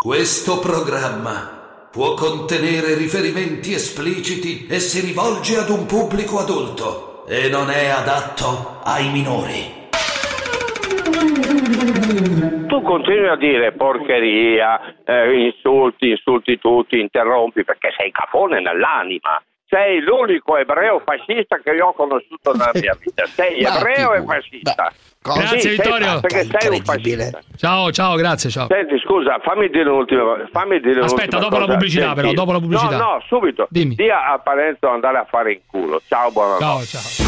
Questo programma può contenere riferimenti espliciti e si rivolge ad un pubblico adulto e non è adatto ai minori. Tu continui a dire porcheria, eh, insulti, insulti tutti, interrompi perché sei cafone nell'anima. Sei l'unico ebreo fascista che io ho conosciuto nella mia vita. Sei ebreo e fascista. Cosa? Grazie, Sì, Vittorio. sei- Perché sei un fascista. Ciao, ciao, grazie, ciao. Senti, scusa, fammi dire un'ultima fammi dire Aspetta, un'ultima dopo la cosa pubblicità, gentile. però, dopo la pubblicità. No, no, subito. Dimmi. Dia a Parenzo andare a fare in culo. Ciao, buonanotte. Ciao, ciao.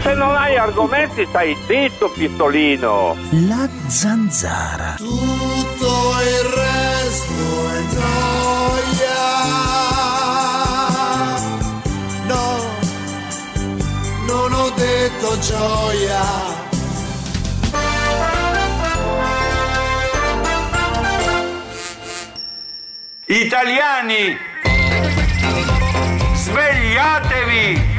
Se non hai argomenti, stai zitto, pistolino. La zanzara. Tutto il resto è noia. Non ho detto gioia. Italiani, svegliatevi!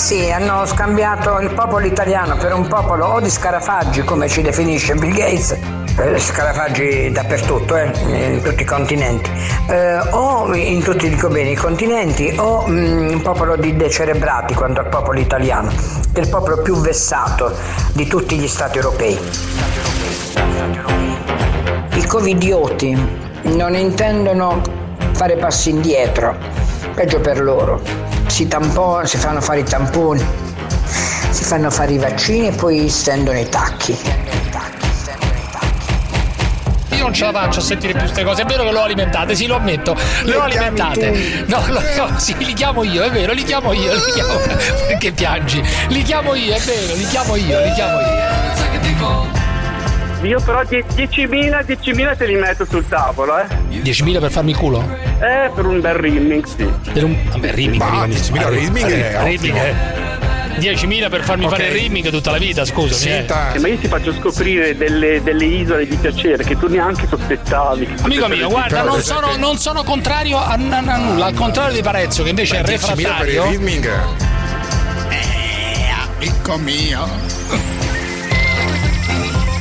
Sì, hanno scambiato il popolo italiano per un popolo o di scarafaggi, come ci definisce Bill Gates, eh, scarafaggi dappertutto, eh, in tutti i continenti, eh, o in tutti dico bene, i continenti, o mm, un popolo di decerebrati quanto al popolo italiano, che è il popolo più vessato di tutti gli stati europei. I covidioti non intendono fare passi indietro, peggio per loro. Si, tampo- si fanno fare i tamponi, si fanno fare i vaccini e poi stendono i tacchi. Io non ce la faccio a sentire più queste cose. È vero che l'ho alimentate, sì, lo ammetto. Le ho alimentate. No, lo- no, sì, li chiamo io, è vero, li chiamo io, li chiamo. Perché piangi? Li chiamo io, è vero, li chiamo io, li chiamo io. Io però die- 10.000, 10.000 te li metto sul tavolo, eh. 10.000 per farmi il culo? Eh, per un bel rimming, sì. Per un... Vabbè, rimming. Ma, rimming. 10.000 rimming è Rimming, ottimo. eh. 10.000 per farmi Ok. fare il rimming tutta la vita, scusami. eh. Senta, Eh, Ma io ti faccio scoprire delle, delle isole di piacere che tu neanche sospettavi. Amico mio, guarda, non sono, non sono contrario a, a- a nulla, al contrario di Parezzo, che invece è 10.000 per il refrattario. rimming. Amico mio.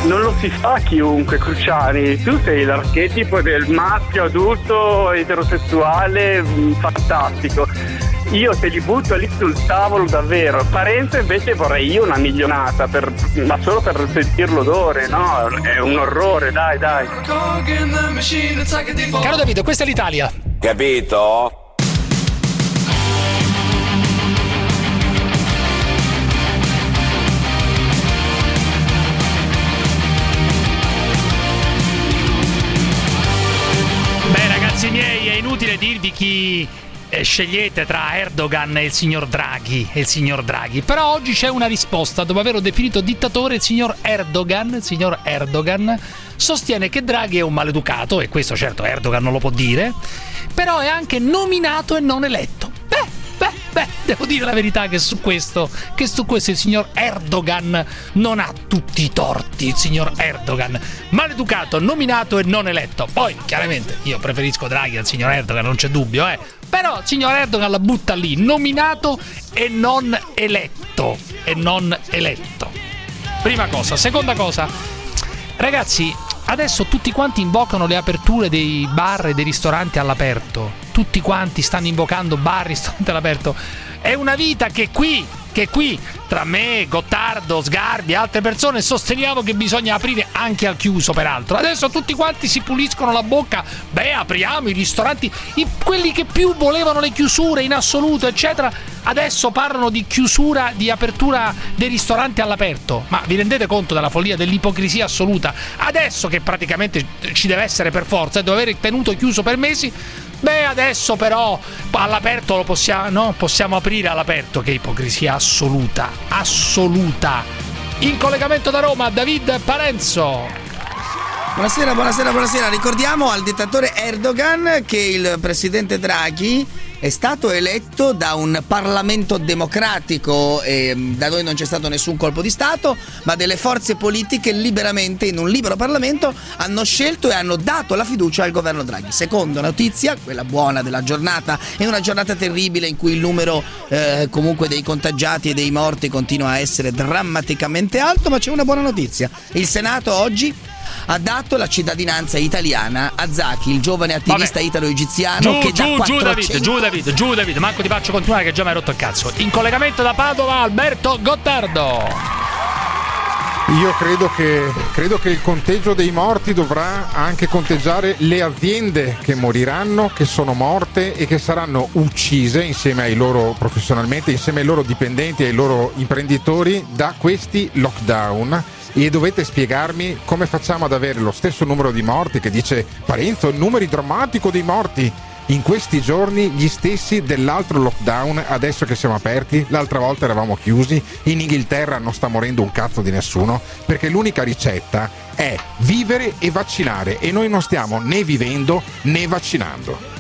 Non lo si fa chiunque, Cruciani. Tu sei l'archetipo del maschio adulto eterosessuale mm, fantastico. Io te li butto lì sul tavolo davvero. Parenzo invece vorrei io una milionata, per- ma solo per sentire l'odore, no? È un orrore, dai, dai. Caro Davide, questa è l'Italia. Capito? Ragazzi miei, è inutile dirvi chi eh, scegliete tra Erdogan e il signor Draghi. E il signor Draghi. Però oggi c'è una risposta. Dopo averlo definito dittatore, il signor Erdogan, il signor Erdogan sostiene che Draghi è un maleducato, e questo certo Erdogan non lo può dire, però è anche nominato e non eletto. Beh, devo dire la verità che su questo, che su questo il signor Erdogan non ha tutti i torti, il signor Erdogan. Maleducato, nominato e non eletto. Poi, chiaramente, io preferisco Draghi al signor Erdogan, non c'è dubbio, eh. Però signor Erdogan la butta lì, nominato e non eletto. E non eletto. Prima cosa. Seconda cosa. Ragazzi, adesso tutti quanti invocano le aperture dei bar e dei ristoranti all'aperto. Tutti quanti stanno invocando bar e ristoranti all'aperto. È una vita che qui, che qui, tra me, Gottardo, Sgarbi e altre persone, sosteniamo che bisogna aprire anche al chiuso, peraltro. Adesso tutti quanti si puliscono la bocca. Beh, apriamo i ristoranti. I- quelli che più volevano le chiusure in assoluto, eccetera, adesso parlano di chiusura, di apertura dei ristoranti all'aperto. Ma vi rendete conto della follia, dell'ipocrisia assoluta? Adesso che praticamente ci deve essere per forza, e deve aver tenuto chiuso per mesi. Beh, adesso però all'aperto lo possiamo, no? possiamo aprire all'aperto. Che ipocrisia assoluta, assoluta. In collegamento da Roma, David Parenzo. Buonasera, buonasera, buonasera. Ricordiamo al dittatore Erdogan che il presidente Draghi è stato eletto da un Parlamento democratico e mm, da noi non c'è stato nessun colpo di Stato, ma delle forze politiche liberamente in un libero Parlamento hanno scelto e hanno dato la fiducia al governo Draghi. Seconda notizia, quella buona della giornata, è una giornata terribile in cui il numero eh, comunque dei contagiati e dei morti continua a essere drammaticamente alto, ma c'è una buona notizia. Il Senato oggi ha dato la cittadinanza italiana a Zaki, il giovane attivista Vabbè. italo-egiziano Giù, che da giù, giù 400 David, giù David, giù David, manco ti faccio continuare che già mi hai rotto il cazzo. In collegamento da Padova Alberto Gottardo. Io credo che, credo che il conteggio dei morti dovrà anche conteggiare le aziende che moriranno, che sono morte e che saranno uccise insieme ai loro professionalmente, insieme ai loro dipendenti e ai loro imprenditori da questi lockdown. E dovete spiegarmi come facciamo ad avere lo stesso numero di morti che dice Parenzo, il numero drammatico dei morti. In questi giorni gli stessi dell'altro lockdown, adesso che siamo aperti, l'altra volta eravamo chiusi, in Inghilterra non sta morendo un cazzo di nessuno, perché l'unica ricetta è vivere e vaccinare e noi non stiamo né vivendo né vaccinando.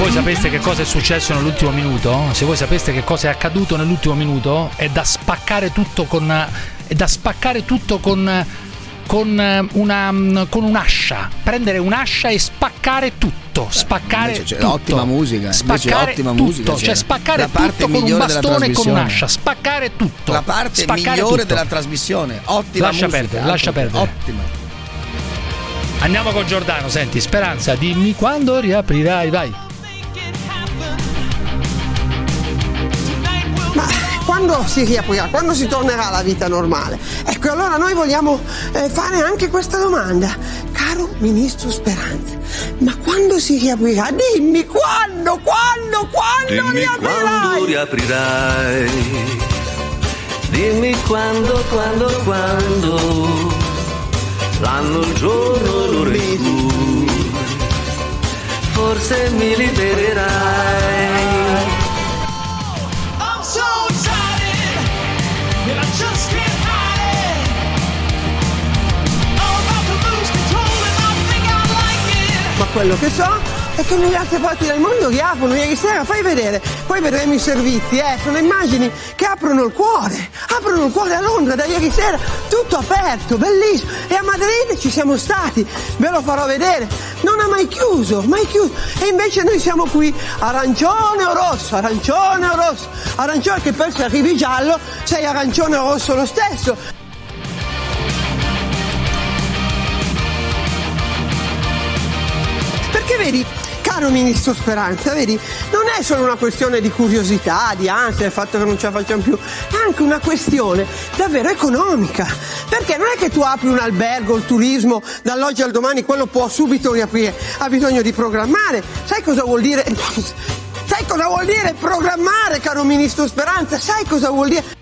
Voi sapeste che cosa è successo nell'ultimo minuto, se voi sapeste che cosa è accaduto nell'ultimo minuto, è da spaccare tutto con. è da spaccare tutto con. con una. con un'ascia. Prendere un'ascia e spaccare tutto. Spaccare invece c'è tutto. ottima musica, Spaccare ottima tutto. musica Cioè spaccare tutto con un bastone e con un'ascia. Spaccare tutto. La parte Spaccare migliore tutto. della trasmissione. Ottima Lascia musica, perdere, lascia perdere. Ottima. Andiamo con Giordano, senti, Speranza, dimmi quando riaprirai, vai. Quando si riaprirà? Quando si tornerà alla vita normale? Ecco, allora noi vogliamo eh, fare anche questa domanda. Caro Ministro Speranza, ma quando si riaprirà? Dimmi quando, quando, quando Dimmi riaprirai? quando riaprirai. Dimmi quando, quando, quando. L'anno, il giorno, l'ora in cui. Forse mi libererai. Ma quello che so è che nelle altre parti del mondo riaprono ieri sera, fai vedere, poi vedremo i servizi, eh, sono immagini che aprono il cuore, aprono il cuore a Londra da ieri sera, tutto aperto, bellissimo, e a Madrid ci siamo stati, ve lo farò vedere, non ha mai chiuso, mai chiuso, e invece noi siamo qui, arancione o rosso, arancione o rosso, arancione che poi se arrivi giallo sei arancione o rosso lo stesso, Perché vedi, caro ministro Speranza, vedi, non è solo una questione di curiosità, di ansia, del fatto che non ce la facciamo più, è anche una questione davvero economica. Perché non è che tu apri un albergo, il turismo, dall'oggi al domani quello può subito riaprire, ha bisogno di programmare. Sai cosa vuol dire? Sai cosa vuol dire programmare, caro ministro Speranza? Sai cosa vuol dire?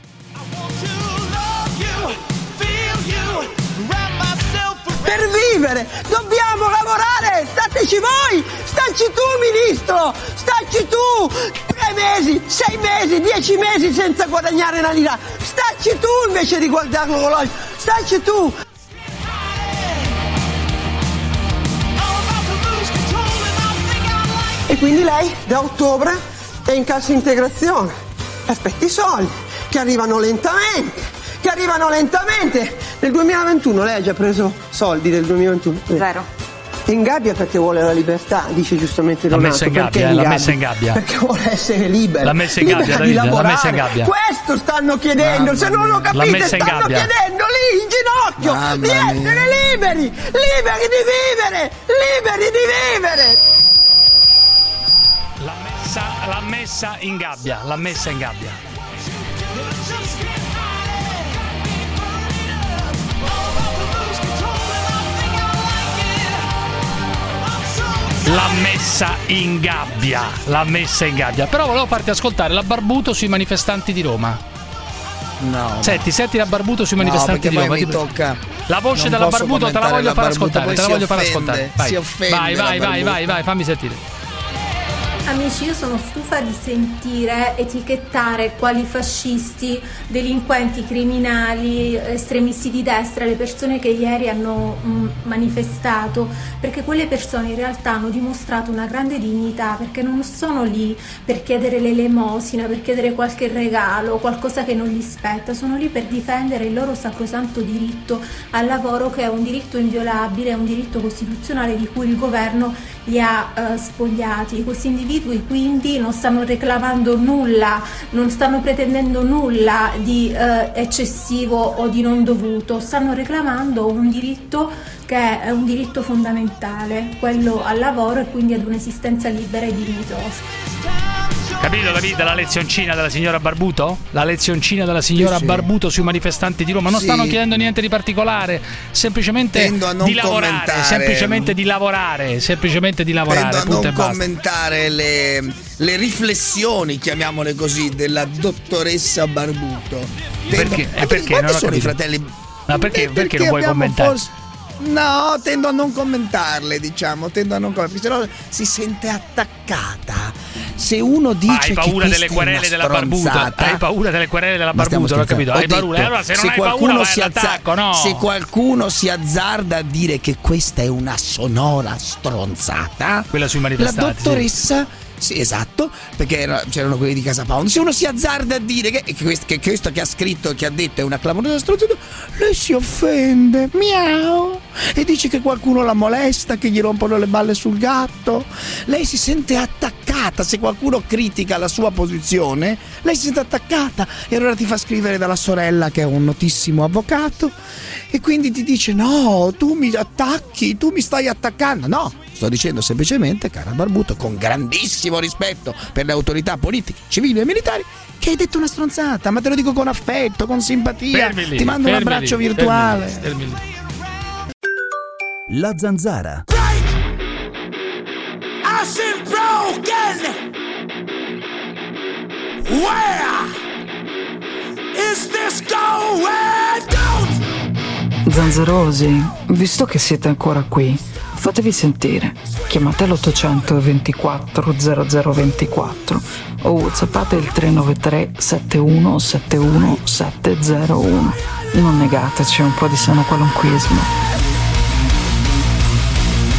Per vivere. Dobbiamo lavorare, stateci voi, staci tu ministro, staci tu, tre mesi, sei mesi, dieci mesi senza guadagnare una lira, staci tu invece di guardare l'orologio, staci tu. E quindi lei da ottobre è in cassa integrazione, aspetti i soldi, che arrivano lentamente, che arrivano lentamente. Nel 2021 lei ha già preso soldi del 2021? Zero. È in gabbia perché vuole la libertà, dice giustamente L'ha Donato. messa in perché gabbia, è l'ha messa in gabbia. Perché vuole essere libera. L'ha messa in libera gabbia, di Davide, l'ha lavorare. messa in gabbia. Questo stanno chiedendo, se non lo L'ha capite messa in stanno gabbia. chiedendo lì in ginocchio Mamma di mia. essere liberi, liberi di vivere, liberi di vivere. L'ha messa, l'ha messa in gabbia, l'ha messa in gabbia. L'ha messa in gabbia, l'ha messa in gabbia. Però volevo farti ascoltare la barbuto sui manifestanti di Roma. No. Senti, senti la barbuto sui No, manifestanti perché di Roma. mi tocca. La voce Non della barbuto te la voglio far ascoltare. Te la voglio far ascoltare. Vai, vai, vai, vai, vai, fammi sentire. Amici, io sono stufa di sentire etichettare quali fascisti, delinquenti, criminali, estremisti di destra le persone che ieri hanno mm, manifestato, perché quelle persone in realtà hanno dimostrato una grande dignità, perché non sono lì per chiedere l'elemosina, per chiedere qualche regalo, qualcosa che non gli spetta, sono lì per difendere il loro sacrosanto diritto al lavoro che è un diritto inviolabile, è un diritto costituzionale di cui il governo li ha eh, spogliati. Questi individui quindi non stanno reclamando nulla, non stanno pretendendo nulla di eh, eccessivo o di non dovuto, stanno reclamando un diritto che è un diritto fondamentale, quello al lavoro e quindi ad un'esistenza libera e dignitosa. Capito, capito la lezioncina della signora Barbuto? La lezioncina della signora Sì, sì. Barbuto sui manifestanti di Roma. Non Sì. stanno chiedendo niente di particolare, semplicemente a non di lavorare, commentare. semplicemente di lavorare, semplicemente di lavorare, Tendo a punto non e basta. commentare le, le riflessioni, chiamiamole così, della dottoressa Barbuto. Tendo- Perché? Ma Eh, perché? Quanti Non sono i capito. fratelli? Ma perché, Eh, perché non vuoi commentare? forse- No, tendo a non commentarle, diciamo, tendo a non commentarle, perché sennò si sente attaccata. Se uno dice Hai paura che delle querele della stronzata- Hai paura delle querele della Barbuto? L'ho capito? Hai. Ho paura? detto, Allora, se hai qualcuno paura, si azza- no? Se qualcuno si azzarda a dire che questa è una sonora stronzata, Quella sui la manifestanti. sì. dottoressa. Sì, esatto, perché era- c'erano quelli di Casa Pound. Se uno si azzarda a dire che, che questo, che questo che ha scritto che ha detto è una clamorosa stronzata, lei si offende, miau, e dice che qualcuno la molesta, che gli rompono le balle sul gatto. Lei si sente attaccata, se qualcuno critica la sua posizione, lei si sente attaccata e allora ti fa scrivere dalla sorella che è un notissimo avvocato e quindi ti dice no, tu mi attacchi, tu mi stai attaccando. No, sto dicendo semplicemente, cara Barbuto, con grandissimo rispetto per le autorità politiche, civili e militari, che hai detto una stronzata, ma te lo dico con affetto, con simpatia. Fermi lì, ti mando un abbraccio lì, virtuale. fermi lì, fermi lì. La zanzara. I said broken. Where is this going? Don't Zanzerosi, visto che siete ancora qui, fatevi sentire. Chiamate l'800 24 0024 o whatsappate il 393 71 71 701. Non negateci un po' di sano qualunquismo.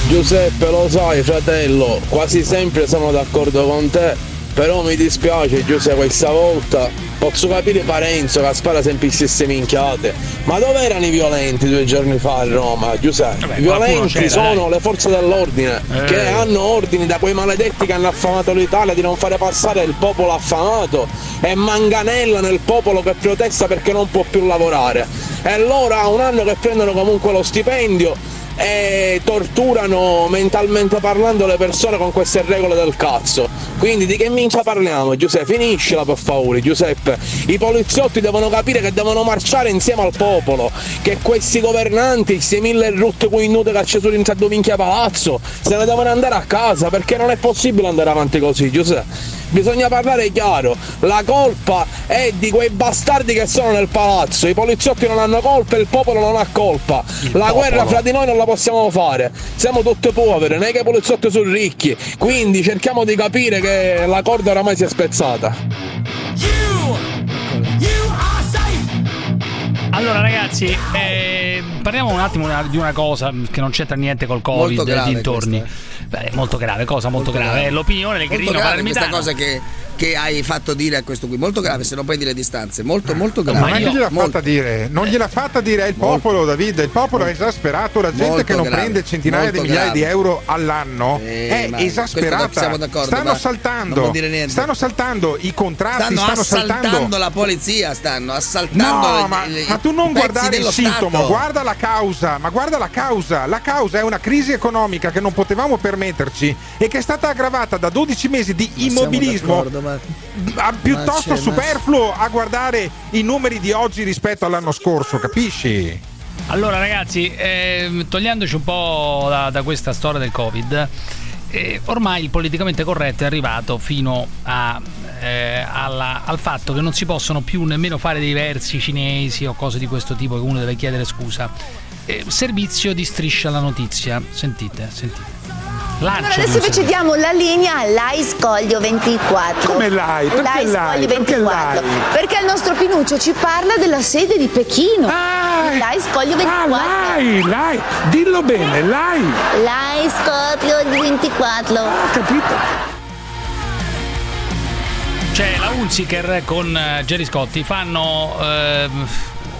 Giuseppe, lo sai, fratello, quasi sempre sono d'accordo con te, però mi dispiace Giuseppe questa volta. Posso capire Parenzo che spara sempre le stesse minchiate, ma dove erano i violenti due giorni fa a Roma, Giuseppe? Vabbè, violenti sono dai. le forze dell'ordine Eh. che hanno ordini da quei maledetti che hanno affamato l'Italia di non fare passare il popolo affamato e manganella nel popolo che protesta perché non può più lavorare. E loro ha un anno che prendono comunque lo stipendio e torturano mentalmente parlando le persone con queste regole del cazzo. Quindi di che minchia parliamo, Giuseppe? Finiscila per favore, Giuseppe. I poliziotti devono capire che devono marciare insieme al popolo, che questi governanti, questi mille rutte qui inutili che c'è a due minchia palazzo, se ne devono andare a casa perché non è possibile andare avanti così, Giuseppe. Bisogna parlare chiaro, la colpa è di quei bastardi che sono nel palazzo, i poliziotti non hanno colpa e il popolo non ha colpa. la guerra fra di noi non la possiamo fare, siamo tutti poveri, non è che i poliziotti sono ricchi, quindi cerchiamo di capire che la corda oramai si è spezzata. Allora, ragazzi, eh, parliamo un attimo di una cosa che non c'entra niente col Covid Molto grave e dintorni. questa, Beh, molto grave, cosa molto, grave. È l'opinione del Molto grillino grave questa palermitano. cosa che, che hai fatto dire a questo qui, molto grave se non prendi le distanze, molto molto grave. Non è che gliel'ha Molto- fatta dire, non gliel'ha fatta dire, è il popolo David, il popolo è esasperato, la gente Molto che non grave, prende centinaia molto di migliaia grave. di euro all'anno Eh, è ma esasperata. siamo d'accordo, stanno ma non saltando, vuol dire niente. stanno saltando i contratti, Stanno, stanno, assaltando saltando la polizia, stanno assaltando No, i- ma, i- ma tu non guardare il sintomo, Stato. guarda la causa, ma guarda la causa. La causa è una crisi economica che non potevamo permetterci e che è stata aggravata da 12 mesi di siamo immobilismo d'accordo, ma- piuttosto ma ma- superfluo a guardare i numeri di oggi rispetto all'anno scorso, capisci? Allora, ragazzi, ehm, togliendoci un po' da, da questa storia del Covid, eh, ormai il politicamente corretto è arrivato fino a, eh, alla, al fatto che non si possono più nemmeno fare dei versi cinesi o cose di questo tipo che uno deve chiedere scusa. Eh, servizio di striscia la notizia. Sentite, sentite. Lancio allora adesso invece diamo la linea all'AI Scoglio 24. Come Lai? Perché Lai? Scoglio 24. Perché, perché, il nostro Pinuccio ci parla della sede di Pechino. Ah, Lai Scoglio 24. Ah, Lai, Lai, dillo bene, Lai. Lai Scoglio 24. Ah, capito c'è la Unziker con eh, Jerry Scotti, fanno eh,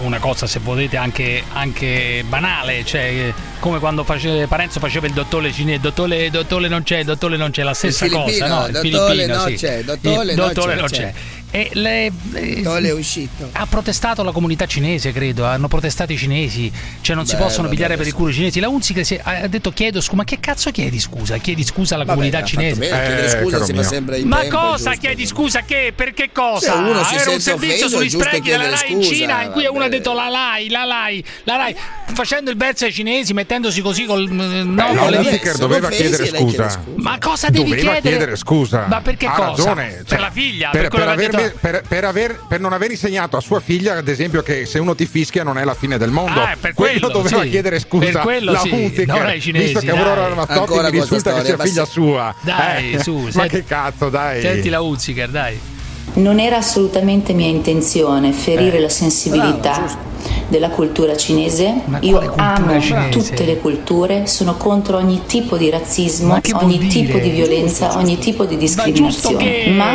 una cosa se volete anche, anche banale, cioè come quando face, Parenzo faceva il dottore cinese, dottore, dottore non c'è, dottore non c'è, la stessa il cosa, no? Il dottore non sì. c'è, dottore, dottore non c'è. c'è. E le, eh, uscito. Ha protestato la comunità cinese, credo. Hanno protestato i cinesi. Cioè, non Beh, si possono vabbè, pigliare per il culo i cinesi. La Unzi ha detto: Chiedo scusa. Ma che cazzo chiedi scusa? Chiedi scusa alla vabbè, comunità cinese. Bene, eh, ma tempo, cosa chiedi scusa? Che? Per che cosa? Cioè, se Era un servizio sugli sprechi della Rai in Cina in cui uno ha detto la Lai, la Lai, la Lai. Facendo il verso ai cinesi, mettendosi così col mm, Beh, no, no, le... Doveva chiedere scusa. scusa. Ma cosa devi doveva chiedere? chiedere scusa. Ma perché ha cosa? Ragione. Cioè, per la figlia, per, per, per, aver, detto... aver, per, non aver insegnato a sua figlia, ad esempio, che se uno ti fischia non è la fine del mondo. Ah, per quello, quello doveva sì. chiedere scusa. Per quello la sì. Hunziker, no, cinesi, visto che Aurora Ramazzotti mi risulta storia, che sia figlia sì. sua. Dai, eh, su, ma che cazzo, dai. Senti la Hunziker, dai. Non era assolutamente mia intenzione ferire eh. la sensibilità della cultura cinese. Io amo cinese? tutte le culture, sono contro ogni tipo di razzismo, ogni tipo dire? di violenza, giusto, ogni tipo di discriminazione. Ma,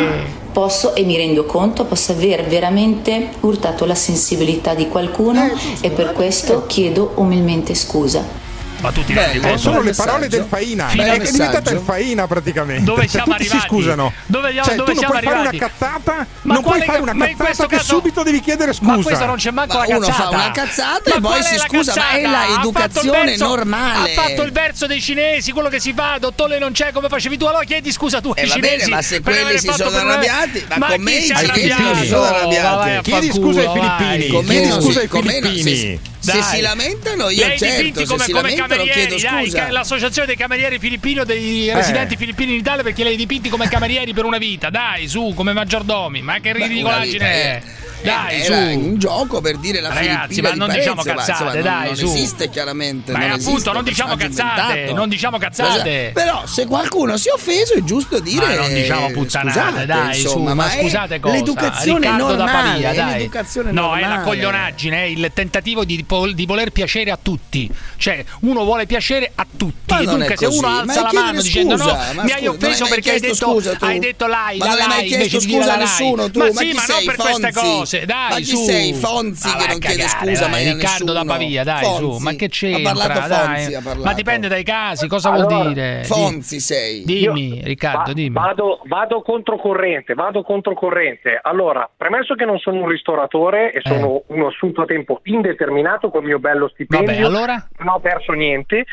posso e mi rendo conto posso aver veramente urtato la sensibilità di qualcuno eh, giusto, e per questo chiedo umilmente scusa ma tutti Beh, eh, sono, sono le parole del Faina. Beh, è messaggio. diventata il Faina praticamente. Dove cioè, siamo Tutti arrivati? si scusano. Dove, cioè, dove tu non puoi arrivati? fare una cazzata, ma non puoi fare una cazzata che subito devi chiedere scusa. Ma questo non c'è manco ma la cazzata. Uno fa una cazzata ma e poi si scusa, cazzata? ma è la educazione verso, normale. Ha fatto il verso dei cinesi, quello che si fa, dottore non c'è come facevi tu, allora chiedi scusa tu eh, ai cinesi. Bene, ma se quelli si sono arrabbiati, ma con me si sono arrabbiati. Chiedi scusa ai filippini. Chiedi scusa ai filippini. Dai. Se si lamentano, io Lei certo, se come, si come lamentano, chiedo dai, l'associazione dei camerieri filippini o dei eh. residenti filippini in Italia perché li hai dipinti come camerieri per una vita. Dai, su, come maggiordomi. Ma che ridicolaggine è. Eh. Eh, dai, era su. un gioco per dire la Ragazzi, ma di non Parenzo, diciamo cazzate, ma, insomma, dai, non, non esiste chiaramente. Ma appunto, esiste, non diciamo cazzate, inventato. non diciamo cazzate. Però se qualcuno si è offeso è giusto dire Ma non diciamo puttanate, scusate, dai, insomma, su, ma, ma scusate cosa? L'educazione Riccardo normale, da Pavia, dai. l'educazione no, normale. è la coglionaggine, è il tentativo di, di, voler piacere a tutti. Cioè, uno vuole piacere a tutti, ma dunque se uno alza la mano dicendo no, mi hai offeso perché hai detto hai detto lai, la lai invece di dire la lai. Ma sì, ma non per queste cose sei? Dai, ma chi sei? Fonzi ma che non cagare, chiede scusa ma mai Riccardo da Pavia, dai, Fonzi. su. Ma che c'entra? Ha parlato. Fonzi, ha parlato. Ma dipende dai casi, cosa allora, vuol dire? Fonzi sei. Dimmi, Io, Riccardo, va, dimmi. Vado, vado controcorrente, vado controcorrente. Allora, premesso che non sono un ristoratore e eh. sono uno assunto a tempo indeterminato col mio bello stipendio, Vabbè, allora? non ho perso niente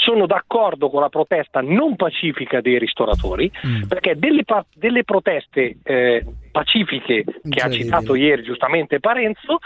sono d'accordo con la protesta non pacifica dei ristoratori, mm. perché delle, pa- delle proteste eh, pacifiche che ha citato ieri giustamente Parenzo,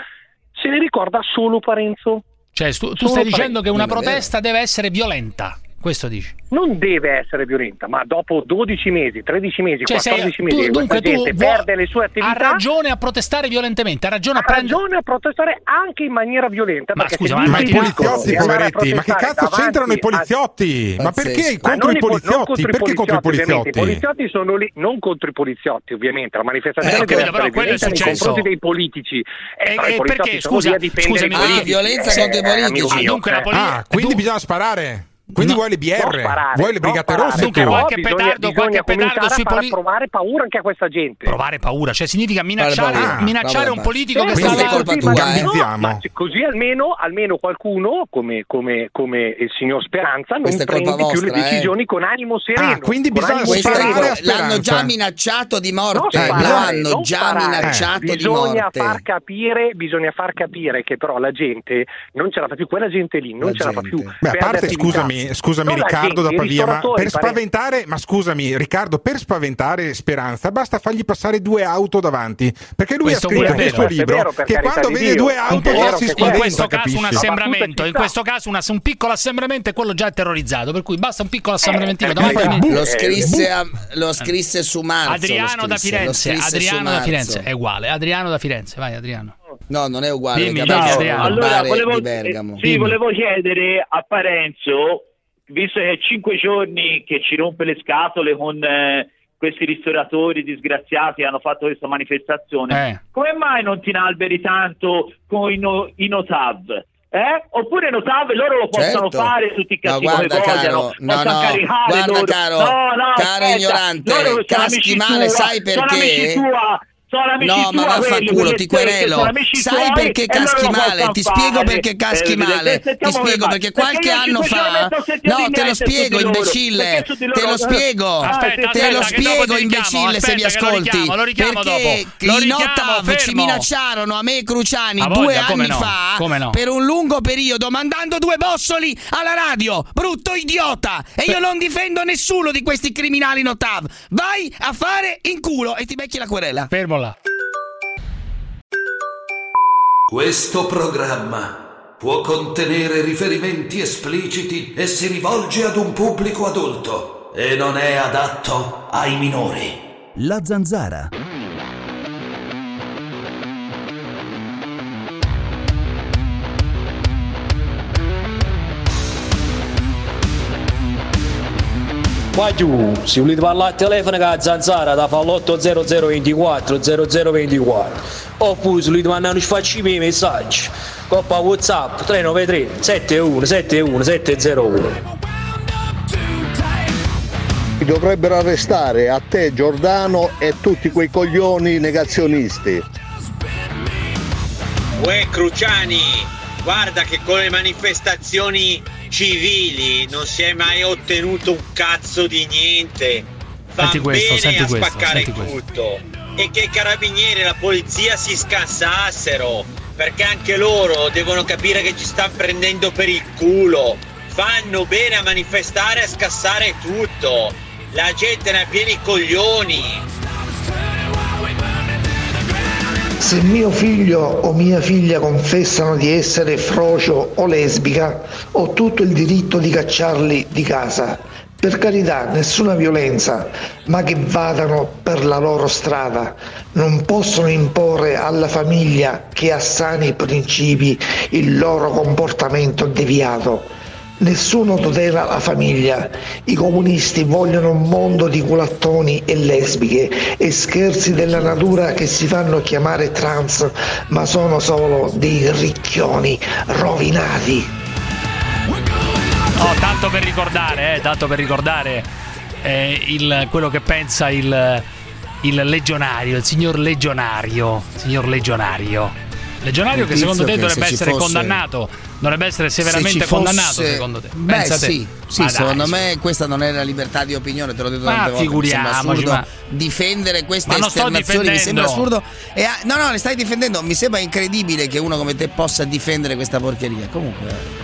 se ne ricorda solo Parenzo. Cioè, tu, tu stai dicendo Parenzo. che una protesta eh, deve essere violenta. Questo dici? Non deve essere violenta, ma dopo 12 mesi, 13 mesi, cioè, 14 sei, mesi, tu, dunque, tu perde le sue attività. Ha ragione a protestare violentemente, ha ragione a, ha prend... ragione a protestare anche in maniera violenta. Ma scusa, ma, i poliziotti, poveretti, ma che cazzo c'entrano i poliziotti? Ma perché contro i poliziotti? Perché i poliziotti, contro i poliziotti? I poliziotti sono lì, non contro i poliziotti, ovviamente. La manifestazione eh, deve quello, quello è successo. nei confronti dei politici. Eh, eh, eh perché, scusa, scusa, ah, violenza eh, contro i politici. Ah, dunque eh. la politica. Ah, quindi bisogna sparare. Quindi no, vuoi le BR, parare, vuoi le Brigate Rosse? Dunque, qualche bisogna, petardo, bisogna qualche petardo sui politici. provare paura anche a questa gente. Provare paura, cioè significa minacciare, ah, minacciare vabbè, un politico che sta là. Colpa tua, gambizziamo. No, così almeno, almeno qualcuno, come, come, come, il signor Speranza, non prende più le eh. decisioni eh. con animo ah, sereno. Ah, quindi bisogna sparare L'hanno già minacciato di morte. Eh, sparare, l'hanno già minacciato di morte. Bisogna far capire che però la gente non ce la fa più, quella gente lì non ce la fa più. Beh, a parte, scusami scusami, scusami Riccardo gente, da Pavia, ma per spaventare, ma scusami Riccardo, per spaventare Speranza basta fargli passare due auto davanti, perché lui questo ha scritto questo vero, libro vero, che quando vede di due auto già si spaventa. In questo caso un assembramento, in questo caso una, un piccolo assembramento è quello già terrorizzato, per cui basta un piccolo assembramento eh. Eh, lo, scrisse lo scrisse su Marzo. Adriano da Firenze, Adriano da Firenze, è uguale, Adriano da Firenze, vai Adriano. No, non è uguale. Dimmi, dimmi, al Allora, volevo, Bergamo. eh, sì, volevo chiedere a Parenzo visto che è cinque giorni che ci rompe le scatole con eh, questi ristoratori disgraziati che hanno fatto questa manifestazione, Eh. come mai non ti inalberi tanto con i, no- i Notav? Eh? Oppure Notav loro lo possono Certo. fare tutti i No, cazzi come guarda, vogliono, caro, no, no, caricare guarda, loro. caro, no, no, caro aspetta, ignorante, loro caschi male, tua, sai Sono perché? amici tua, sono amici No, ma vaffanculo, ti querelo. Sai perché caschi male? Ti spiego perché caschi Eh, male. sentiamo Ti spiego perché qualche anno fa. No, te lo spiego, imbecille. Te lo spiego. Aspetta, Te lo spiego, imbecille, se lo ascolti. Perché i Notav ci minacciarono a me e Cruciani due anni fa per un lungo periodo mandando due bossoli alla radio. Brutto idiota. E io non difendo nessuno di questi criminali Notav. Vai a fare in culo e ti becchi la querela. Fermo là. Questo programma può contenere riferimenti espliciti e si rivolge ad un pubblico adulto e non è adatto ai minori. La zanzara. Qua giù, se volete parlare al telefono con la zanzara da fa l'80024 0024 oppure se volete mandare un i messaggi. Coppa whatsapp 393 71 71 701 Dovrebbero arrestare a te Giordano e tutti quei coglioni negazionisti. Uè Cruciani, guarda che con le manifestazioni civili non si è mai ottenuto un cazzo di niente. Fa Senti questo, bene senti a questo, spaccare senti questo. tutto. E che i carabinieri e la polizia si scassassero, perché anche loro devono capire che ci stanno prendendo per il culo. Fanno bene a manifestare e a scassare tutto. La gente ne ha pieni coglioni. Se mio figlio o mia figlia confessano di essere frocio o lesbica, ho tutto il diritto di cacciarli di casa. Per carità, nessuna violenza, ma che vadano per la loro strada. Non possono imporre alla famiglia che ha sani principi il loro comportamento deviato. Nessuno tutela la famiglia. I comunisti vogliono un mondo di culattoni e lesbiche e scherzi della natura che si fanno chiamare trans, ma sono solo dei ricchioni rovinati. Oh, tanto per ricordare, eh, tanto per ricordare eh, il- quello che pensa il, il legionario, il signor legionario, signor legionario. Legionario che secondo te dovrebbe essere fosse- condannato, dovrebbe essere Se severamente fosse- condannato secondo te. Beh, Pensa te. sì, sì, Ma dai, secondo su. me questa non è la libertà di opinione, te l'ho detto Ma tante volte. Mi assurdo ma- difendere queste Ma esternazioni, mi sembra assurdo. E, no, no, le stai difendendo, mi sembra incredibile che uno come te possa difendere questa porcheria. Comunque,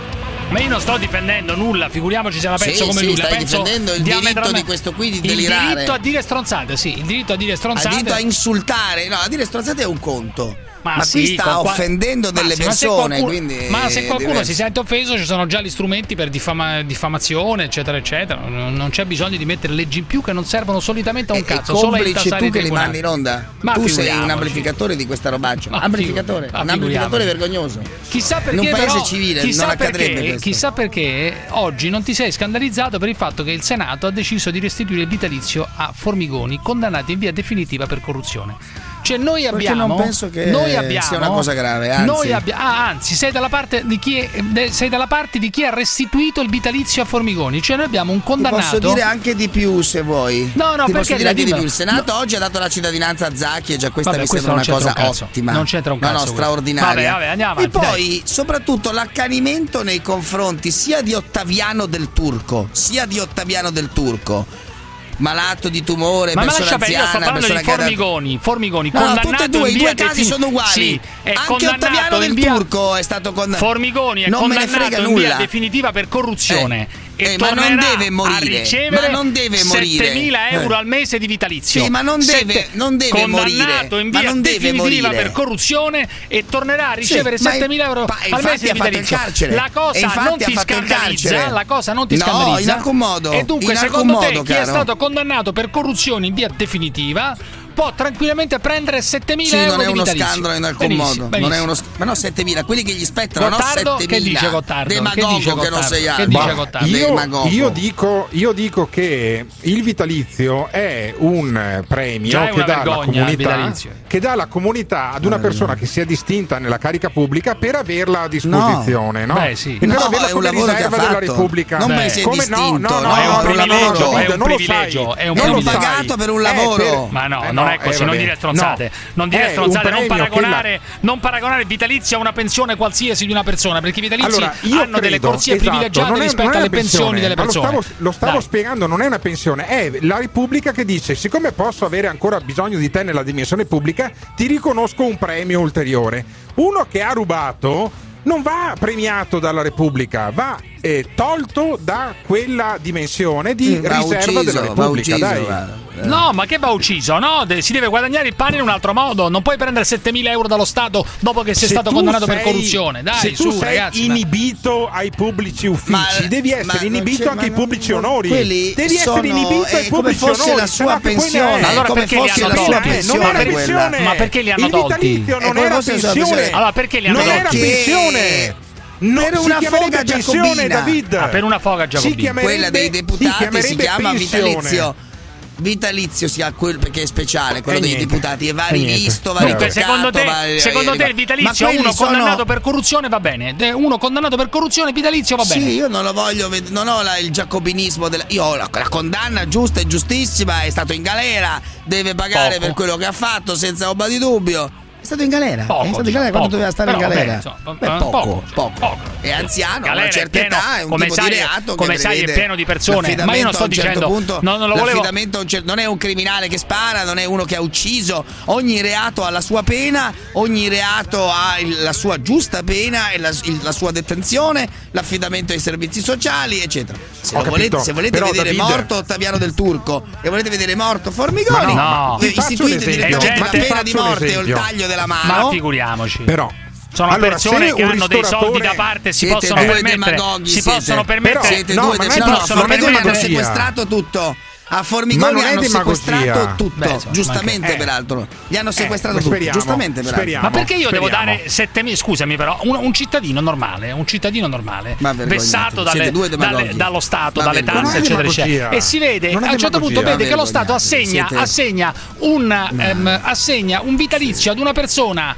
Ma io non sto difendendo nulla, figuriamoci se la Sì, penso come sì, lui. la stai penso difendendo il diritto di questo qui di Il delirare. diritto a dire stronzate, sì, il diritto a dire stronzate. diritto a insultare, no, a dire stronzate è un conto. Ma, Ma sì, sta con qua- offendendo delle ma se persone, qualcuno- quindi Ma se qualcuno diverso. si sente offeso, ci sono già gli strumenti per diffama- diffamazione, eccetera, eccetera. Non c'è bisogno di mettere leggi in più che non servono solitamente a un E cazzo, solo a complice intasare tu che li mandi in onda? Ma tu sei un amplificatore di questa robaccia. Ma amplificatore, un amplificatore vergognoso. Chissà perché in un paese però, civile non accadrebbe perché, questo. chissà perché oggi non ti sei scandalizzato per il fatto che il Senato ha deciso di restituire il vitalizio a Formigoni condannati in via definitiva per corruzione. Cioè noi Perché abbiamo non penso che noi abbiamo, sia una cosa grave, anzi. Noi abbia- ah, anzi, sei dalla parte di chi è- sei dalla parte di chi ha restituito il vitalizio a Formigoni, cioè noi abbiamo un Ti condannato posso dire anche di più se vuoi. No, no, Ti perché posso dire anche di più. Il Senato oggi ha dato la cittadinanza a Zacchi e già questa Vabbè, mi sembra una cosa un ottima. Non c'entra un No, cazzo no, questo. straordinaria. Vabbè, vabbè, andiamo E avanti, poi, soprattutto, l'accanimento nei confronti sia di Ottaviano del Turco, sia di Ottaviano del Turco. Malato di tumore, Ma persona lascia perdere, io sto anziana, parlando di Formigoni, Formigoni No, condannato tutti e due, in i due casi sono uguali. Sì, Anche Ottaviano del via- Turco è stato condannato. Formigoni è non me ne condannato frega in via definitiva per corruzione Eh, e ma non tornerà deve morire, a ricevere ma non deve morire. 7.000 euro Eh. al mese di vitalizio. Sì, ma non deve- Sette- non deve condannato morire, in via non deve definitiva morire. per corruzione e tornerà a ricevere Sì, ma 7.000 euro pa- al mese di vitalizio. carcere. La cosa non ti scandalizza, carcere. la cosa non ti No, scandalizza. in alcun modo, E dunque in alcun secondo te modo, chi è caro. stato condannato per corruzione in via definitiva può tranquillamente prendere 7.000 sì, euro. Non è uno scandalo in alcun benissimo, modo. Benissimo. Non sc- ma no, 7.000, quelli che gli spettano. Gottardo, no, 7 Che dice Gottardo? Demagogo che, dice Gottardo? che non sei altro. Che dice Gottardo? Io, io, dico, io, dico, che il vitalizio è un premio cioè, è che, dà comunità, che dà, la comunità, ad una mm. persona che si è distinta nella carica pubblica per averla a disposizione. No. no? Beh, sì. E per no, averla come riserva della Repubblica. Non Beh. come distinto, no, no, no, è un privilegio, è un privilegio. Non lo pagato per un eh, lavoro. Ma no, eh, no non è eh, così, non dire stronzate. Non dire eh, stronzate, non paragonare, la... non paragonare vitalizia a una pensione qualsiasi di una persona, perché i vitalizi allora, hanno credo, delle corsie esatto, privilegiate è, rispetto alle pensione, pensioni delle persone. Lo stavo, lo stavo spiegando, non è una pensione, è la Repubblica che dice: siccome posso avere ancora bisogno di te nella dimensione pubblica, ti riconosco un premio ulteriore. Uno che ha rubato non va premiato dalla Repubblica, va eh, tolto da quella dimensione di mm, va riserva ucciso, della Repubblica. Ucciso, eh. no, ma che va ucciso? No, De- si deve guadagnare il pane in un altro modo. Non puoi prendere 7.000 euro dallo Stato dopo che sei se stato condannato sei, per corruzione. Dai, se su, sei ragazzi. inibito ma... ai pubblici uffici, ma, devi essere inibito anche ai pubblici onori. Quelli devi essere inibito ai pubblici onori. Come la sua pensione. Allora, come perché fosse la sua pensione? Ma perché li hanno tolti? Il vitalizio non era pensione. Allora, perché li hanno tolti? Non era pensione. Eh, No, per una foga giacobina. David. Ah, per una foga giacobina. Quella dei deputati si, si chiama pensione. vitalizio vitalizio sia quello perché è speciale, quello e dei niente. deputati e va rivisto, vari Dunque, secondo te, vari, secondo te il vitalizio uno sono... condannato per corruzione va bene, uno condannato per corruzione vitalizio va bene. Sì, io non lo voglio non ho la, il giacobinismo della io ho la, la, condanna giusta e giustissima, è stato in galera, deve pagare Poco. per quello che ha fatto senza ombra di dubbio. È stato in galera. Poco, è stato in diciamo, galera diciamo, quando doveva stare Però, in galera. Beh, Beh, poco, poco, poco, poco, È anziano, ha una certa pieno, età, è un come tipo sai, di reato come sai è pieno di persone, ma io non sto certo dicendo certo punto, non, non, volevo... non è un criminale che spara, non è uno che ha ucciso. Ogni reato ha la sua pena, ogni reato ha il, la sua giusta pena e la, il, la, sua detenzione, l'affidamento ai servizi sociali, eccetera. Se volete, se volete vedere David... morto Ottaviano del Turco e volete vedere morto Formigoni, no, no. istituite direttamente la pena di morte o il taglio della mano. Ma figuriamoci. Però sono allora, persone che hanno dei soldi da parte si possono permettere si possono permettere però, no, si possono permettere sequestrato tutto a Formigoni ma hanno sequestrato tutto, Beh, insomma, giustamente eh, peraltro. Gli hanno eh, sequestrato eh, speriamo, giustamente speriamo, peraltro. Ma perché io speriamo. devo dare 7.000, scusami però, un, un, cittadino normale, un cittadino normale, vessato dalle, dalle, dallo Stato, dalle tasse, eccetera, eccetera. E si vede, a un certo punto vede che lo Stato assegna, eh. ehm, assegna un vitalizio ad una persona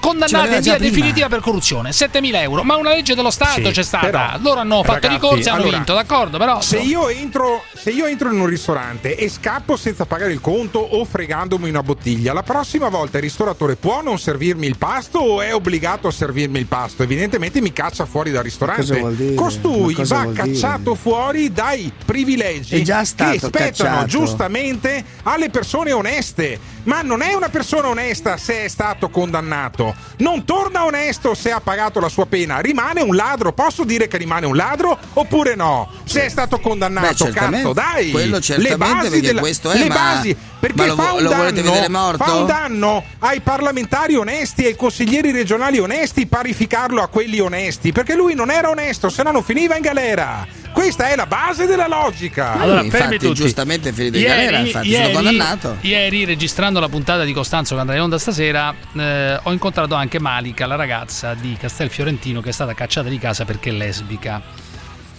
condannati in via definitiva per corruzione. 7.000 euro. Ma una legge dello Stato sì, c'è stata. però, loro hanno fatto ricorso e hanno allora, vinto d'accordo però se io, entro, se io, entro, in un ristorante e scappo senza pagare il conto o fregandomi una bottiglia la prossima volta il ristoratore può non servirmi il pasto o è obbligato a servirmi il pasto? Evidentemente mi caccia fuori dal ristorante. costui va cacciato fuori dai privilegi che spettano cacciato. giustamente alle persone oneste. Ma non è una persona onesta se è stato condannato fatto. Non torna onesto se ha pagato la sua pena, rimane un ladro. Posso dire che rimane un ladro oppure no? Se è stato condannato, Beh, cazzo, dai. Quello certamente le basi perché della, questo è le ma, basi perché lo, fa, un lo danno, fa un danno ai parlamentari onesti ai consiglieri regionali onesti parificarlo a quelli onesti, perché lui non era onesto, se no non finiva in galera. Questa è la base della logica. Allora, Infatti, fermi tutti. giustamente Felipe ieri, Galera, infatti, ieri, sono condannato. Ieri, registrando la puntata di Costanzo che andrà in onda stasera, eh, ho incontrato anche Malika, la ragazza di Castel Fiorentino che è stata cacciata di casa perché è lesbica.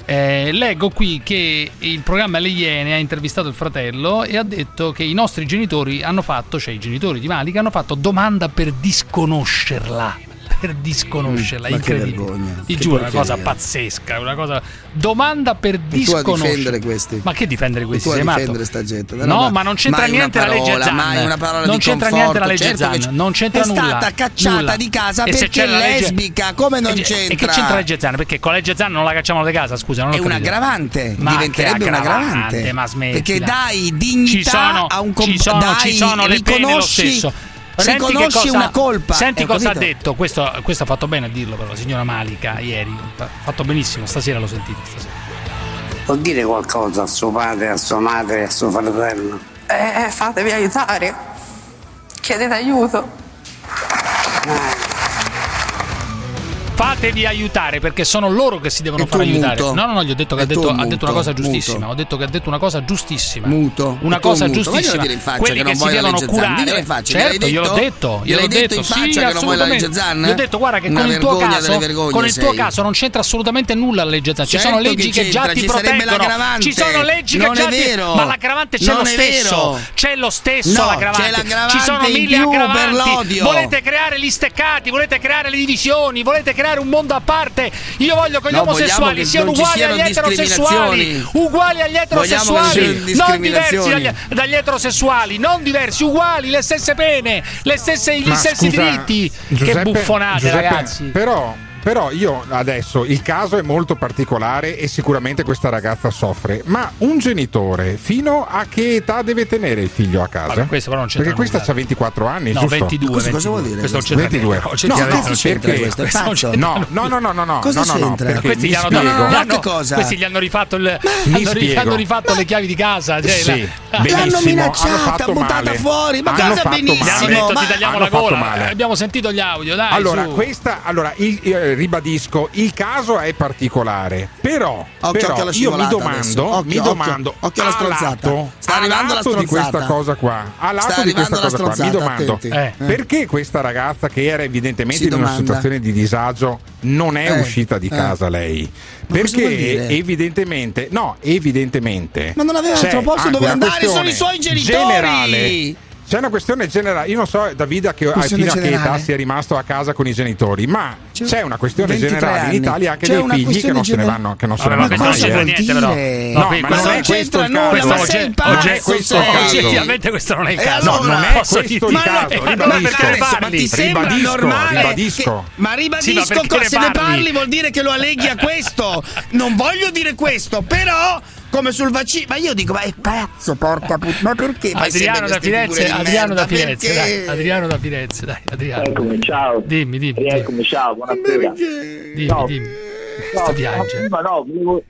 Eh, leggo qui che il programma Le Iene ha intervistato il fratello e ha detto che i nostri genitori hanno fatto, cioè i genitori di Malika, hanno fatto domanda per disconoscerla per disconoscerla. Mm, incredibile. Vergogna, Ti giuro, porcheria. una cosa pazzesca, una cosa. Domanda per disconoscere. Ma che difendere questi? Sei difendere sta gente. No, no, ma non c'entra niente parola, la legge Zan. Mai una parola non c'entra niente la legge certo Zan. Non c'entra è nulla. È stata cacciata nulla. di casa e perché è lesbica. Legge... Come non e c'entra? E che c'entra la legge Zan? Perché con la legge Zan non la cacciamo da casa, scusa. Non è un aggravante. Ma diventerebbe un aggravante. Perché dai dignità a un compagno. Ci sono le pene lo stesso si conosce una colpa. Senti eh, cosa capito? ha detto, questo, questo, ha fatto bene a dirlo però, la signora Malika ieri, ha fatto benissimo, stasera l'ho sentito. Stasera. Vuol dire qualcosa a suo padre, a sua madre, a suo fratello? Eh, eh fatevi aiutare, chiedete aiuto. Eh fatevi aiutare perché sono loro che si devono far aiutare. Muto. No, no, no, gli ho detto che ha detto, ha detto, una cosa giustissima. Muto. Ho detto che ha detto una cosa giustissima. Muto. Una cosa muto. giustissima. Dire in faccia Quelli che, che si devono curare. In faccia, certo, gliel'ho detto. Gliel'ho detto in faccia sì, che non vuoi la legge Zan. Gli ho detto guarda che una con il tuo caso con il tuo caso non c'entra assolutamente nulla la legge Zan. Certo ci sono leggi che, che già ti proteggono. Ci sono leggi che già ti Ma l'aggravante c'è lo stesso. C'è lo stesso l'aggravante. Ci sono mille aggravanti. Volete creare gli steccati, volete creare le divisioni, volete creare creare un mondo a parte. Io voglio che gli no, omosessuali siano uguali agli eterosessuali, uguali agli eterosessuali, non diversi dagli, dagli, eterosessuali, non diversi, uguali, le stesse pene, le stesse, gli Ma stessi scusa, diritti. Giuseppe, che buffonate, Giuseppe, ragazzi. Però però io adesso il caso è molto particolare e sicuramente questa ragazza soffre, ma un genitore fino a che età deve tenere il figlio a casa? Vabbè, questo però non c'entra perché questa ha 24 anni, no, giusto? 22. Cosa, cosa vuol dire? Questo, questo? 22. No, no, no, c'entra? Questo? No, no, no, no, no, no. Cosa no, c'entra? No, questi gli hanno, no, hanno, cosa? questi gli hanno rifatto, il, mi hanno, spiego. hanno rifatto le chiavi di casa, cioè, sì, la... l'hanno minacciata, buttata male. fuori, ma cosa benissimo. Ti tagliamo la gola. Abbiamo sentito gli audio. Allora, questa allora il eh, eh, ribadisco, il caso è particolare. Però, però io mi domando, occhio, mi domando occhio, alla stronzata. Sta arrivando la stronzata. di questa cosa qua. A lato di questa cosa qua, mi domando eh. eh. perché questa ragazza che era evidentemente si in domanda. una situazione di disagio non è eh, uscita di eh. casa lei. Ma perché evidentemente, no, evidentemente. Ma non aveva altro posto dove andare, sono i suoi genitori. Generale c'è una questione generale, io non so Davide, che questione fino generale. a che età sia rimasto a casa con i genitori, ma c'è, una questione generale anni. in Italia anche c'è dei figli che non gener- se ne vanno, che non se allora, ne vanno mai. Eh. Niente, però. No, no, ma, ma non è questo il caso. Nulla, questo, ogge- pazzo, ogge- questo oggettivamente questo non è il caso. Allora, no, non è questo il caso. Ribadisco, ma ti sembra normale? Ma ribadisco, se ne parli vuol dire che lo alleghi a questo. Non voglio dire questo, però come sul vaccino. Ma io dico, ma è pazzo, porca puttana, ma perché? Adriano da, Firenze, Adriano da Firenze, perché? dai, Adriano da Firenze, dai, Adriano. Eccomi, ciao. Dimmi, dimmi. Eccomi, ciao, buonasera. Dimmi, no, dimmi. No, prima no,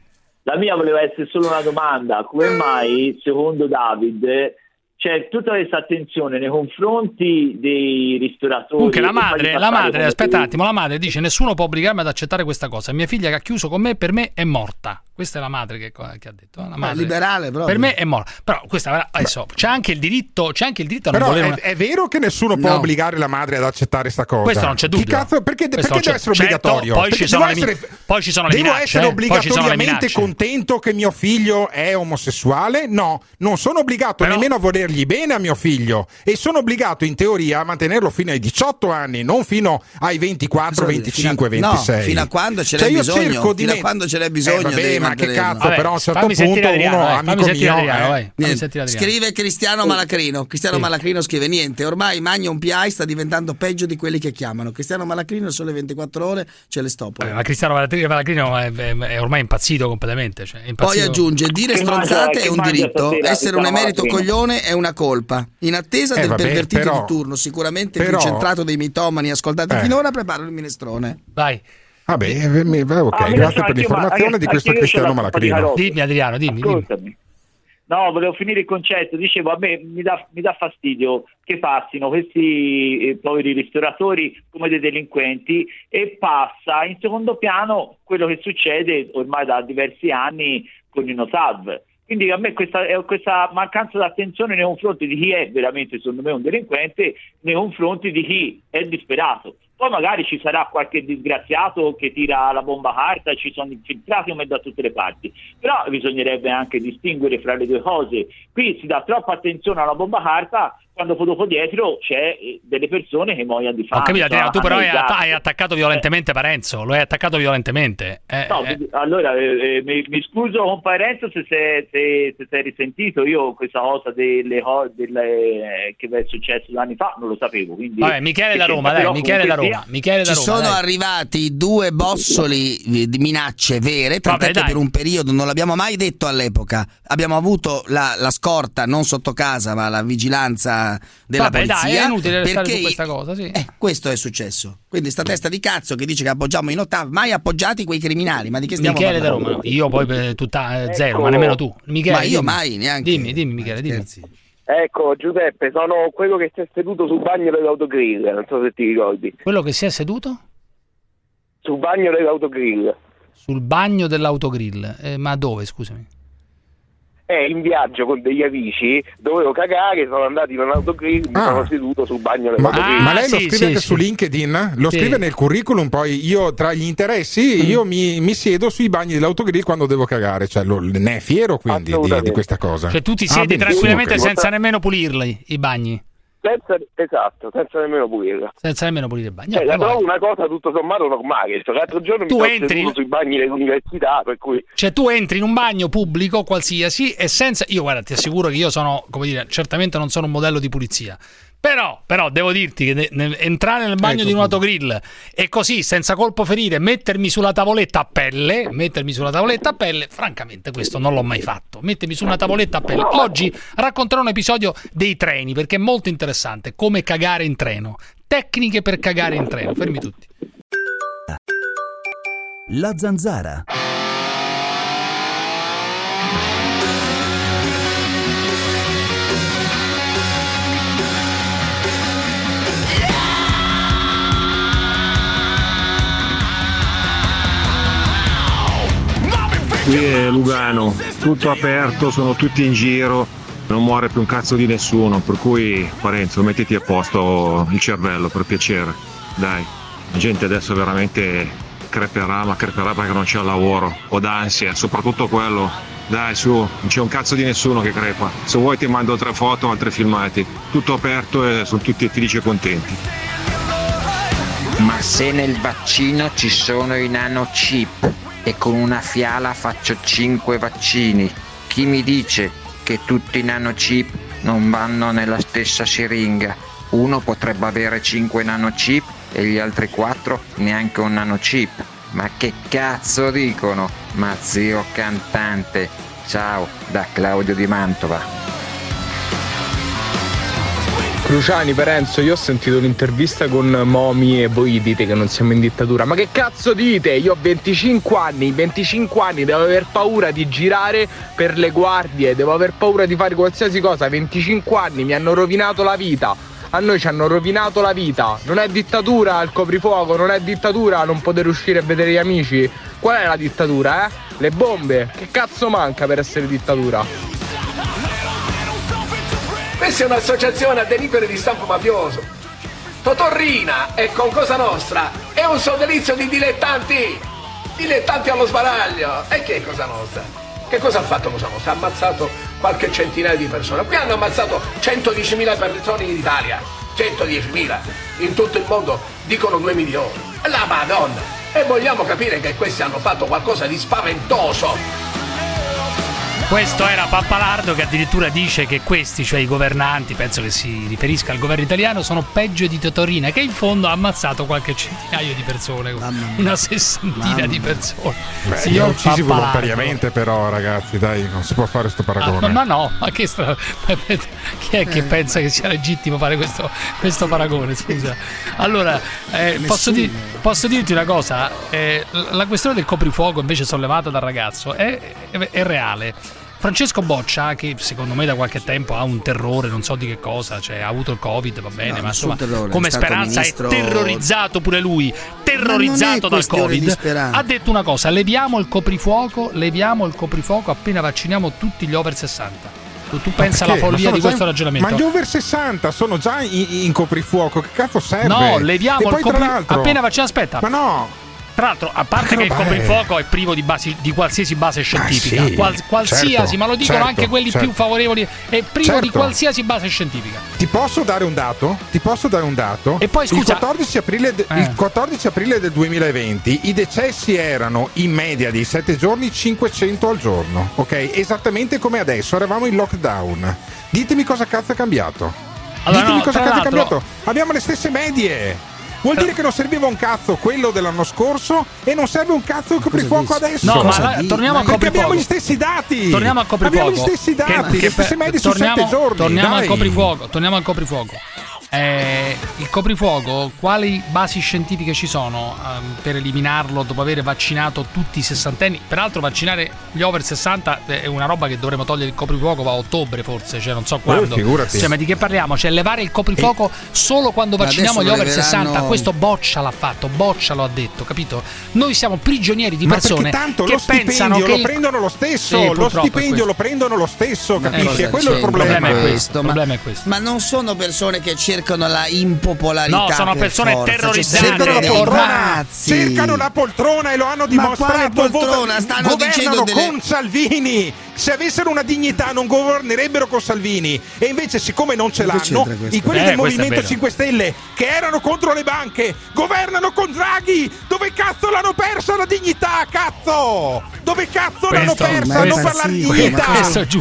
la mia voleva essere solo una domanda, come mai secondo David c'è tutta questa attenzione nei confronti dei ristoratori. Dunque, la madre, la madre aspetta un attimo, la madre dice: Nessuno può obbligarmi ad accettare questa cosa. Mia figlia che ha chiuso con me, per me è morta. Questa è la madre che, che ha detto. Eh, la madre, liberale, proprio. Per me è morta. Però questa adesso c'è anche il diritto, c'è anche il diritto a non Però volere. Una... È, vero che nessuno può no. obbligare la madre ad accettare questa cosa. Questo non c'è dubbio. Cazzo, perché, perché deve essere certo, obbligatorio? Poi ci, essere, le, poi ci, sono le, devo minacce. Devo essere eh? obbligatoriamente contento che mio figlio è omosessuale? No, non sono obbligato Però... nemmeno a volergli bene a mio figlio e sono obbligato in teoria a mantenerlo fino ai 18 anni, non fino ai 24, 25, 26. No, fino a quando ce cioè, l'hai cioè, bisogno? Fino a quando ce n'è eh, bisogno? Eh, ma che cazzo, Vabbè, però a un certo punto uno, eh, Adriano, eh, vai, amico mio, eh, scrive Cristiano Malacrino. Cristiano sì. Malacrino scrive niente, ormai Magno un PI sta diventando peggio di quelli che chiamano. Cristiano Malacrino sole 24 ore ce le stoppo. Ma Cristiano Malacrino è, è, ormai impazzito completamente. Cioè, impazzito. Poi aggiunge, dire che stronzate eh, è un diritto, stasera, essere un emerito Malacrino. coglione è una colpa. In attesa eh, del vabbè, pervertito però, di turno, sicuramente però, più centrato dei mitomani ascoltati eh. finora, preparo il minestrone. Vai. Ah beh, eh, ok, ah, grazie per l'informazione di questo Cristiano Malacrino. Dimmi Adriano, dimmi. Ascoltami. Dimmi. No, volevo finire il concetto, dicevo a me mi dà, fastidio che passino questi eh, poveri ristoratori come dei delinquenti e passa in secondo piano quello che succede ormai da diversi anni con i Notav. Quindi a me questa, eh, questa mancanza d'attenzione nei confronti di chi è veramente, secondo me, un delinquente, nei confronti di chi è disperato. Poi magari ci sarà qualche disgraziato che tira la bomba carta, ci sono infiltrati come da tutte le parti, però bisognerebbe anche distinguere fra le due cose. Qui si dà troppa attenzione alla bomba carta quando dopo dietro c'è eh, delle persone che muoiono di fame. Ho capito, cioè, tu però hai, att- hai, attaccato violentemente eh. Parenzo, lo hai attaccato violentemente. Eh, no, eh. allora eh, mi, mi, scuso con Parenzo se sei, se, se sei risentito, io questa cosa delle, delle, che è successo anni fa non lo sapevo. Quindi, Vabbè, Michele da Roma, dai, Michele da Roma, Michele da Roma. Ci sono dai. arrivati due bossoli di minacce vere, tant'è che per un periodo non l'abbiamo mai detto all'epoca, abbiamo avuto la, la scorta non sotto casa ma la vigilanza della Vabbè, dai, polizia. è inutile restare perché su questa cosa, sì. eh, questo è successo. Quindi sta testa di cazzo che dice che appoggiamo in ottava, mai appoggiati quei criminali, ma di che stiamo Michele da parlando? Roma, io poi per tutta eh, zero, Ecco. ma nemmeno tu. Michele, Ma io dimmi. mai, neanche. Dimmi, dimmi Michele, dimmi. Ecco, Giuseppe, sono quello che si è seduto sul bagno dell'autogrill, non so se ti ricordi. Quello che si è seduto? sul bagno dell'autogrill. Sul bagno dell'autogrill. Eh, ma dove, scusami? È in viaggio con degli amici, dovevo cagare, sono andati in un autogrill, mi Ah. sono seduto sul bagno Ma, dell'autogrill. ma lei lo scrive anche su LinkedIn? Lo Sì. scrive nel curriculum, poi io tra gli interessi io mi, mi siedo sui bagni dell'autogrill quando devo cagare, cioè lo- ne è fiero quindi di, di questa cosa. Cioè tu ti Ah, siedi benissimo, tranquillamente senza nemmeno pulirli i bagni. Senza, esatto, senza nemmeno pulirla. Senza nemmeno pulire i bagni. Cioè, la trovo una cosa tutto sommato normale. Cioè, L'altro giorno Tu mi sono entri- seduto sui bagni dell'università, per cui Cioè tu entri in un bagno pubblico qualsiasi e senza... Io guarda, ti assicuro che io sono, come dire, certamente non sono un modello di pulizia. Però, però devo dirti che ne- nel- entrare nel bagno Ecco di un autogrill e così, senza colpo ferire, mettermi sulla tavoletta a pelle, mettermi sulla tavoletta a pelle, francamente questo non l'ho mai fatto. Mettermi su una tavoletta a pelle. Oggi racconterò un episodio dei treni perché è molto interessante, come cagare in treno. Tecniche per cagare in treno. Fermi tutti. La zanzara. Qui è Lugano, tutto aperto, sono tutti in giro, non muore più un cazzo di nessuno, per cui Parenzo mettiti a posto il cervello per piacere. Dai, la gente adesso veramente creperà, ma creperà perché non c'è lavoro, o d'ansia, soprattutto quello. Dai su, non c'è un cazzo di nessuno che crepa. Se vuoi ti mando tre foto, altri filmati. Tutto aperto e sono tutti felici e contenti. Ma se nel vaccino ci sono i nanochip e con una fiala faccio 5 vaccini, chi mi dice che tutti i nanochip non vanno nella stessa siringa? Uno potrebbe avere 5 nanochip e gli altri 4 neanche un nanochip. Ma che cazzo dicono? Ma zio cantante. Ciao da Claudio di Mantova. Cruciani, Perenzo, io ho sentito un'intervista con Momi e voi dite che non siamo in dittatura. Ma che cazzo dite? Io ho 25 anni, 25 anni, devo aver paura di girare per le guardie, devo aver paura di fare qualsiasi cosa. 25 anni, mi hanno rovinato la vita. A noi ci hanno rovinato la vita. Non è dittatura il coprifuoco, non è dittatura non poter uscire e vedere gli amici. Qual è la dittatura, eh? Le bombe. Che cazzo manca per essere dittatura? Questa è un'associazione a delinquere di stampo mafioso. Totorrina e con Cosa Nostra è un sodalizio di dilettanti. Dilettanti allo sbaraglio. E che è Cosa Nostra? Che cosa ha fatto Cosa Nostra? Ha ammazzato qualche centinaia di persone. Qui hanno ammazzato 110.000 persone in Italia. 110.000. In tutto il mondo dicono 2 milioni. La Madonna. E vogliamo capire che questi hanno fatto qualcosa di spaventoso. Questo era Pappalardo che addirittura dice che questi, cioè i governanti, penso che si riferisca al governo italiano, sono peggio di Totorina, che in fondo ha ammazzato qualche centinaio di persone, una sessantina Mamma di persone. Beh, li ha Signor uccisi volontariamente però ragazzi, dai, non si può fare questo Ah, paragone. ma, ma no, ma che stra... chi è che Eh. pensa che sia legittimo fare questo, questo paragone? Scusa. Allora, eh, posso, Nessuno. di- posso dirti una cosa? Eh, la questione del coprifuoco, invece sollevata dal ragazzo, è, è- è reale. Francesco Boccia, che secondo me da qualche tempo ha un terrore, non so di che cosa, cioè ha avuto il Covid, va bene, No, ma insomma, terrore, come speranza ministro- è terrorizzato pure lui, terrorizzato dal Covid. Ha detto una cosa, leviamo il coprifuoco, leviamo il coprifuoco appena vacciniamo tutti gli over 60. Tu, tu pensa alla follia di questo in- ragionamento? Ma gli over 60 sono già in, in coprifuoco, che cazzo serve? No, leviamo e il poi, tra copri- l'altro- appena vaccinato. Aspetta. Ma no. Tra l'altro, a parte che il coprifuoco è privo di, basi- di qualsiasi base scientifica, sì, qual- qualsiasi, certo, ma lo dicono certo, anche quelli certo. più favorevoli, è privo di Certo. qualsiasi base scientifica. Ti posso dare un dato? Ti posso dare un dato? E poi, scusa- il 14 aprile, de- Eh. il 14 aprile del 2020 i decessi erano in media di 7 giorni 500 al giorno, ok? Esattamente come adesso, eravamo in lockdown. Ditemi cosa cazzo è cambiato. Allora, Ditemi no, cosa cazzo è cambiato. Abbiamo le stesse medie. Vuol dire che non serviva un cazzo quello dell'anno scorso e non serve un cazzo il coprifuoco adesso. No, ma la- torniamo al Perché coprifuoco. abbiamo gli stessi dati. Torniamo al coprifuoco. Abbiamo gli stessi Che- dati, che le stesse per- torniamo, 7 giorni. Torniamo al. Torniamo al coprifuoco. Eh, il coprifuoco, quali basi scientifiche ci sono ehm, per eliminarlo dopo aver vaccinato tutti i sessantenni? Peraltro vaccinare gli over 60 è una roba che dovremmo togliere il coprifuoco va a ottobre forse, cioè non so quando. figurati. Cioè, ma di che parliamo? Cioè levare il coprifuoco solo quando vacciniamo gli over lo 60? leveranno- Questo Boccia l'ha fatto, Boccia lo ha detto, capito? Noi siamo prigionieri di Ma persone tanto che lo pensano stipendio che lo prendono lo stesso, Sì, lo stipendio lo prendono lo stesso, Eh, capisci? È quello il problema. Il problema è questo, Il ma- problema è questo. Ma non sono persone che cercano la impopolarità. No, sono per persone forza, terrorizzate, cioè, sembrano dei poltrona, cercano la poltrona e lo hanno Ma dimostrato. quale poltrona? Stanno dicendo delle- con Salvini. Se avessero una dignità non governerebbero con Salvini. E invece, siccome non ce l'hanno, i quelli Eh, del Movimento vero. 5 Stelle che erano contro le banche governano con Draghi. Dove cazzo l'hanno persa la dignità? Cazzo! Dove cazzo l'hanno persa? Non parlare di dignità.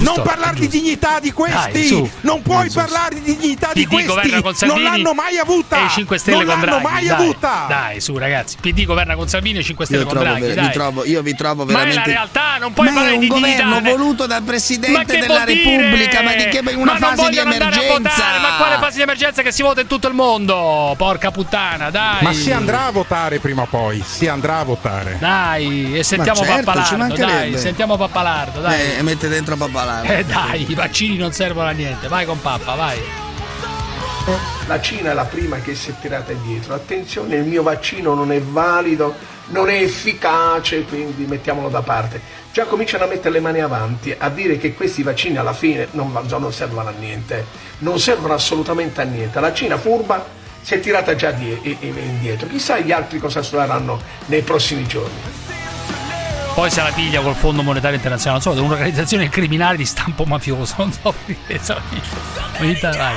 non parlare di dignità di questi. Non puoi parlare di dignità di PD questi. governa con Salvini non l'hanno mai avuta. e i 5 Stelle non con l'hanno Draghi. mai avuta. Dai, su ragazzi, PD governa con Salvini e 5 Stelle Io, con trovo, Draghi, dai. vi trovo, io vi trovo Ma è veramente. la realtà, non puoi ma è parlare un di governo dignità. voluto dal Presidente della? Repubblica, ma di che una fase di emergenza. ma quale fase di emergenza che si vota in tutto il mondo? Porca puttana, dai. Ma si andrà a votare prima o poi, si andrà a votare. Dai, e sentiamo certo, ci Pappalardo, mancherebbe. dai, sentiamo Pappalardo, dai. Eh, mette dentro Pappalardo. Eh dai, i vaccini non servono a niente. Vai con pappa, vai. La Cina è la prima che si è tirata indietro. Attenzione, il mio vaccino non è valido, non è efficace, quindi mettiamolo da parte. Già cominciano a mettere le mani avanti, a dire che questi vaccini alla fine non, non servono a niente. Non servono assolutamente a niente. La Cina furba si è tirata già die- i- i- indietro. Chissà gli altri cosa faranno nei prossimi giorni. Poi se la piglia col Fondo Monetario Internazionale, non so, un'organizzazione criminale di stampo mafioso, non so perché se la piglia. Vai.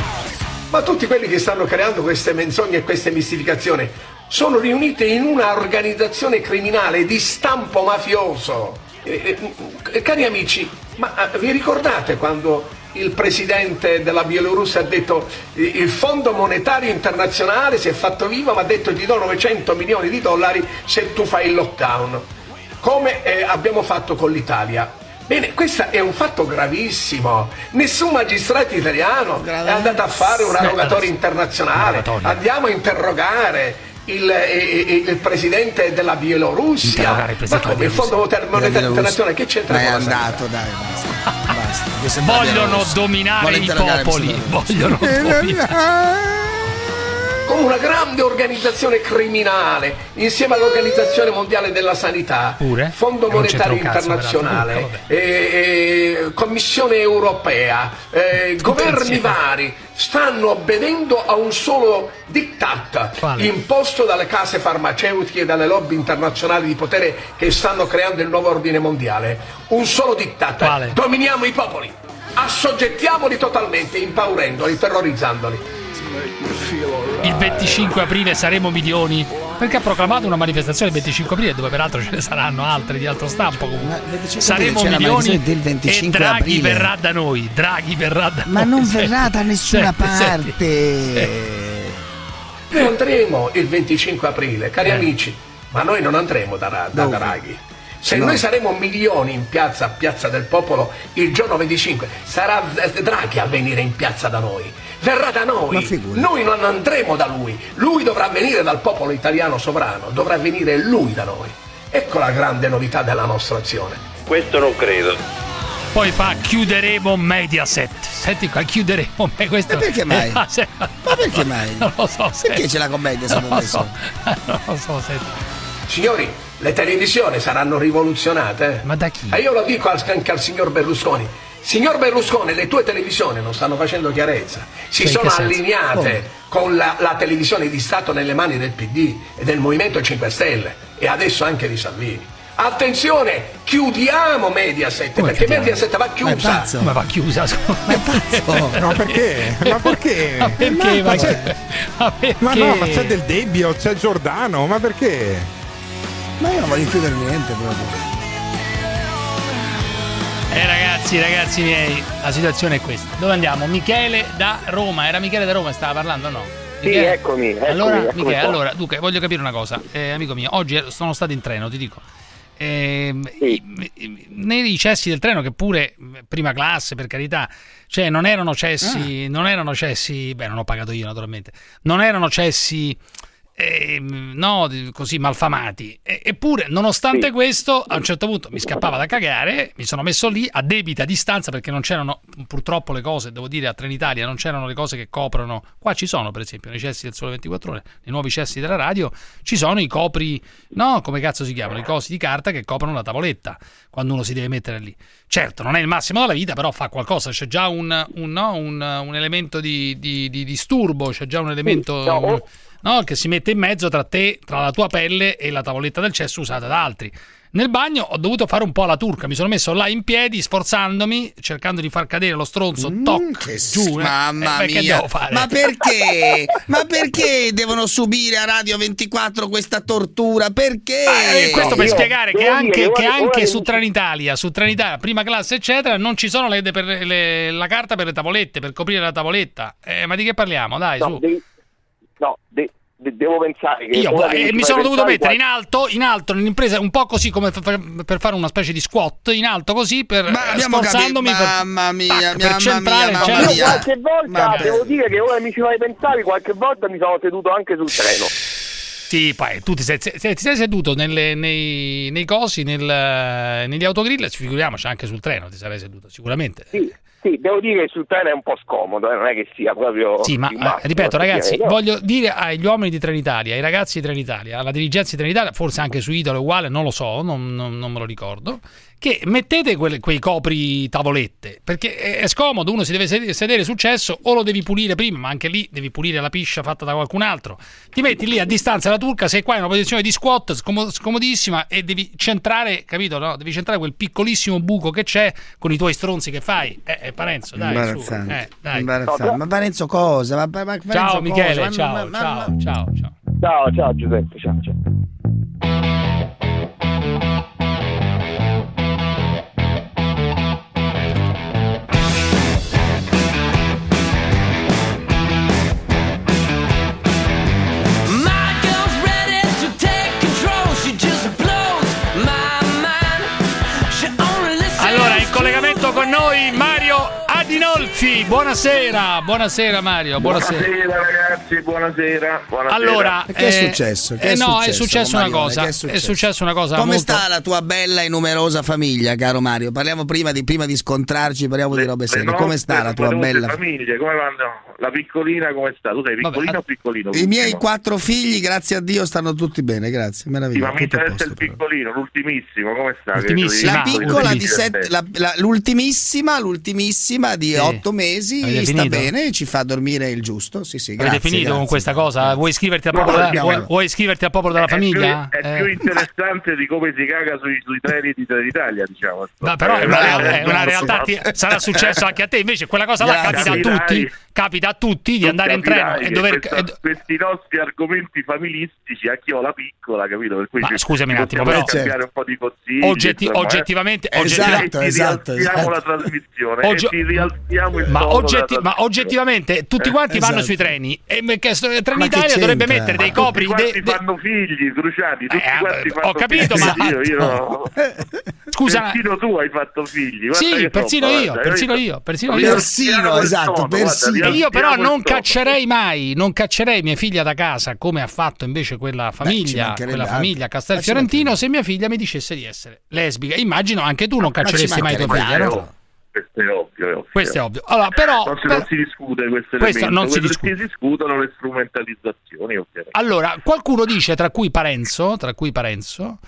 Ma tutti quelli che stanno creando queste menzogne e queste mistificazioni sono riuniti in una organizzazione criminale di stampo mafioso. Eh, eh, cari amici, ma eh, vi ricordate quando il presidente della Bielorussia ha detto il Fondo Monetario Internazionale si è fatto vivo ma ha detto ti do 900 milioni di dollari se tu fai il lockdown, come eh, abbiamo fatto con l'Italia. Bene, questo è un fatto gravissimo. Nessun magistrato italiano è andato a fare un Eh, rogatorio internazionale. Andiamo a interrogare il, eh, eh, il presidente della Bielorussia. Il Ma come il Fondo Monetario. Internazionale che c'entra Ma è con la sanità? andato, dai, basta. basta. Vogliono dominare Vuole i il popoli. Vogliono dominare. Come una grande organizzazione criminale insieme all'Organizzazione Mondiale della Sanità, Pure? Fondo Monetario cazzo, Internazionale, peraltro. eh, eh, Commissione Europea, eh, governi insieme. vari stanno obbedendo a un solo diktat Quale? imposto dalle case farmaceutiche e dalle lobby internazionali di potere che stanno creando il nuovo ordine mondiale. Un solo diktat. Quale? Dominiamo i popoli. Assoggettiamoli totalmente, impaurendoli, terrorizzandoli. Il 25 aprile saremo milioni. Perché ha proclamato una manifestazione il 25 aprile, dove peraltro ce ne saranno altre di altro stampo. Comunque. 25 Saremo milioni del 25 e Draghi aprile. verrà da noi. Draghi verrà da Ma noi. non Senti, verrà da nessuna senti, senti. parte. Noi andremo il 25 aprile, cari Eh. amici, ma noi non andremo da, da? Draghi. Se No. noi saremo milioni in piazza, piazza del popolo, il giorno 25, sarà Draghi a venire in piazza da noi. Verrà da Ma noi. Noi non andremo da lui. Lui dovrà venire dal popolo italiano sovrano, dovrà venire lui da noi. Ecco la grande novità della nostra azione. Questo non credo. Poi fa chiuderemo Mediaset. Senti qua, chiuderemo me questo. E perché mai? Se- Ma perché mai? Non lo so. Perché senti. c'è la commedia Non lo so. Non lo so, senti. Signori, le televisioni saranno rivoluzionate. Ma da chi? E io lo dico al- anche al signor Berlusconi. Signor Berlusconi, le tue televisioni non stanno facendo chiarezza. Si Cioè, sono allineate con la, la televisione di Stato nelle mani del PD e del Movimento 5 Stelle e adesso anche di Salvini. Attenzione, chiudiamo Mediaset Come perché chiudiamo? Mediaset va Ma è chiusa. pazzo. Come va chiusa? Ma è pazzo. No, perché? Ma perché? Ma perché? Ma, Ma, c'è- ma perché? ma no, ma c'è del Debbio, c'è Giordano, ma perché? Ma io non voglio chiudere niente proprio. Eh ragazzi, ragazzi miei, la situazione è questa. Dove andiamo? Michele da Roma. Era Michele da Roma che stava parlando, no? Sì, Michele? eccomi, eccomi, allora, eccomi Michele, allora, dunque, voglio capire una cosa. Eh, amico mio, oggi sono stato in treno, ti dico. Ehm, Sì. nei ricessi del treno che pure prima classe, per carità. Cioè, non erano cessi, non erano cessi, beh, non ho pagato io naturalmente, non erano cessi eh, no, così malfamati. E- eppure, nonostante Sì. questo, a un certo punto mi scappava da cagare, mi sono messo lì a debita distanza perché non c'erano purtroppo le cose, devo dire a Trenitalia, non c'erano le cose che coprono. Qua ci sono, per esempio, nei cessi del Sole 24 Ore, nei nuovi cessi della radio, ci sono i copri, no, come cazzo si chiamano, i cosi di carta che coprono la tavoletta quando uno si deve mettere lì. Certo, non è il massimo della vita, però fa qualcosa, c'è già un, un, no, un, un elemento di, di- di disturbo, c'è già un elemento... no, o- un- no, che si mette in mezzo tra te, tra la tua pelle e la tavoletta del cesso usata da altri. Nel bagno ho dovuto fare un po' alla turca, mi sono messo là in piedi, sforzandomi, cercando di far cadere lo stronzo, toc, giù. eh. Mamma Eh, beh, che mia, devo fare? ma perché? ma perché devono subire a Radio 24 questa tortura? Perché? Eh, questo per io spiegare che anche, dire, che ora- anche ora su Trenitalia, su Trenitalia, prima classe, eccetera, non ci sono le, per le- la carta per le tavolette, per coprire la tavoletta. Eh, ma di che parliamo? Dai, No, su. devi- no, de- de- devo pensare che Io eh, mi sono dovuto mettere in alto, in alto nell'impresa, un po' così come f- per fare una specie di squat, in alto così per Ma eh, sforzandomi capito- per, mamma mia, tac, per mamma centrare mia, mamma centro. Io qualche volta, Vabbè. devo dire che ora mi ci fai pensare, qualche volta mi sono seduto anche sul treno. Sì, poi tu ti sei, se- ti sei seduto nelle- nei, nei cosi, nel, negli autogrill, figuriamoci anche sul treno ti sarei seduto, sicuramente. Sì, sì, devo dire che sul treno è un po' scomodo, eh, non è che sia proprio... Sì, ma il eh, massimo, ripeto, ragazzi, però- voglio dire agli uomini di Trenitalia, ai ragazzi di Trenitalia, alla dirigenza di Trenitalia, forse anche su Italo è uguale, non lo so, non, non- non me lo ricordo, che mettete quelle- quei copri tavolette, perché è, è scomodo, uno si deve sed- sedere sul cesso o lo devi pulire prima, ma anche lì devi pulire la piscia fatta da qualcun altro. Ti metti lì a distanza la turca, sei qua in una posizione di squat scomo- scomodissima e devi centrare, capito? No? Devi centrare quel piccolissimo buco che c'è con i tuoi stronzi che fai. Eh, eh Parenzo, dai, su. Imbarazzante. Eh, dai. Imbarazzante. Ma Parenzo cosa? Ma, ma- ma Parenzo Ciao cosa? Michele, Ma- ciao, ma- ma- ciao, ciao, ciao. Ciao, ciao Giuseppe, ciao, ciao. Noi Mario Adinolfi. Buonasera, buonasera Mario, buonasera. ragazzi, buonasera. buonasera. Allora, Che è eh, successo? Che eh, è no, è successo, successo una cosa. È È successo? successa una cosa Come molto sta la tua bella e numerosa famiglia, caro Mario? Parliamo prima di, prima di scontrarci, parliamo di robe Le serie. Come sta la tua bella famiglie? Come vanno? La piccolina come sta? Tu sei piccolino o piccolino? I miei quattro figli, grazie a Dio, stanno tutti bene, grazie. Sì, Meraviglioso. ma mi interessa posto. il piccolino, l'ultimissimo, come sta? L'ultimissima. La piccola di sette, l'ultimissima, l'ultimissima di Sì. otto mesi Avete sta finito? bene ci fa dormire il giusto. Sì, sì, Avete grazie, finito con grazie. questa cosa? Vuoi iscriverti al No, popolo, della, abbiamo- vuoi, vuoi iscriverti al popolo della È più- famiglia? È Eh. più interessante di come si caga sui, sui treni di Trenitalia, diciamo. Ma però è una, è una realtà, ti- sarà successo anche a te, invece quella cosa là capita a tutti, capita a tutti di andare in treno e dover... questa- e questi nostri argomenti familistici a chi ho la piccola, capito? Per cui Ma scusami un attimo, però- scambiare un po' di consigli. Oggetti- insomma, eh. oggettivamente- oggettivamente- esatto, rialziamo esatto. la trasmissione Oggi- e ci rialziamo il ma, oggetti- ma oggettivamente tutti Eh, quanti vanno esatto. sui treni e Trenitalia che dovrebbe mettere dei Ma tutti copri quanti de- de- fanno figli, Cruciani, tutti Eh, quanti fanno ho capito, figli. ma- io, io... Scusa, persino tu hai fatto figli. guarda Sì, persino roba, io, guarda, persino io, persino io. Persino, esatto, persino. E io però non caccerei mai, non caccerei mia figlia da casa come ha fatto invece quella famiglia, quella famiglia a Castel Fiorentino se mia figlia mi dicesse di essere lesbica. Immagino anche tu non ci cacceresti mai tua figlia, no? Questo è ovvio, è ovvio. Questo è ovvio. Allora, però, non, si, per- non si discute questo, Questo elemento. non si discute. che si discutono le strumentalizzazioni, ovviamente. Allora, qualcuno dice, tra cui Parenzo, tra cui Parenzo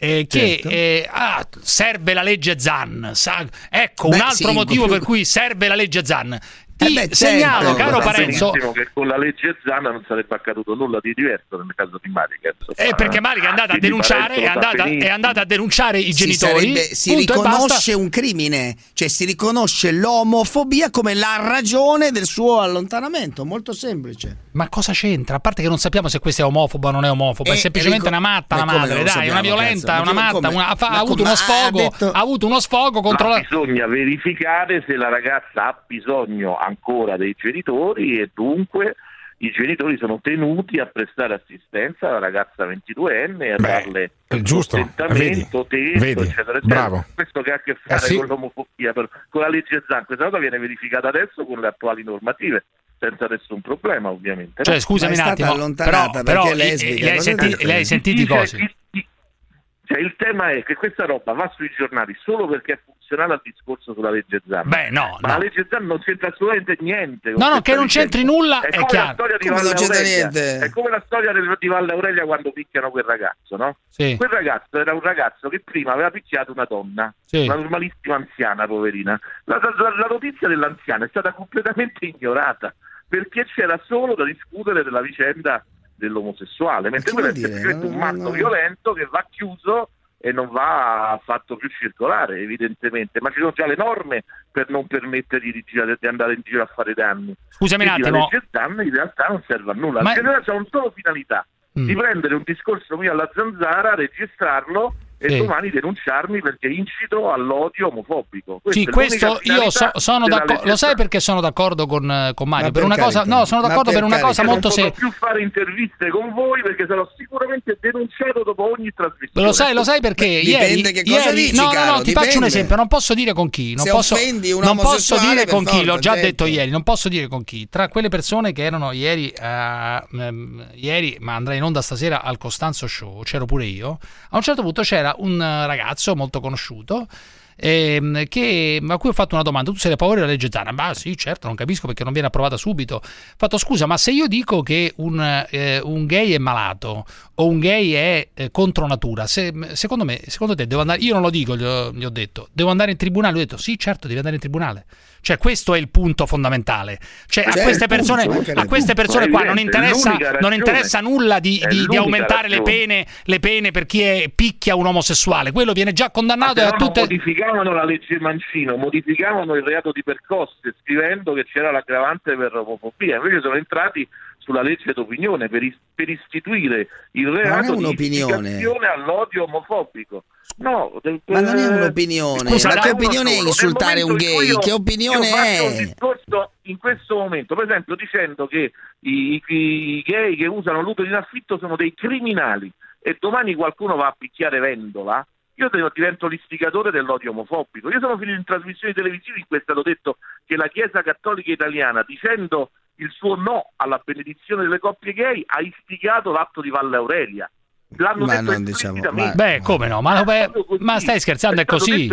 eh, che Certo. eh, ah, serve la legge Zan. Sa- ecco Beh, un altro sì, motivo più- per cui serve la legge Zan. Ti beh, certo. segnalo, Eh, caro Parenzo, che con la legge Zanna non sarebbe accaduto nulla di diverso nel caso di Marica. insomma. Eh, perché Marica è andata a denunciare, è andata, è andata a denunciare i Si, genitori. sarebbe- si punto e basta. riconosce un crimine, cioè si riconosce l'omofobia come la ragione del suo allontanamento, molto semplice. Ma cosa c'entra? A parte che non sappiamo se questa è omofoba o non è omofoba, è Eh, semplicemente rico- una matta, come madre, dai, sappiamo, una violenta, cazzo? una Ma matta, una- ha, ha avuto uno ha sfogo, detto- ha avuto uno sfogo contro Ma la... bisogna verificare se la ragazza ha bisogno ancora dei genitori e dunque i genitori sono tenuti a prestare assistenza alla ragazza 22enne e a darle è giusto, sostentamento, vedi, eccetera, eccetera. bravo. Questo che ha a che fare Eh sì. con l'omofobia, per- con la legge Zan, questa cosa viene verificata adesso con le attuali normative, senza nessun problema ovviamente. Cioè, no? scusami un attimo, però, però lei, lei hai senti- lei hai sentito i Dice cosi? chi- chi- cioè, il tema è che questa roba va sui giornali solo perché è funzionale al discorso sulla legge Zan. Beh, no, Ma no. la legge Zan non c'entra assolutamente niente. No, no, che non c'entri nulla, è è come chiaro. La storia di Come non c'entra niente? È come la storia di Valle Aurelia quando picchiano quel ragazzo, no? Sì. Quel ragazzo era un ragazzo che prima aveva picchiato una donna, Sì. una normalissima anziana, poverina. La, la- la notizia dell'anziana è stata completamente ignorata perché c'era solo da discutere della vicenda dell'omosessuale, mentre quello è semplicemente un matto violento che va chiuso e non va fatto più circolare, evidentemente. Ma ci sono già le norme per non permettergli di, girare- di andare in giro a fare danni. Scusami un attimo. Legge Zan in realtà non serve a nulla. Ma- ha una solo finalità Mm. di prendere un discorso mio alla zanzara, registrarlo e Sì. domani denunciarmi perché incito all'odio omofobico. Questa Sì, questo io so- sono d'accordo. Lo sai perché sono d'accordo con, eh, con Mario? Ma Per per una cosa, no, sono Ma d'accordo per, per una cosa molto non semplice. potrò più fare interviste con voi perché sarò sicuramente denunciato dopo ogni trasmissione. Lo sai, lo sai perché ieri, dipende che cosa ieri- dici, no, no, caro, no, ti faccio un dipende. esempio, non posso dire con chi, non posso, non posso dire con chi, l'ho già detto ieri, non posso dire con chi. Tra quelle persone che erano ieri, eh, ehm, ieri, ma andrei in onda stasera al Costanzo Show, c'ero pure io, a un certo punto c'era un eh, ragazzo molto conosciuto ehm, che, a cui ho fatto una domanda, tu sei a favore della legge Zana? Ma sì, certo, non capisco perché non viene approvata subito. Ho fatto scusa, ma se io dico che un, eh, un gay è malato o un gay è eh, contro natura, se- secondo me, secondo te devo andare, io non lo dico, gli ho, gli ho detto, devo andare in tribunale? Lui ha detto sì, certo, devi andare in tribunale. Cioè, questo è il punto fondamentale. Cioè, a queste persone, a queste persone qua non interessa, non interessa nulla di, di- di aumentare le pene, le pene per chi è, picchia un omosessuale. Quello viene già condannato da tutte. modificavano la legge Mancino, modificavano il reato di percosse scrivendo che c'era l'aggravante per omofobia, invece sono entrati sulla legge d'opinione per, is- per istituire il reato di istigazione all'odio omofobico. No, del- Ma non è eh, un'opinione. scusa, che uno opinione è insultare un gay? io- Che opinione un è? discorso in questo momento, per esempio, dicendo che i, i gay che usano l'utero in affitto sono dei criminali e domani qualcuno va a picchiare Vendola, io divento l'istigatore dell'odio omofobico. Io sono finito in trasmissioni televisive in cui è stato detto che la Chiesa Cattolica Italiana, dicendo il suo no alla benedizione delle coppie gay, ha istigato l'atto di Valle Aurelia. L'hanno Ma detto non diciamo- esplicitamente. Beh, come no? Ma, beh, ma stai scherzando? È stato così.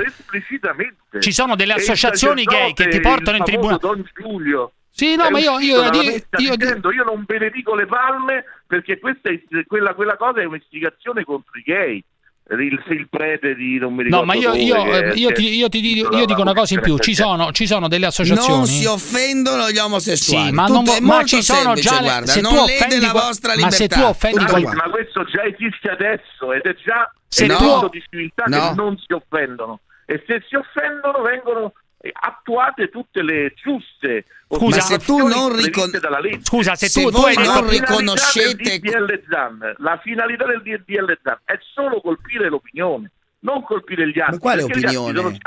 Ci sono delle associazioni gay che ti portano in tribunale. Don Giulio. Sì, no, è ma io- io- io- io- dicendo io non benedico le palme perché questa è, quella, quella cosa è un'istigazione contro i gay. Il, il prete di non mi ricordo No, ma io, dove, io- che- io che- ti, io ti io dico una cosa in più: ci sono, ci sono delle associazioni. Non si offendono gli omosessuali. Sì, ma, non, ma ci sono semplice, già le- guarda, se non offendi la vostra ma se libertà. tu offendi qual- qua. ma questo già esiste adesso ed è già Se è tu- un di civiltà No. che non si offendono e se si offendono vengono eh, attuate tutte le giuste Scusa, se tu non ricon- dalla legge. Scusa, se Se tu, tu non la finalità riconoscete- Zan, la finalità del DDL Zan è solo colpire l'opinione, non colpire gli altri. Ma quale perché gli altri opinione? sono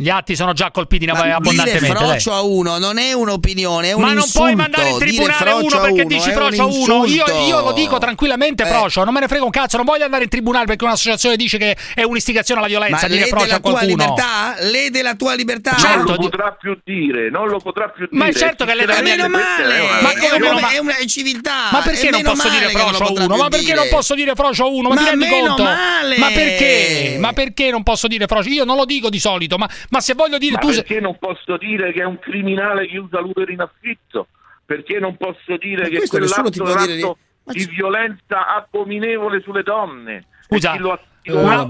Gli atti sono già colpiti in- Ma dire abbondantemente. dai. frocio a uno non è un'opinione, è un Ma non insulto. puoi mandare in Dire tribunale uno perché uno dici è frocio a un uno. Io, io lo dico tranquillamente Eh. frocio, non me ne frega un cazzo. Non voglio andare in tribunale perché un'associazione dice che è un'istigazione alla Ma violenza. dire lede frocio la a tua qualcuno. libertà? Lede la tua libertà? non Certo, lo di- potrà più dire, non lo potrà più dire. Ma è certo che le Ma deve meno Questa è male, una- Ma è, come una, meno ma- è una civiltà. Ma perché è non posso dire che non lo frocio a potrà uno? Ma perché dire. non posso dire frocio a uno? Ma, Ma ti rendi conto? Ma perché? Ma perché non posso dire frocio? Io non lo dico di solito, ma, ma se voglio dire Ma tu. se- perché non posso dire che è un criminale che usa l'utero in affitto? Perché non posso dire Ma che quell'atto è un dire di- atto Ma di violenza abominevole sulle donne? Scusa, E chi lo- chi Eh, una-.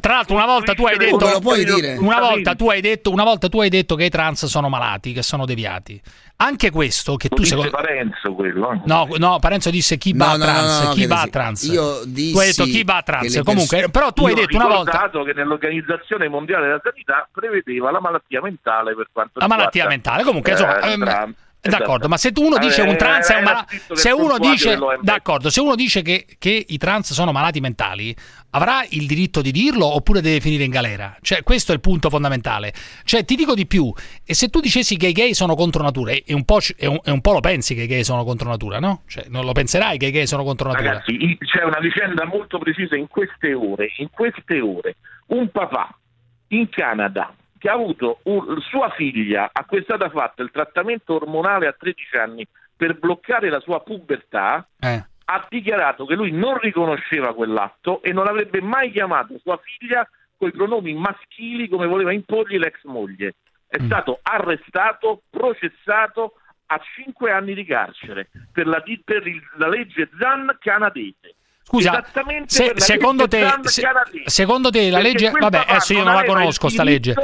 Tra l'altro, una volta tu hai detto. Come lo puoi dire? Una volta, tu hai detto, una volta tu hai detto che i trans sono malati, che sono deviati. Anche questo che Lo tu disse secondo Parenzo quello. eh. No, no, Parenzo disse chi No, va a no, no, trans, no, no, chi va trans. io tu hai detto dissi chi va a trans. Comunque, perso- però tu hai Io ho detto una volta che nell'Organizzazione Mondiale della Sanità prevedeva la malattia mentale per quanto la malattia riguarda, mentale. Comunque, insomma, eh, d'accordo, esatto. ma se uno dice eh, un trans è un eh, malato, se uno dice, se uno dice che, che, i trans sono malati mentali, avrà il diritto di dirlo oppure deve finire in galera? Cioè, questo è il punto fondamentale. Cioè, ti dico di più, e se tu dicessi che i gay sono contro natura, e un, un, un po', lo pensi che i gay sono contro natura, no? Cioè, non lo penserai che i gay sono contro natura. Ragazzi, c'è una vicenda molto precisa in queste ore, in queste ore, un papà in Canada che ha avuto un, sua figlia a cui è stata fatta il trattamento ormonale a 13 anni per bloccare la sua pubertà, eh. ha dichiarato che lui non riconosceva quell'atto e non avrebbe mai chiamato sua figlia coi pronomi maschili come voleva imporgli l'ex moglie. È mm. stato arrestato, processato a 5 anni di carcere per la, per il, la legge Zan canadese. Scusa, se, secondo, te, se, secondo te la Perché legge... Vabbè, adesso io non la conosco sta legge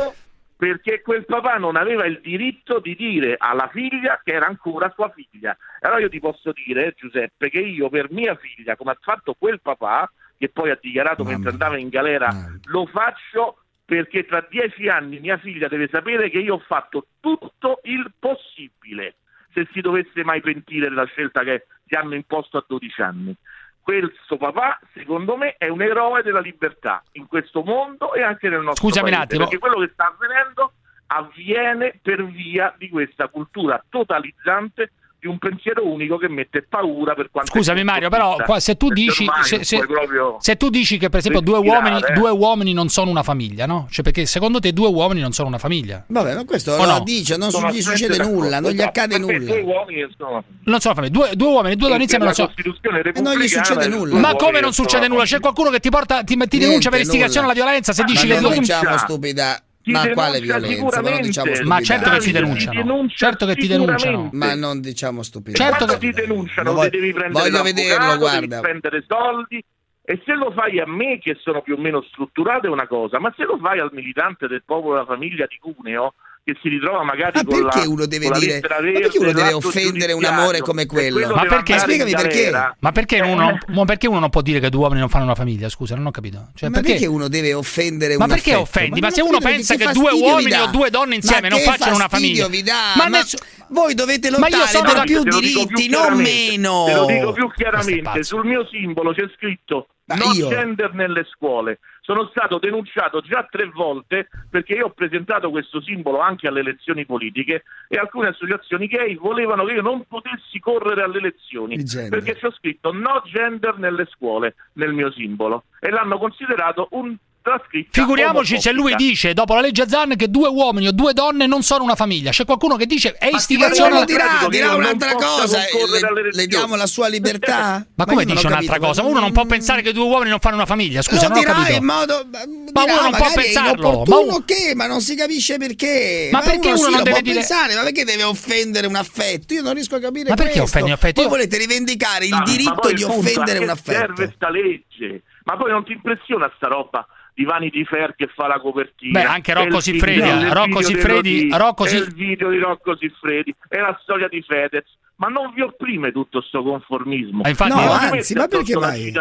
perché quel papà non aveva il diritto di dire alla figlia che era ancora sua figlia. Allora io ti posso dire, Giuseppe, che io per mia figlia, come ha fatto quel papà, che poi ha dichiarato Mamma. mentre andava in galera, Mamma. lo faccio perché tra dieci anni mia figlia deve sapere che io ho fatto tutto il possibile se si dovesse mai pentire della scelta che ti hanno imposto a 12 anni questo papà, secondo me, è un eroe della libertà in questo mondo e anche nel nostro Scusami paese, un attimo. perché quello che sta avvenendo avviene per via di questa cultura totalizzante di un pensiero unico che mette paura per quanto Scusami Mario, però qua, se, tu dici, se, se, se, tu dici che per esempio due uomini, eh. due uomini, non sono una famiglia, no? Cioè perché secondo te due uomini non sono una famiglia? Vabbè, ma questo o lo no? dice, non sono gli succede d'accordo. nulla, non gli accade no, nulla. Due uomini sono... non sono famiglia, due, due uomini, due donne insieme non sono. E non gli succede nulla. Ma come non succede nulla? C'è qualcuno che ti porta ti, ti denuncia per istigazione alla violenza se dici ma le non due diciamo stupida ma quale violenza? Ma, diciamo ma certo che ti denunciano. Denuncia certo che ti denunciano. Ma non diciamo stupidità. Certo che ti denunciano, voglio, devi prendere voglio vederlo, guarda. devi spendere soldi. E se lo fai a me, che sono più o meno strutturato, è una cosa, ma se lo fai al militante del popolo della famiglia di Cuneo, che si ritrova magari ma con perché la, uno deve con dire, verde, perché uno deve offendere un amore come quello? Ma perché? Spiegami perché. Ma perché, uno, ma perché uno non può dire che due uomini non fanno una famiglia? Scusa, non ho capito. Cioè, ma perché, perché uno deve offendere un Ma perché affetto? offendi? Ma, ma se uno pensa che, che due uomini o due donne insieme non facciano una famiglia. Vi dà? Ma, ma voi dovete lottare per più diritti, non meno. Te lo dico più chiaramente, sul mio simbolo c'è scritto non gender nelle scuole sono stato denunciato già tre volte perché io ho presentato questo simbolo anche alle elezioni politiche e alcune associazioni gay volevano che io non potessi correre alle elezioni perché c'è scritto no gender nelle scuole nel mio simbolo e l'hanno considerato un nostra scritta. Figuriamoci se lui dice dopo la legge Zan che due uomini o due donne non sono una famiglia. C'è qualcuno che dice è istigazione alla dirà, dirà un'altra cosa, eh, le, le, diamo la sua libertà? Ma, come dice un'altra cosa? Uno non può pensare che due uomini non fanno una famiglia, scusa, non ho capito. In modo, ma dirà, uno non può pensarlo, ma uno che, ma non si capisce perché. Ma, ma perché uno, uno non deve dire... pensare, ma perché deve offendere un affetto? Io non riesco a capire Ma perché offendi un affetto? Voi volete rivendicare il diritto di offendere un affetto. serve sta legge? Ma poi non ti impressiona sta roba Divani di Fer che fa la copertina. Beh, anche Rocco Siffredi, Rocco Siffredi, Rocco Siffredi. Il video di Rocco Siffredi è la storia di Fedez. Ma non vi opprime tutto questo conformismo. Ma infatti, no, anzi, ma perché mai?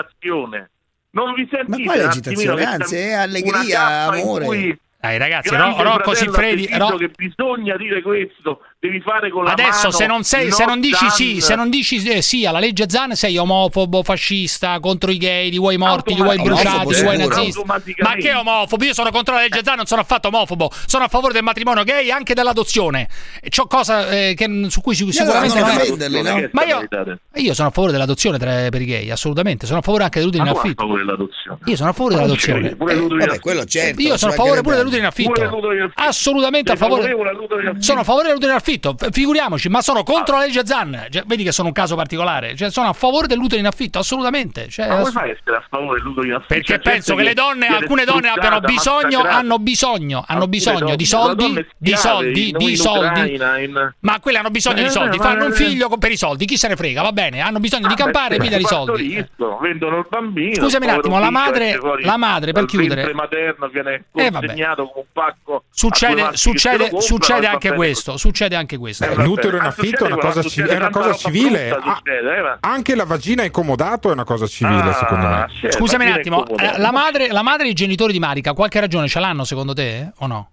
Non vi sentite? Ma quale agitazione? Anzi, è eh, allegria, amore. Dai ragazzi, Ro- Rocco Siffredi, Ro- che bisogna dire questo devi fare con la Adesso, mano. Adesso se non, dici sì, se non dici sì alla legge Zan sei omofobo, fascista, contro i gay, li vuoi morti, li vuoi bruciati, li vuoi nazisti. Ma che omofobo? Io sono contro la legge Zan, non sono affatto omofobo, sono a favore del matrimonio gay e anche dell'adozione. C'ho cosa eh, che, su cui sicuramente io venderli, no? Ma io, io, sono a favore dell'adozione tra, per i gay, assolutamente, sono a favore anche dell'utile in affitto. Io sono a favore dell'adozione. Quello certo. Io sono a favore pure dell'utero in affitto. Assolutamente a favore. Sono a favore dell'utero in affitto affitto, figuriamoci, ma sono contro ah. la legge Zan. Cioè, vedi che sono un caso particolare, cioè, sono a favore dell'utero in affitto, assolutamente. Cioè, ma ass... fai a essere a favore dell'utero in affitto? Perché cioè, certo penso che le donne, alcune donne abbiano bisogno, hanno bisogno, hanno bisogno di soldi, di soldi, di soldi. Ma quelle hanno bisogno di eh, soldi, fanno un eh. figlio per i soldi, chi se ne frega, va bene, hanno bisogno di ah, campare, mi dà i soldi. Vendono il bambino. Eh. Scusami un attimo, la madre, la madre per chiudere. materno viene consegnato con un pacco. Succede, succede anche questo, succede anche questo. Eh, L'utero in affitto è una cosa, civile. È una cosa civile. Ah, eh, anche la vagina è comodato è una cosa civile, ah, secondo me. Sì, Scusami un attimo, eh, la madre, la madre e i genitori di Marica, qualche ragione ce l'hanno secondo te o no?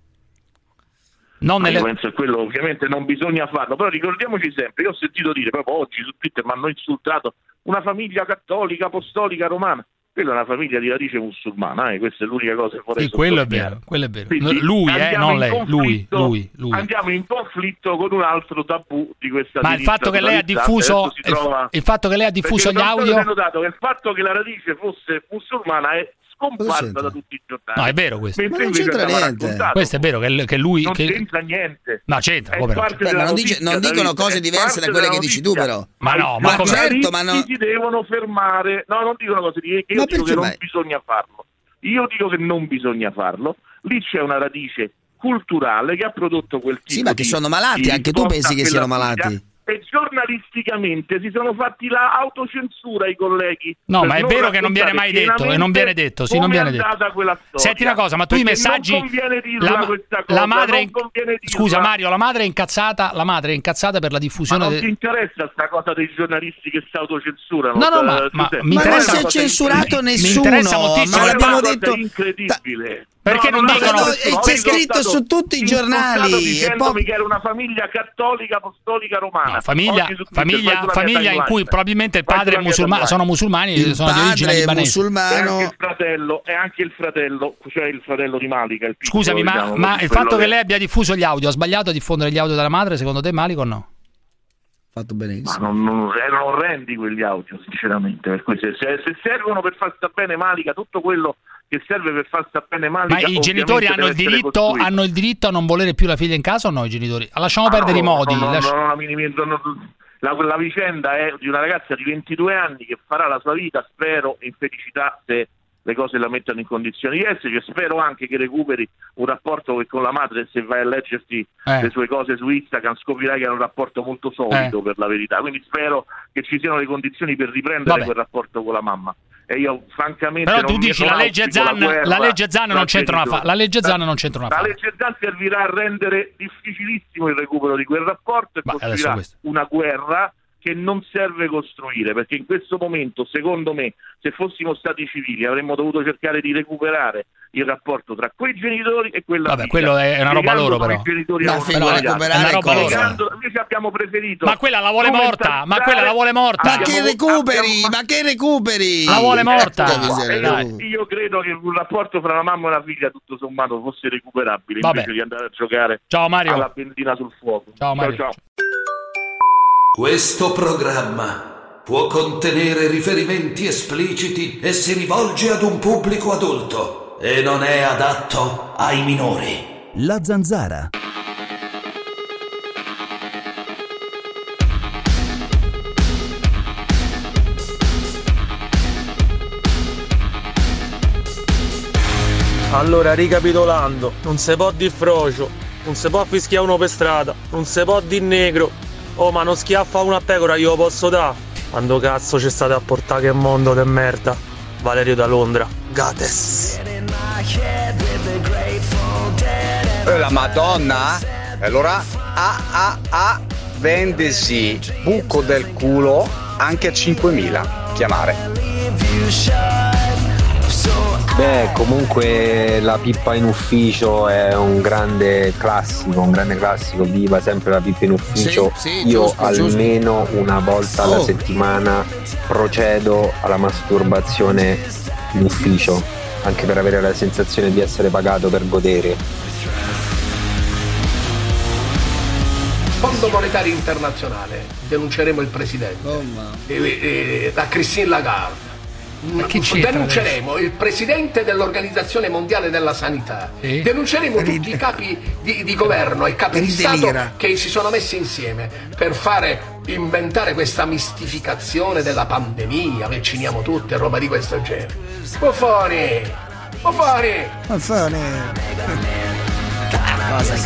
Non nelle... Io penso che quello ovviamente non bisogna farlo, però ricordiamoci sempre, io ho sentito dire proprio oggi su Twitter, mi hanno insultato, una famiglia cattolica, apostolica, romana. Quella è una famiglia di radice musulmana, eh, questa è l'unica cosa che vorrei Sì, quello è vero, quello è vero. Quindi lui, eh, non lei, lui, lui, lui. Andiamo in conflitto con un altro tabù di questa Ma il fatto che lei ha diffuso il, trova- il fatto che lei ha diffuso gli audio notato che il fatto che la radice fosse musulmana è scomparsa da tutti i giornali. No, è vero questo. Mentre invece abbiamo raccontato, Questo è vero che, che lui non che- c'entra niente. No, c'entra, come no? Beh, ma non, dice- non dicono cose diverse da quelle che dici tu, però. Ma no, ma giornalisti certo, ma no- si devono fermare. No, non dicono cose diverse. Io Ma dico che non bisogna farlo. Io dico che non bisogna farlo. Lì c'è una radice culturale che ha prodotto quel tipo Sì, ma che di- sono malati, di anche tu pensi che siano figlia. malati. E giornalisticamente si sono fatti la autocensura i colleghi. No, ma è vero che non viene mai detto, e non viene detto, sì, non viene detto. Senti una cosa, ma tu i messaggi non conviene dirla la, questa la cosa, madre non conviene dirla. Scusa Mario, la madre è incazzata, la madre è incazzata per la Ma diffusione non de- ti interessa sta cosa dei giornalisti che si autocensurano? No, no, eh, ma- Giuseppe? ma mi Ma non interessa- si è censurato nessuno, interessa moltissimo. ma l'abbiamo detto... incredibile. Perché non no, dicono- no, Eh, c'è ricordato- scritto su tutti i giornali, e poi- che era una famiglia cattolica apostolica romana. No, famiglia, famiglia, famiglia in cui probabilmente il padre è musulmano, sono musulmani, Il sono di origine libanese. E musulmano... anche il fratello, e anche il fratello, cioè il fratello di Malika. Il piccolo, Scusami, ma, diciamo, ma il fatto che che- lei abbia diffuso gli audio, ha sbagliato a diffondere gli audio della madre, secondo te Malico o no? Fatto Ma benissimo. non, non, erano orrendi quegli audio, sinceramente. Per cui se, se- se servono per far sta bene Malika, tutto quello che serve per far sta bene Malika. Ma i genitori hanno il, diritto, hanno il diritto a non volere più la figlia in casa o no i genitori? Lasciamo Ah, perdere no, i modi. no, no, no, la, la vicenda è di una ragazza di 22 anni che farà la sua vita, spero, in felicità se le cose la mettono in condizioni di esserci. Spero anche che recuperi un rapporto che con la madre, se vai a leggerti Eh. le sue cose su Instagram, scoprirai che era un rapporto molto solido Eh. per la verità. Quindi spero che ci siano le condizioni per riprendere Vabbè. quel rapporto con la mamma. E io, francamente, Però tu dici la legge Zan, guerra la legge Zan non tra c'entra una fa- la legge Zan non c'entra una La fa- legge Zan servirà a rendere difficilissimo il recupero di quel rapporto e costruirà una guerra che non serve costruire, perché in questo momento, secondo me, se fossimo stati civili avremmo dovuto cercare di recuperare il rapporto tra quei genitori e quella Vabbè, figlia, quello è una roba loro, però. i genitori sbagliato. recuperare È una roba loro. Invece abbiamo preferito Ma quella la vuole morta, ma quella la vuole morta. Ma che recuperi, abbiamo- ma che recuperi? La vuole morta. Porca miseria, E Dai. io, io credo che un rapporto fra una mamma e una figlia tutto sommato fosse recuperabile Vabbè. invece di andare a giocare Ciao Mario. alla benzina sul fuoco. Ciao, Mario. ciao. Questo programma può contenere riferimenti espliciti e si rivolge ad un pubblico adulto e non è adatto ai minori. La zanzara. Allora, ricapitolando, non si può di frocio, non si può fischiare uno per strada, non si può di negro. Oh, ma non schiaffa una pecora, io lo posso dare. Quando cazzo ci state a portare che mondo de merda? Valerio da Londra. Gates. Eh, La Madonna? E Allora, a a a vendesi buco del culo anche a 5.000. Chiamare. Beh, comunque la pippa in ufficio è un grande classico, un grande classico, viva sempre la pippa in ufficio. Sì, sì, Io giusto, giusto. almeno una volta alla Oh. settimana procedo alla masturbazione in ufficio, anche per avere la sensazione di essere pagato per godere. Fondo Monetario Internazionale, denunceremo il Presidente. Oh. E- e- la Christine Lagarde. Denunceremo il Presidente dell'Organizzazione Mondiale della Sanità. Sì. Denunceremo tutti i capi di, di governo e capi di Stato Ridelira. che si sono messi insieme per fare inventare questa mistificazione della pandemia, vacciniamo tutti e roba di questo genere. Buffoni! Buffoni! Fare. Cosa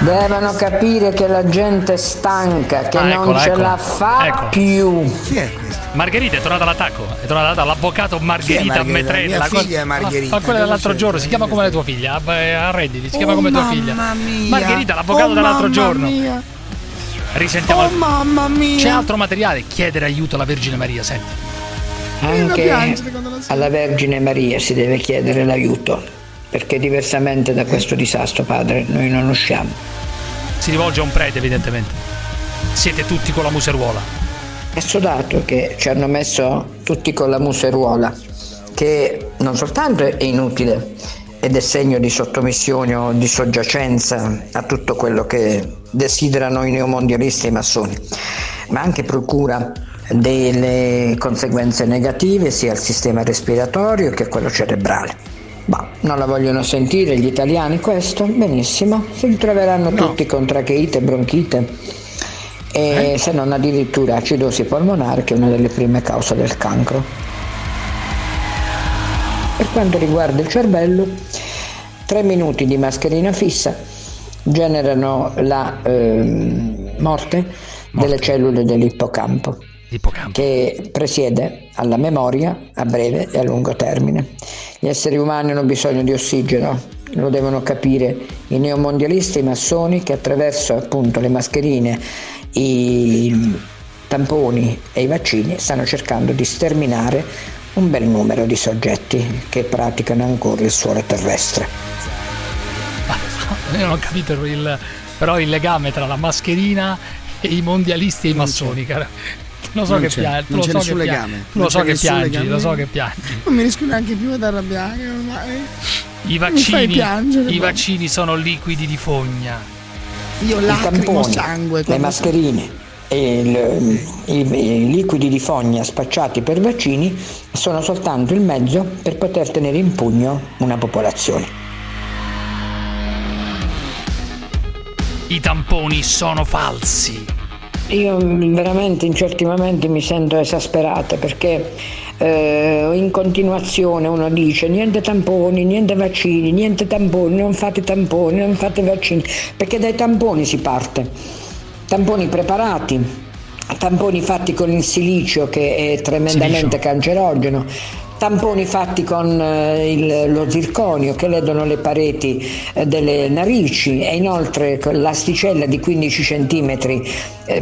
Devono capire che la gente è stanca, che Ah, non eccola, ce eccola. la fa Eccola. più. Chi è questo? Margherita è tornata all'attacco, è tornata l'avvocato Margherita Margherita? Metrella. Mia figlia è Margherita, Ma, quella cosa dell'altro giorno, si chiama come la tua figlia, eh, arrenditi, si chiama Oh, come tua mamma figlia. mia. Margherita, l'avvocato Oh, dell'altro mamma giorno. mia. Risentiamo. Oh mamma mia. C'è altro materiale, chiedere aiuto alla Vergine Maria, senti. Anche alla Vergine Maria si deve chiedere l'aiuto. Perché diversamente da questo disastro, padre, noi non usciamo. Si rivolge a un prete, evidentemente. Siete tutti con la museruola. È sodato che ci hanno messo tutti con la museruola, che non soltanto è inutile ed è segno di sottomissione o di soggiacenza a tutto quello che desiderano i neomondialisti e i massoni, ma anche procura delle conseguenze negative sia al sistema respiratorio che a quello cerebrale. Ma non la vogliono sentire gli italiani questo? Benissimo, si ritroveranno tutti con tracheite, bronchite. E se non addirittura acidosi polmonare che è una delle prime cause del cancro. Per quanto riguarda il cervello, tre minuti di mascherina fissa generano la ehm, morte, delle cellule dell'ippocampo, che presiede alla memoria a breve e a lungo termine. Gli esseri umani hanno bisogno di ossigeno, lo devono capire i neomondialisti e i massoni che attraverso appunto le mascherine, i tamponi e i vaccini stanno cercando di sterminare un bel numero di soggetti che praticano ancora il suolo terrestre. Io non ho capito il, però il legame tra la mascherina e i mondialisti e i massoni, cara. Lo so Non che piangi, non lo c'è so nessun che legame. lo so che piangi, legame. lo so che piangi. Non mi riesco neanche più ad arrabbiare ormai. I Mi fai vaccini, piangere, i vaccini sono liquidi di fogna. Io I lacrimo sangue. le mascherine e il- i, i liquidi di fogna spacciati per vaccini sono soltanto il mezzo per poter tenere in pugno una popolazione. I tamponi sono falsi. Io mm, veramente in certi momenti mi sento esasperata perché eh, in continuazione uno dice niente tamponi, niente vaccini, niente tamponi, non fate tamponi, non fate vaccini, perché dai tamponi si parte. Tamponi preparati, tamponi fatti con il silicio che è tremendamente cancerogeno, tamponi fatti con eh, il- lo zirconio che ledono le pareti eh, delle narici e inoltre l'asticella di 15 cm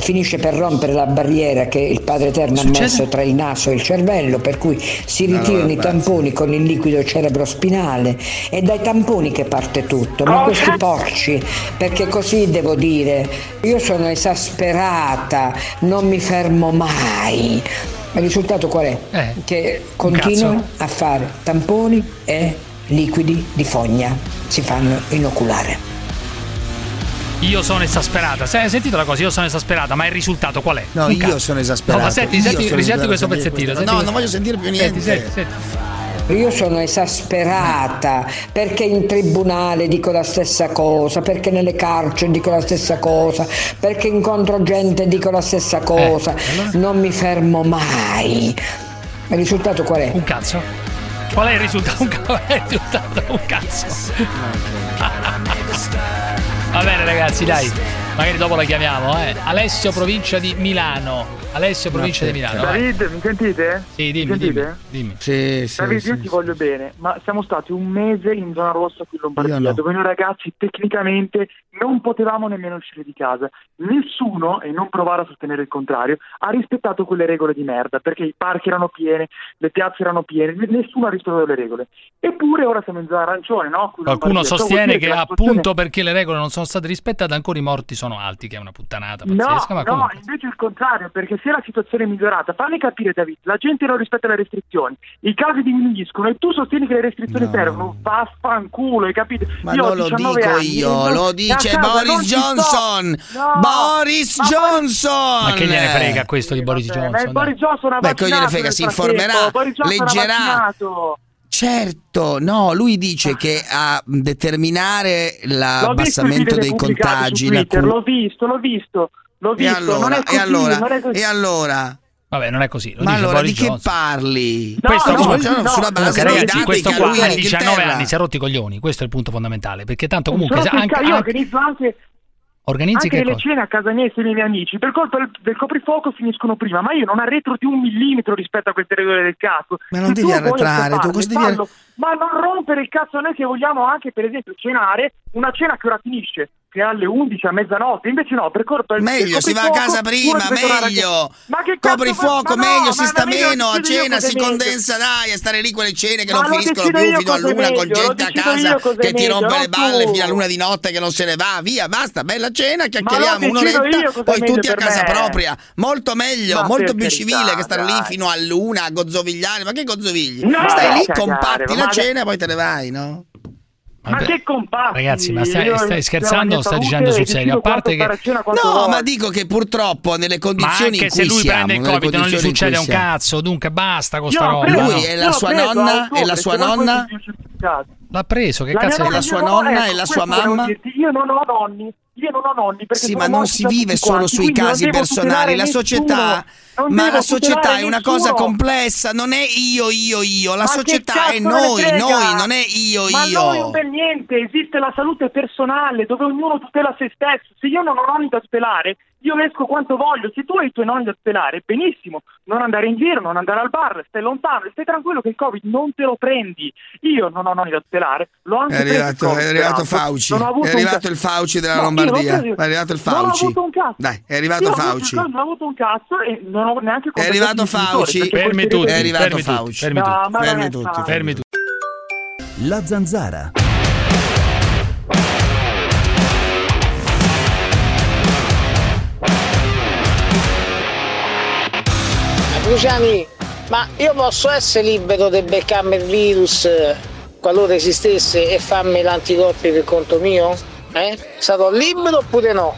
finisce per rompere la barriera che il Padre Eterno ha Succede? messo tra il naso e il cervello per cui si Allora, ritirano i grazie. tamponi con il liquido cerebrospinale è dai tamponi che parte tutto ma questi porci perché così devo dire io sono esasperata non mi fermo mai il risultato qual è? Eh, che continuano a fare tamponi e liquidi di fogna si fanno inoculare Io sono esasperata. Se hai sentito la cosa? Io sono esasperata, ma il risultato qual è? No, Un io cazzo. sono esasperato. No, ma senti, senti, esasperato questo pezzettino. senti No, questo- non voglio sentire più Senti, niente. senti, senti. Io sono esasperata perché in tribunale dico la stessa cosa, perché nelle carceri dico la stessa cosa, perché incontro gente e dico la stessa cosa, non mi fermo mai. Ma il risultato qual è? Un cazzo. Qual è il risultato? Un, qual è il risultato? Un cazzo. Va bene ragazzi, dai. Magari dopo la chiamiamo, eh. Alessio, provincia di Milano. Alessio, provincia di Milano. vai. David, mi sentite? Sì, dimmi, mi sentite? dimmi. Sì, sì, David, io sì. ti voglio bene, ma siamo stati un mese in zona rossa qui in Lombardia, Io no. dove noi ragazzi tecnicamente non potevamo nemmeno uscire di casa. Nessuno, e non provare a sostenere il contrario, ha rispettato quelle regole di merda, perché i parchi erano pieni, le piazze erano piene, nessuno ha rispettato le regole. Eppure ora siamo in zona arancione, no? Qualcuno vuol sostiene che appunto perché le regole non sono state rispettate ancora i morti sono alti, che è una puttanata No, pazzesca, ma no, invece il contrario, perché se la situazione è migliorata, fammi capire David, la gente non rispetta le restrizioni, i casi diminuiscono e tu sostieni che le restrizioni servono, vaffanculo, hai capito? Ma io ho non lo 19 dico anni, io, lo dice Boris. Johnson. No, Boris ma Johnson. Ma che gliene frega questo di Boris Johnson? il Boris Johnson ha Beh, che gliene frega, si informerà, leggerà. Certo, no, lui dice che a determinare l'abbassamento dei contagi, Twitter, cu- l'ho visto, l'ho visto, l'ho e visto, non allora, è e così, allora, non è così. e allora, Vabbè, non è così. Lo ma dice allora Boris di che Johnson. parli? No, questo no, comunque- no, sulla base dei ragazzi, dati questo che qua a 19 Inghilterra- anni si è rotti i coglioni. Questo è il punto fondamentale. Perché tanto comunque anche, io organizzo anche organizzi anche che le cosa? cene a casa mia insieme ai miei amici per colpa del, coprifuoco finiscono prima ma io non arretro di un millimetro rispetto a queste regole del cazzo Ma non Se devi tu vuoi arretrare, tu cosa devi fallo. ma non rompere il cazzo a noi che vogliamo anche per esempio cenare una cena che ora finisce che alle 11 a mezzanotte, invece no, per colpa del Meglio, si va a casa prima, meglio. Ma che Copri fa- fuoco, no, meglio, si ma sta meno, a cena si condensa, dai, a stare lì quelle cene che Ma non finiscono più fino a cosa è luna con gente a casa che ti rompe le balle fino a luna di notte che non se ne va, via, basta, bella cena, chiacchieriamo un'oretta, poi tutti a casa propria. Molto meglio, molto più civile che stare lì fino a luna a gozzovigliare, ma che gozzovigli? No, Stai lì, compatti la cena e poi te ne vai, no? Ma che compatti? Ragazzi, ma stai- Io- stai scherzando o stai dicendo sul serio? A parte quanto No, voglio. ma dico che purtroppo nelle condizioni anche in se cui lui siamo, prende il Covid non gli succede un cazzo, dunque basta con sta roba. preso, Lui e la sua preso nonna e la sua se nonna. L'ha preso, che La cazzo è? la sua nonna ecco, e la sua mamma? Io non ho nonni, io non ho nonni perché Sì, ma non si vive solo quanti, sui casi personali, la società, ma la società è una nessuno. cosa complessa, non è io, io, io, la Ma società è noi, noi, non è io, Ma io. noi non per niente, esiste la salute personale dove ognuno tutela se stesso. Se io non ho nonni da tutelare, io esco quanto voglio. Se tu hai i tuoi nonni da tutelare, benissimo, non andare in giro, non andare al bar, stai lontano, stai tranquillo che il Covid non te lo prendi. Io non ho nonni da tutelare, l'ho anche È arrivato, è arrivato. Fauci, è un arrivato cazzo. il Fauci della No, l'ho Lombardia, è arrivato il Non ho Fauci. avuto un cazzo. Dai, è arrivato Io Fauci. Non ho avuto un cazzo e non ho neanche È arrivato Fauci, Fermi tutti, è arrivato Fauci. fermi tutti. Fermi è tutti. Fermi tutti. La zanzara. Luciani, ma io posso essere libero di beccarmi il virus eh, qualora esistesse e farmi l'anticorpi per conto mio? Eh? Sarò libero oppure no?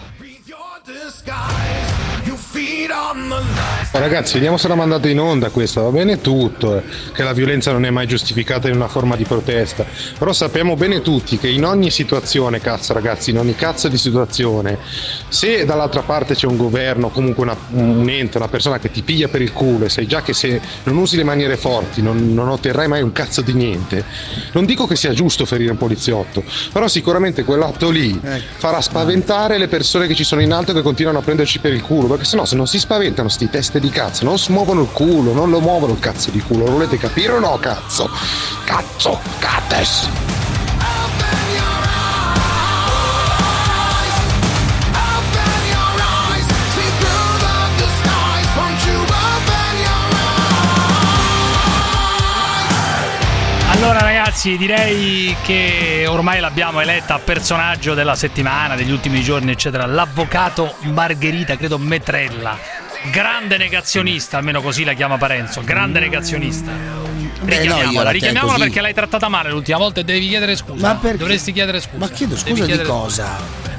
Ragazzi, vediamo se l'ha mandato in onda questa, va bene tutto, eh, che la violenza non è mai giustificata in una forma di protesta, però sappiamo bene tutti che in ogni situazione, cazzo ragazzi, in ogni cazzo di situazione, se dall'altra parte c'è un governo, comunque una- un ente, una persona che ti piglia per il culo e sai già che se non usi le maniere forti non, non otterrai mai un cazzo di niente, non dico che sia giusto ferire un poliziotto, però sicuramente quell'atto lì farà spaventare le persone che ci sono in alto e che continuano a prenderci per il culo, perché sennò se non si spaventano sti teste di cazzo, non si muovono il culo, non lo muovono il cazzo di culo, lo volete capire o no cazzo? Cazzo, cates! Ragazzi, direi che ormai l'abbiamo eletta personaggio della settimana, degli ultimi giorni, eccetera. L'avvocato Margherita, credo Metrella. Grande negazionista, almeno così la chiama Parenzo. Grande negazionista. Beh, Richiamiamola, la richiamiamola così. perché l'hai trattata male l'ultima volta e devi chiedere scusa. Ma perché? Dovresti chiedere scusa. Ma chiedo Devi scusa di chiedere cosa?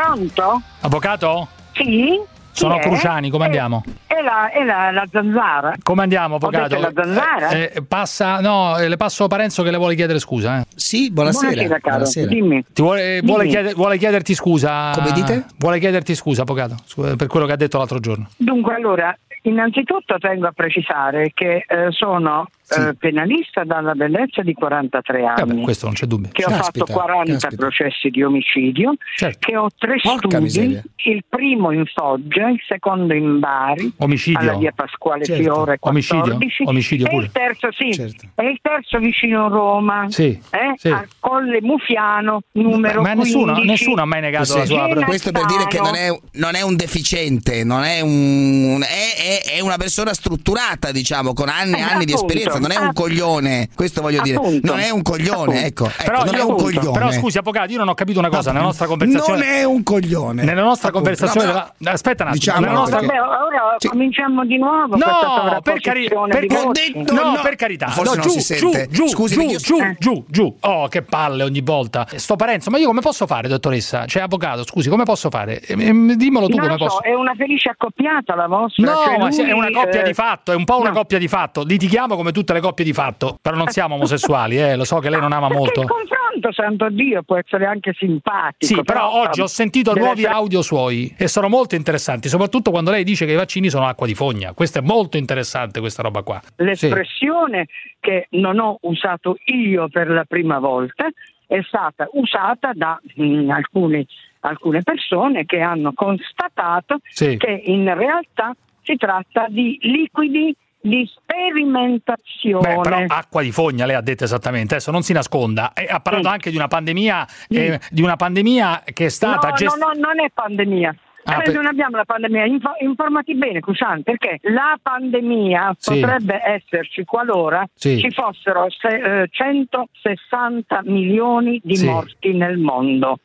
Pronto? Avvocato? Sì? Sono? Cruciani, come Eh, andiamo? È la, è la, la zanzara. Come andiamo, avvocato? La zanzara? Eh, eh, passa, no, eh, le passo Parenzo che le vuole chiedere scusa. Eh. Sì, Buonasera, caro. Dimmi. Ti vuole, vuole Dimmi. chieder- vuole chiederti scusa. Come dite? Vuole chiederti scusa, avvocato, per quello che ha detto l'altro giorno. Dunque, allora, innanzitutto tengo a precisare che eh, sono eh, penalista dalla bellezza di 43 anni. Vabbè, questo non c'è dubbio. che ho fatto 40 caspita. processi di omicidio, Certo. che ho tre Porca studi, miseria. il primo in Foggia, il secondo in Bari, Omicidio. alla via Pasquale Certo. Fiore 14, Omicidio? Omicidio e il terzo sì, Certo. e il terzo vicino a Roma, Sì, eh, sì. a Colle Mufiano, numero Ma nessuno, 15. nessuno ha mai negato la Sì. sua. Sì. Questo per dire che non è, non è un deficiente, non è un. È, è- è una persona strutturata, diciamo, con anni e Eh, anni di appunto. Esperienza. Non è un Ah. coglione. Questo voglio dire. Appunto. Non è un coglione, ecco. ecco, Però, non è un coglione. però scusi, avvocato, io non ho capito una cosa. Nella nostra conversazione. Non è un coglione. Nella nostra Appunto. conversazione. No, della- Aspetta un attimo. Diciamo nella nostra... Vabbè, ora Sì. cominciamo di nuovo No, per, cari- sovrapposizione per- detto no, no. per carità. Forse no, non giù, si sente. Giù, giù, Scusi, giù, io- giù, Eh. giù, giù. Oh, che palle ogni volta. Sto Parenzo, ma io come posso fare, dottoressa? Cioè, avvocato, scusi, come posso fare? Eh, eh, Dimmelo tu Non come so, posso. è una felice accoppiata la vostra. No, cioè ma è una coppia eh, di fatto, è un po' una coppia di fatto. Litighiamo come tutte le coppie di fatto, però non siamo omosessuali, eh, lo so che lei non ama Perché molto. il confronto santo Dio può essere anche simpatico. Sì, però oggi ho sentito nuovi essere- audio suoi e sono molto interessanti, soprattutto quando lei dice che i vaccini sono acqua di fogna. Questo è molto interessante, questa roba qua. Sì. L'espressione che non ho usato io per la prima volta è stata usata da mm, alcuni- alcune persone che hanno constatato Sì. che in realtà si tratta di liquidi di sperimentazione. Beh, però acqua di fogna, lei ha detto esattamente, adesso non si nasconda. E ha parlato Sì. anche di una pandemia, eh, di una pandemia che è stata no, gestita. no, no, non è pandemia. Ah, Eh, per- Non abbiamo la pandemia, Info- informati bene Cusan, perché la pandemia Sì. potrebbe esserci qualora Sì. ci fossero se- eh, 160 milioni di Sì. morti nel mondo.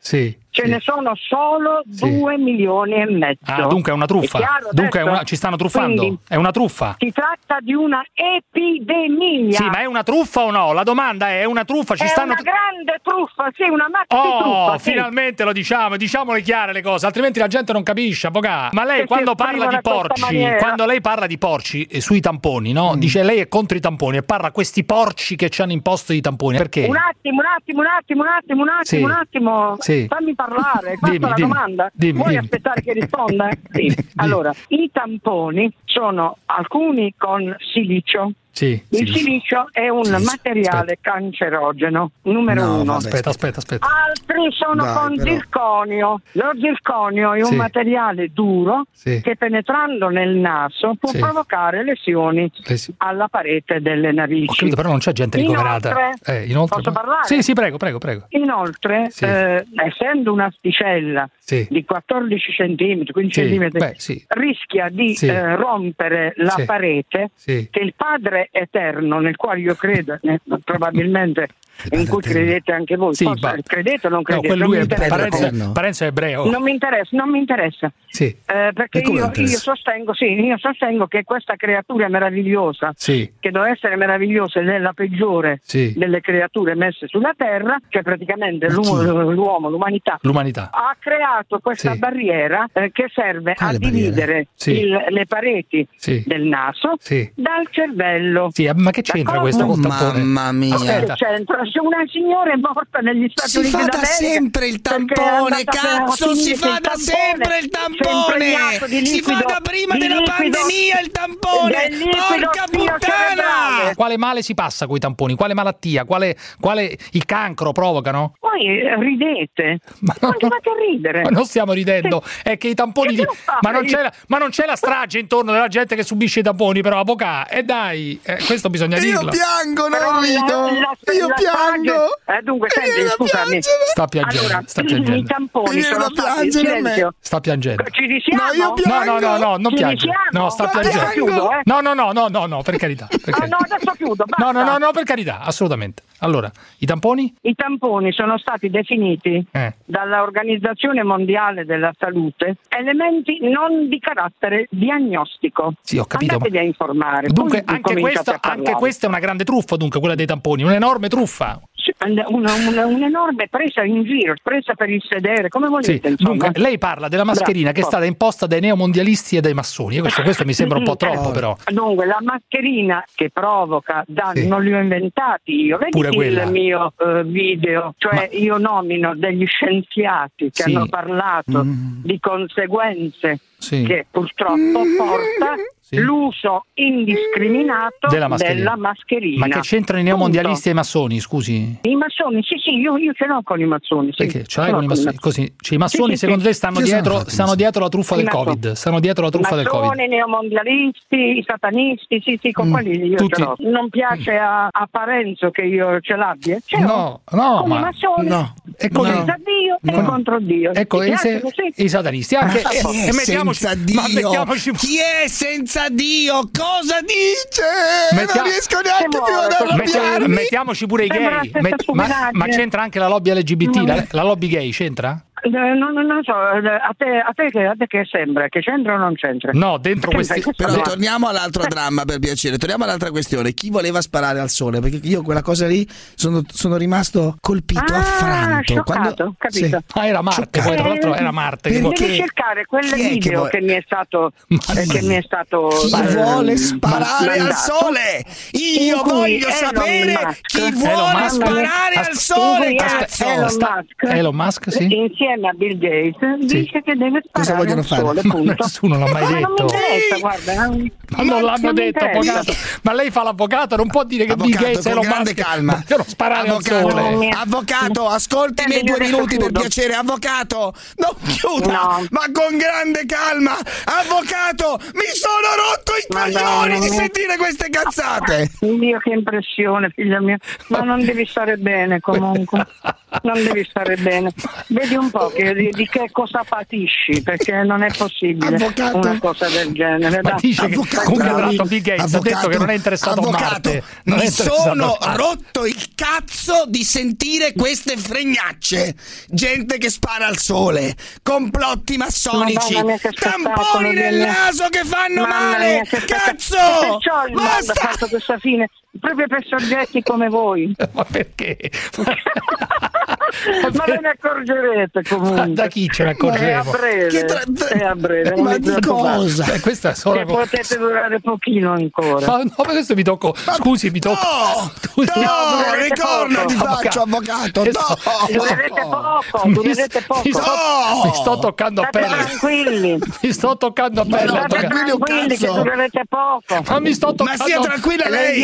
Ce sì. ne sono solo Sì. 2 milioni e mezzo. Ah, dunque è una truffa. È chiaro dunque è una- ci stanno truffando. Quindi È una truffa. si tratta di una epidemia. Sì, ma è una truffa o no? La domanda è: è una truffa? Ci È stanno. una grande truffa, sì, una maxi Oh, truffa. sì. finalmente lo diciamo, diciamole chiare le cose, altrimenti la gente non capisce, avvocato. Ma lei quando parla di porci, quando lei parla di porci eh, sui tamponi, Mm. no? Dice lei è contro i tamponi e parla a questi porci che ci hanno imposto i tamponi. Perché? Un attimo, un attimo, un attimo, un attimo, un attimo, Sì. un attimo. Fammi parlare. Questa Dimmi, è la dimmi. domanda. Dimmi, Vuoi dimmi. aspettare che risponda? Sì. Allora, i tamponi sono alcuni con silicio. Sì, Il sì. silicio è un Silicio, materiale cancerogeno, numero No, uno. Aspetta, aspetta, aspetta. Altri sono Dai, con però. zirconio. Lo zirconio è un Sì. materiale duro Sì. che penetrando nel naso può Sì. provocare lesioni Lesi- alla parete delle narici. Ho capito, però non c'è gente ricoverata. Inoltre- Eh, inoltre- Posso parlare? Sì, sì, prego, prego, prego. Inoltre, Sì. eh, essendo un'asticella Sì. di 14 cm, 15 Sì, cm, beh, sì. rischia di Sì. eh, rompere la Sì. parete Sì. che il Padre Eterno, nel quale io credo, eh, probabilmente in cui credete anche voi, Sì, Forse credete o non No, credete? quel non è. Parenzo, Parenzo è ebreo. Non mi interessa, non mi interessa. Sì. Eh, perché io, interessa? io sostengo, sì, io sostengo che questa creatura meravigliosa, Sì. che deve essere meravigliosa ed è la peggiore Sì. delle creature messe sulla Terra, cioè praticamente l'uomo, l'uomo, l'umanità, L'umanità. ha creato questa Sì. barriera eh, che serve Quale a dividere Sì. il- le pareti Sì. del naso Sì. dal cervello. Sì, ma che c'entra D'accordo? questo? Mamma mia. Aspetta. Che c'entra? Se una signora è morta negli Stati Si Uniti fa da sempre il tampone, cazzo, si fa da tampone sempre il si tampone. Si fa da prima della liquido- pandemia il tampone. Porca puttana. Quale male si passa con i tamponi? Quale malattia? Quale, quale il cancro provocano? Poi eh, ridete, Ma non ti fate ridere. Ma non stiamo ridendo, è che i tamponi. Che? Ma non, c'è la, ma non c'è la strage intorno della gente che subisce i tamponi, però, avvocato. E dai, eh, questo bisogna Io dirlo. piango, non rido. la- la- Io piango. Strage- Eh, dunque, senti, scusami. Sta piangendo, Allora, sta i piangendo. tamponi Mi viene sono stati silenzio. Sta piangendo. Ci risiamo? No, io No, piango. no, no, no, non Ci piange. risiamo? No, sta piangendo. chiudo, eh. No, no, no, no, no, no, per carità. per Ah, carità. no, adesso chiudo, basta. No, no, no, no, per carità, assolutamente. Allora, i tamponi? I tamponi sono stati definiti Eh. dall'Organizzazione Mondiale della Salute elementi non di carattere diagnostico. Sì, ho capito. Andatevi a informare. Dunque, anche, questo, anche questa è una grande truffa, dunque, quella dei tamponi, un'enorme truffa. Sì, una- una- un'enorme presa in giro, presa per il sedere, come Sì, volete. insomma. dunque, lei parla della mascherina Bravo. che è stata imposta dai neomondialisti e dai massoni. Questo, questo mi sembra un po' troppo, però. Dunque, la mascherina che provoca danni Sì. non li ho inventati io. Vedi Pure quella. il mio eh, video, cioè io nomino degli scienziati che Sì. hanno parlato Mm. di conseguenze Sì. che purtroppo porta Sì. l'uso indiscriminato Della mascherina. mascherina. Ma che c'entrano i neomondialisti e i massoni, scusi? I massoni, sì, sì, io, io ce l'ho con i massoni. Sì. Perché ce l'hai con i massoni? Così, cioè, i massoni Sì, sì, secondo sì. te stanno dietro, i stanno dietro la truffa I del massoni. Covid? Stanno dietro la truffa del Covid? Massoni, neomondialisti, i satanisti, sì, sì, con Mm, quelli io tutti. ce l'ho. Non piace a, a Parenzo che io ce l'abbia? Ce l'ho. No, no, con ma- i massoni, no, E con i- senza Dio e No. contro Dio. Ecco, e, se- e i satanisti anche. Ma e, chi è e mettiamoci, senza ma Dio? Chi è senza Dio? Cosa dice? Mettia- Non riesco neanche Che più ad arrabbiarmi. mettiamoci pure i gay. Met- ma, ma c'entra anche la lobby LGBT? La, la lobby gay c'entra? Eh, non, non- non so, eh, a te, a, te che, a te che sembra? Che c'entra o non c'entra? No, dentro Sembra questi... che Però sta- torniamo all'altro dramma per piacere, torniamo all'altra questione. Chi voleva sparare al sole? Perché io quella cosa lì sono, sono rimasto colpito, Ah, affranto. scioccato, capito. Ah, era Marte, poi tra l'altro era Marte. che- Perché? Devi cercare quel Chi che video vuole- che, mi è stato eh, che mi è stato Chi eh, vuole sparare al sole? Io voglio Elon sapere Musk- chi Elon vuole Musk- sparare al Aspe- sole! Elon Musk, Elon Musk, sì. insieme a Bill Gates dice che deve Cosa sparare vogliono al fare? sole, punto. Nessuno l'ha mai Ma non mi detto. guarda. non- Ma non l'hanno detto, avvocato. Ma lei fa l'avvocato, non può dire che Bill Avvocato, Gates e con Elon grande calma. devono sparare al Avvocato, sole. avvocato, ascolti i miei due minuti per piacere, avvocato, non chiuda, No. ma con grande calma, avvocato, mi sono rotto i coglioni di sentire queste cazzate. Dio che impressione, figlia mia. Ma non devi stare bene comunque. Non devi stare bene. Vedi un po' che, di, di che cosa patisci, perché non è possibile Avvocato. una cosa del genere. Che Avvocato, comunque tra l'altro Bill Gates ha detto che non è interessato a avvocato, Marte. Non mi a sono Marte. rotto il cazzo di sentire queste fregnacce. Gente che spara al sole, complotti massonici, Madonna tamponi nel naso che fanno Mamma male. mia, che. Cazzo! Perciò il mondo ha fatto questa fine proprio per soggetti come voi. Ma perché? Ma ve ne accorgerete comunque. Ma da chi ce ne accorgeremo? È a breve. Che tra- È a breve. Ma vi di cosa? Cioè, questa è solo Che potete durare pochino ancora. Ma no, ma questo mi tocco. Scusi, mi tocco. No, Scusi. no, durerete ricorda ti poco. faccio avvocato. No, Durerete poco, Mi, durerete poco. mi sto, No! mi sto toccando a pelle. tranquilli. Mi sto toccando a Ma pelle. no, State tranquilli che durerete poco. Ma mi sto Ma toccando. sia tranquilla Le lei,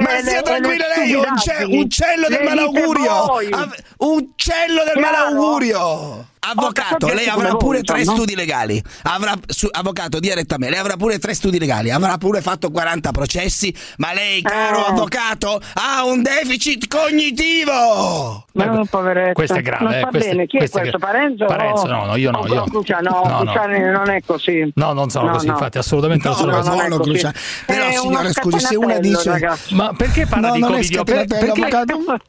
ma sia tranquilla lei, unce- stupidaggini. uccello del Le dite malaugurio. Av- uccello del Chiaro? malaugurio. Avvocato, lei avrà pure tre studi legali. Avrà, su- avvocato, dia retta a me, lei avrà pure tre studi legali, avrà pure fatto 40 processi, ma lei, caro Eh. avvocato, ha un deficit cognitivo. Ma non poveretto. Questo è grave, Non eh, sta questo- bene. Chi è questo è Parenzo? Parenzo, no, no, io no, O io- Cruciani? No, no, no. Non è così. No, non sono No, così, no. infatti, assolutamente No, non sono no, così. non è no, così. Cruciani. Però, signora, uno scusi, se una dice- ragazzi. Ma perché parla No, di covidioti?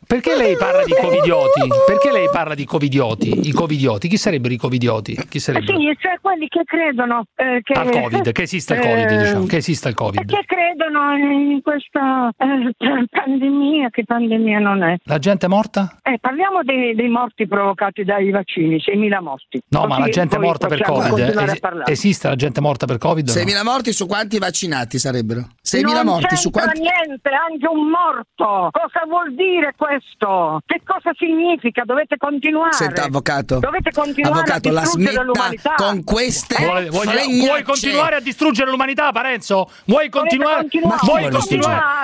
Perché lei parla di covidioti? Perché lei parla di covidioti? I covidioti? Chi sarebbero i covidioti? Chi sarebbero? Sì, cioè quelli che credono eh, che, Al Covid, che esista il Covid, eh, diciamo, che esista il Covid. Che credono in questa eh, pandemia, che pandemia non è. La gente è morta? Eh, parliamo dei, dei morti provocati dai vaccini, 6.000 morti. No, ma Così la gente morta per Covid. es- esiste la gente morta per Covid? o no? 6.000 morti su quanti vaccinati sarebbero? 6.000 non morti su quanti... niente, anche un morto. Cosa vuol dire questo? Che cosa significa? Dovete continuare. Senta, avvocato. Dovete continuare Avvocato, la smetta con queste Vuole- voglio- vuoi continuare a distruggere l'umanità, Parenzo? Vuoi continuare? Vuoi continuare?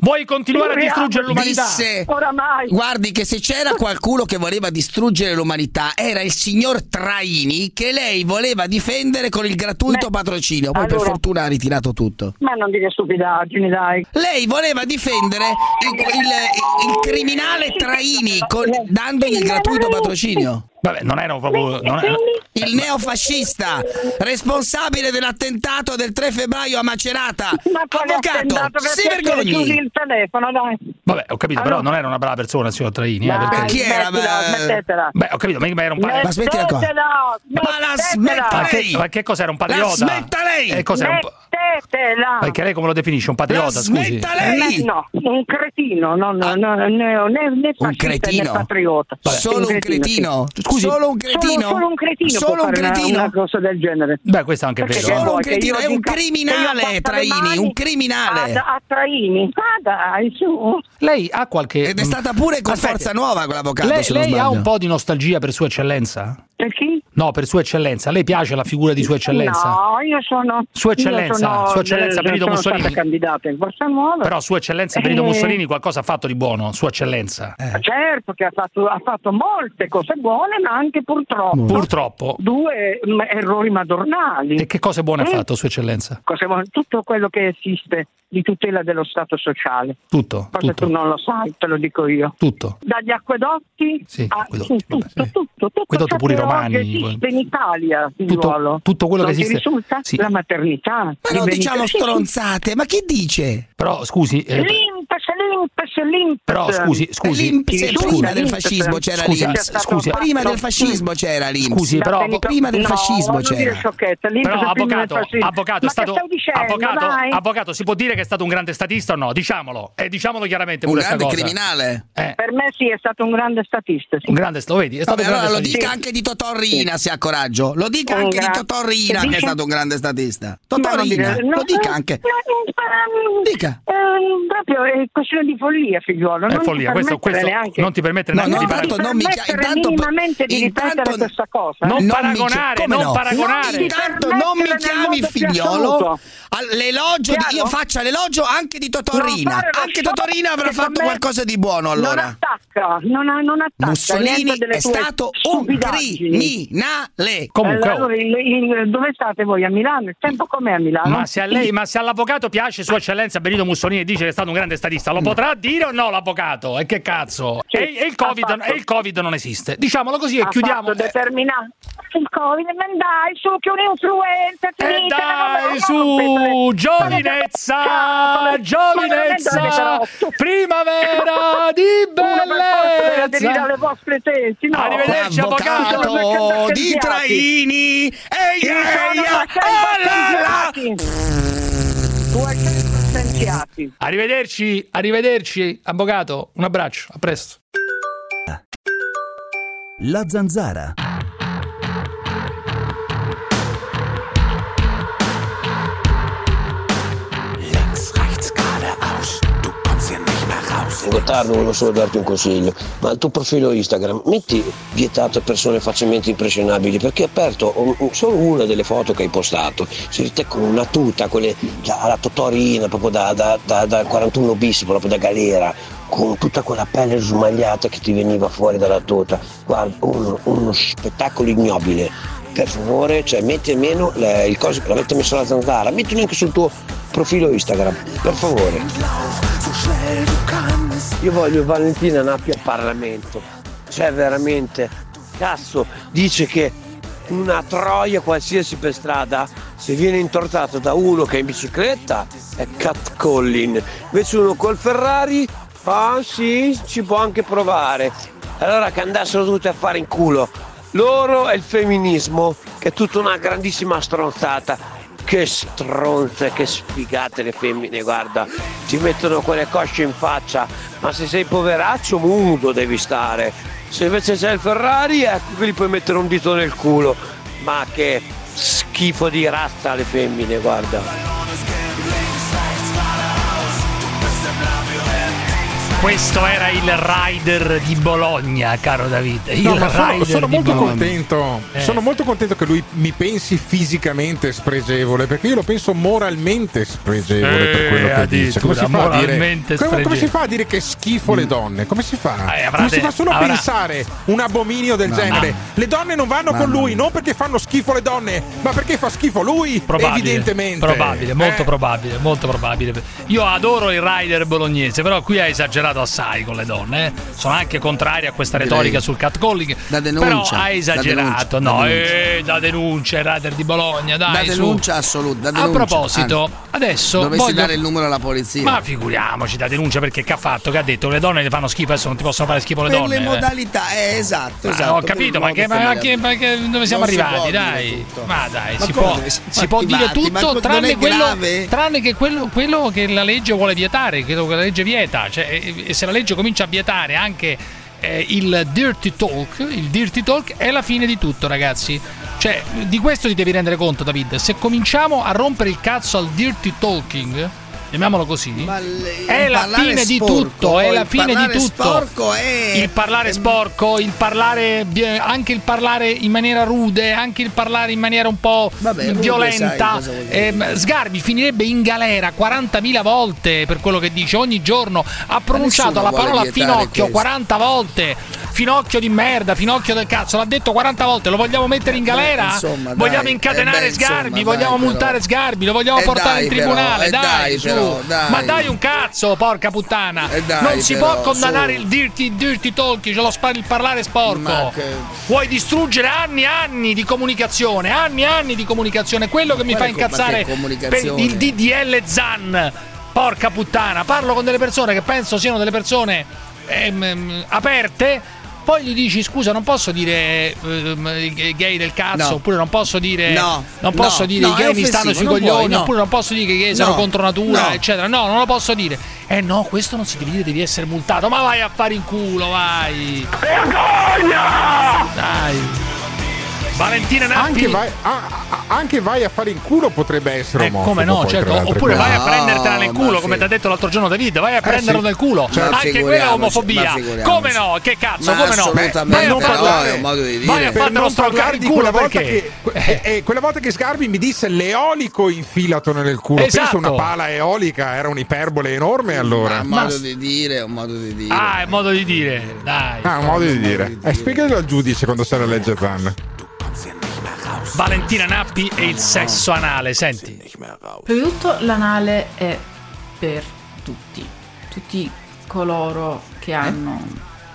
Vuoi continuare a distruggere l'umanità? Disse, Oramai. guardi che se c'era qualcuno che voleva distruggere l'umanità era il signor Traini che lei voleva difendere con il gratuito Beh, patrocinio, poi per allora- fortuna ha ritirato tutto. Ma non dire stupidaggini, dai. Lei voleva difendere il, il- il criminale Traini con- dandogli il gratuito patrocinio. Vabbè, non erano proprio. non erano- Il neofascista responsabile dell'attentato del 3 febbraio a Macerata. Ma Avvocato, si vergogni. il telefono, dai. Vabbè, ho capito, però Allora- non era una brava persona il signor Traini. Eh, Dai, perché... chi era? smettetela. Beh, ho capito, ma era un pa- Ma smettila qua. Ma la smetta Ma che, lei! ma che cos'era un patriota? La smetta lei! Eh, cos'era un Smettetela. Perché lei come lo definisce? Un patriota, La scusi? lei! Eh, No, un cretino, no, no, no, né, né, né Un fascista né cretino? patriota. Solo un cretino? Scusi. Solo un cretino? solo un cretino Solo può un fare una- cretino? Una, cosa del genere. Beh, questo è anche Perché vero. che Solo un cretino, è un criminale, Traini, un criminale. A, a Traini, ah dai, su. Lei ha qualche. Ed è stata pure con Aspetti. Forza Nuova quell'avvocato, Lei, se non lei ha un po' di nostalgia per Sua Eccellenza? Per chi? No, per Sua Eccellenza. A lei piace la figura di Sua Eccellenza? No, io sono. Sua Eccellenza, sono, Sua Eccellenza eh, Benito sono Mussolini. stata candidata in Forza Nuova. Però Sua Eccellenza Benito Eh. Mussolini qualcosa ha fatto di buono, Sua Eccellenza. Certo che ha fatto, ha fatto molte cose buone, ma anche purtroppo. Purtroppo. Due mm, errori madornali. E che cose buone ha Eh? fatto Sua Eccellenza? Buone- tutto quello che esiste di tutela dello Stato sociale. Tutto, Cosa tutto, tu non lo sai, te lo dico io. tutto. Dagli acquedotti Sì, a acquedotti, sì, tutto, tutto, tutto, Acquedotti pure i romani. Esiste in Italia, figliuolo. tutto quello non che esiste- risulta? sì. La maternità. Ma non diciamo stronzate, ma chi dice? Però scusi, eh, l'Inps, l'Inps. Però scusi, scusi, L'Inps, scusi, prima del fascismo c'era scusi, l'Inps. scusi, prima del fascismo c'era l'Inps. Scusi, però prima del fascismo c'era. Però avvocato, avvocato, è stato avvocato, avvocato, si può dire che è stato un grande statista o no? Diciamolo, e diciamolo chiaramente Un grande cosa. criminale. Eh, Per me sì, è stato un grande statista. Sì. un grande, lo vedi, è stato Vabbè, un grande allora lo dica anche di Totò Rina se ha coraggio. Lo dica anche di gra- Totò Rina che è stato un grande statista. Ma Totò non Rina, dire- no, lo dica anche. Dica. eh, proprio questione di follia, figliuolo. È non follia, ti questo, permettere questo neanche, non ti permette No, neanche no, di intanto parlare. non mi permettere intanto- minimamente di intanto- ripetere questa cosa. Non Non paragonare, non no? paragonare. Non Intanto non mi permettere chiami figliolo. L'elogio di- io faccia l'elogio anche di Totò Non Rina. fare lo Anche show Totò Rina avrà fatto qualcosa di buono Non allora. attacca, non, non attacca Mussolini è stato un criminale. Comunque. Allora, il- il- dove state voi? A Milano? Il tempo com'è a Milano? Ma se a lei, ma se all'avvocato piace Sua Eccellenza Benito Mussolini e dice che è stato un grande statista, lo potrà dire o no l'avvocato? E che cazzo? Sì, e, e il COVID, fatto. e il Covid non esiste. Diciamolo così e Ha chiudiamo. fatto determinato il Covid, ma dai, su che un'influenza E finita, dai, su, giovinezza, giovinezza, primavera di bellezza. alle vostre tesi, no? Arrivederci, avvocato. Avvocato di Traini. Ehi, Ci sono ehi, 200 scienziati. 200 scienziati. Arrivederci, arrivederci, avvocato. Un abbraccio, a presto. La zanzara. Gottardo, volevo solo darti un consiglio, ma il tuo profilo Instagram metti vietato persone facilmente impressionabili perché è aperto solo una delle foto che hai postato, si vede con una tuta, quelle alla Totorina, proprio da, da- da- da 41 bis, proprio da galera, con tutta quella pelle smagliata che ti veniva fuori dalla tuta. Guarda, uno, uno spettacolo ignobile. Per favore, cioè, metti almeno le- il coso che l'avete messo alla zanzara, mettilo anche sul tuo profilo Instagram, per favore. Io voglio Valentina Nappi al Parlamento. Cioè veramente, cazzo, dice che una troia qualsiasi per strada, se viene intortato da uno che è in bicicletta, è catcalling. Invece uno col Ferrari, ah sì, ci può anche provare. Allora che andassero tutti a fare in culo. Loro e il femminismo, che è tutta una grandissima stronzata. Che stronze, che sfigate le femmine, guarda, ti mettono quelle cosce in faccia, ma se sei poveraccio mudo devi stare. Se invece c'è il Ferrari, ecco che gli puoi mettere un dito nel culo. Ma che schifo di razza le femmine, guarda. Questo era il rider di Bologna, caro David. Il No, sono, sono di molto Bologna. contento. Eh. Sono molto contento che lui mi pensi fisicamente spregevole, perché io lo penso moralmente spregevole per Eh, quello che dice. Come si, fa a dire, moralmente come, come si fa a dire che schifo le donne? Come si fa? Eh, come si fa solo a avrà- pensare un abominio del No, genere? no. Le donne non vanno No, con lui, non perché fanno schifo le donne, ma perché fa schifo lui, Probabile, evidentemente. Probabile, molto Eh. probabile, molto probabile. Io adoro il rider bolognese, però qui ha esagerato assai con le donne. eh. Sono anche contrario a questa retorica sul catcalling. Da denuncia, Però ha da esagerato. denuncia, no, da denuncia. eh, da denuncia, il rider di Bologna, dai. da su. denuncia assoluta. da A denuncia. proposito, Anzi, adesso Dovessi voglio- dare il numero alla polizia. Ma figuriamoci da denuncia perché che ha fatto? Che ha detto che le donne le fanno schifo, adesso non ti possono fare schifo le per donne. le eh. modalità, eh, esatto, Ma esatto. ho per capito, ma, che, ma che- ma che- dove siamo Non arrivati? Dai, ma dai, Ma si, può, si può dire ma tutto tranne, quello, tranne che quello, quello che la legge vuole vietare, quello che la legge vieta. Cioè, e, se la legge comincia a vietare anche eh, il dirty talk, il dirty talk è la fine di tutto, ragazzi. Cioè, di questo ti devi rendere conto, David. Se cominciamo a rompere il cazzo al dirty talking, chiamiamolo così, è il la fine di tutto, è la fine di tutto. è- Il parlare sporco, il parlare anche il parlare in maniera rude, anche il parlare in maniera un po' Vabbè, violenta. Ehm, Sgarbi finirebbe in galera 40.000 volte per quello che dice ogni giorno. Ha pronunciato la parola finocchio questo. 40 volte. Finocchio di merda, finocchio del cazzo, l'ha detto 40 volte. Lo vogliamo mettere in galera? insomma, dai. vogliamo incatenare Eh, beh, insomma, Sgarbi, dai, vogliamo però. multare Sgarbi, lo vogliamo Eh, portare dai, in però, tribunale. eh, dai, dai, su. dai. Ma dai un cazzo, porca puttana. Eh, dai, non si però, può condannare su. il dirty, dirty talk, cioè lo spa- il parlare sporco. Che- Vuoi distruggere anni e anni di comunicazione, anni e anni di comunicazione. Quello che mi fa incazzare per il DDL Zan. Porca puttana, parlo con delle persone che penso siano delle persone ehm, aperte. Poi gli dici scusa, non posso dire ehm, gay del cazzo, No. oppure non posso dire No, non posso no, dire no, i gay mi stanno sui coglioni, puoi, no. oppure non posso dire che i gay sono No, contro natura, no. eccetera. No, non lo posso dire. Eh no, questo non si deve dire, devi essere multato. Ma vai a fare in culo, vai. Vergogna! Dai. Valentina Nappi. Anche vai, ah, ah, anche vai a fare in culo potrebbe essere Eh, come no, poi, certo. Oppure cose. vai a prendertela nel culo, come ti ha detto l'altro giorno David, vai a prenderlo sì. nel culo. Ma Anche quella è omofobia. Come no? Che cazzo, Ma come no? assolutamente Vai a no, farlo- è un modo di Vai dire. a fartelo parlare il di culo quella volta perché? che, eh, eh, quella volta che Sgarbi mi disse l'eolico infilato nel culo. Esatto. Penso una pala eolica, era un'iperbole enorme allora. Ma un modo di dire, è un modo di dire. Ah, è modo di dire. Dai. Ah, un modo di dire. Eh, spiegalo al giudice quando sarà legge Zan. Valentina Nappi e il sesso anale, senti. Prima di tutto l'anale è per tutti, tutti coloro che hanno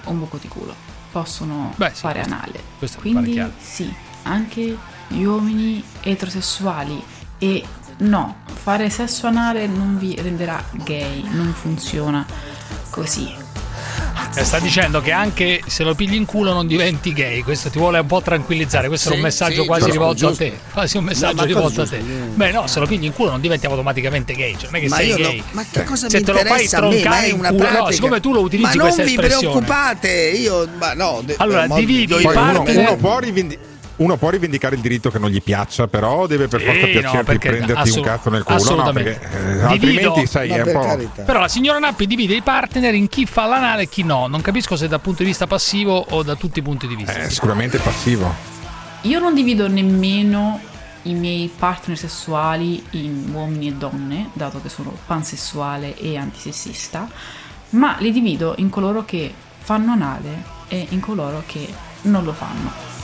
un buco di culo possono Beh, sì, fare questo- anale. questo Quindi sì, anche gli uomini eterosessuali e no, fare sesso anale non vi renderà gay, non funziona così. Eh, sta dicendo che anche se lo pigli in culo non diventi gay. Questo ti vuole un po' tranquillizzare. Questo Sì, è un messaggio sì, quasi rivolto giusto. a te. Quasi un messaggio ma cosa rivolto a giusto? te. Beh, no, se lo pigli in culo non diventi automaticamente gay. Cioè, non è che Ma sei no- gay. ma che cosa se mi te lo fai a? Ma troncare in una culo, no, siccome tu lo utilizzi Ma non questa vi espressione. preoccupate, io ma no, Allora, dividi io- i Poi uno, partner- uno può rivendicare. Uno può rivendicare il diritto che non gli piaccia, però deve per forza no, piacerti perché- prenderti assolut- un cazzo nel culo, no? assolutamente. Perché eh, altrimenti sai, è un po'. carità. Però la signora Nappi divide i partner in chi fa l'anale e chi no. Non capisco se dal punto di vista passivo o da tutti i punti di vista. È sicuramente passivo. Io non divido nemmeno i miei partner sessuali in uomini e donne, dato che sono pansessuale e antisessista, ma li divido in coloro che fanno anale e in coloro che non lo fanno.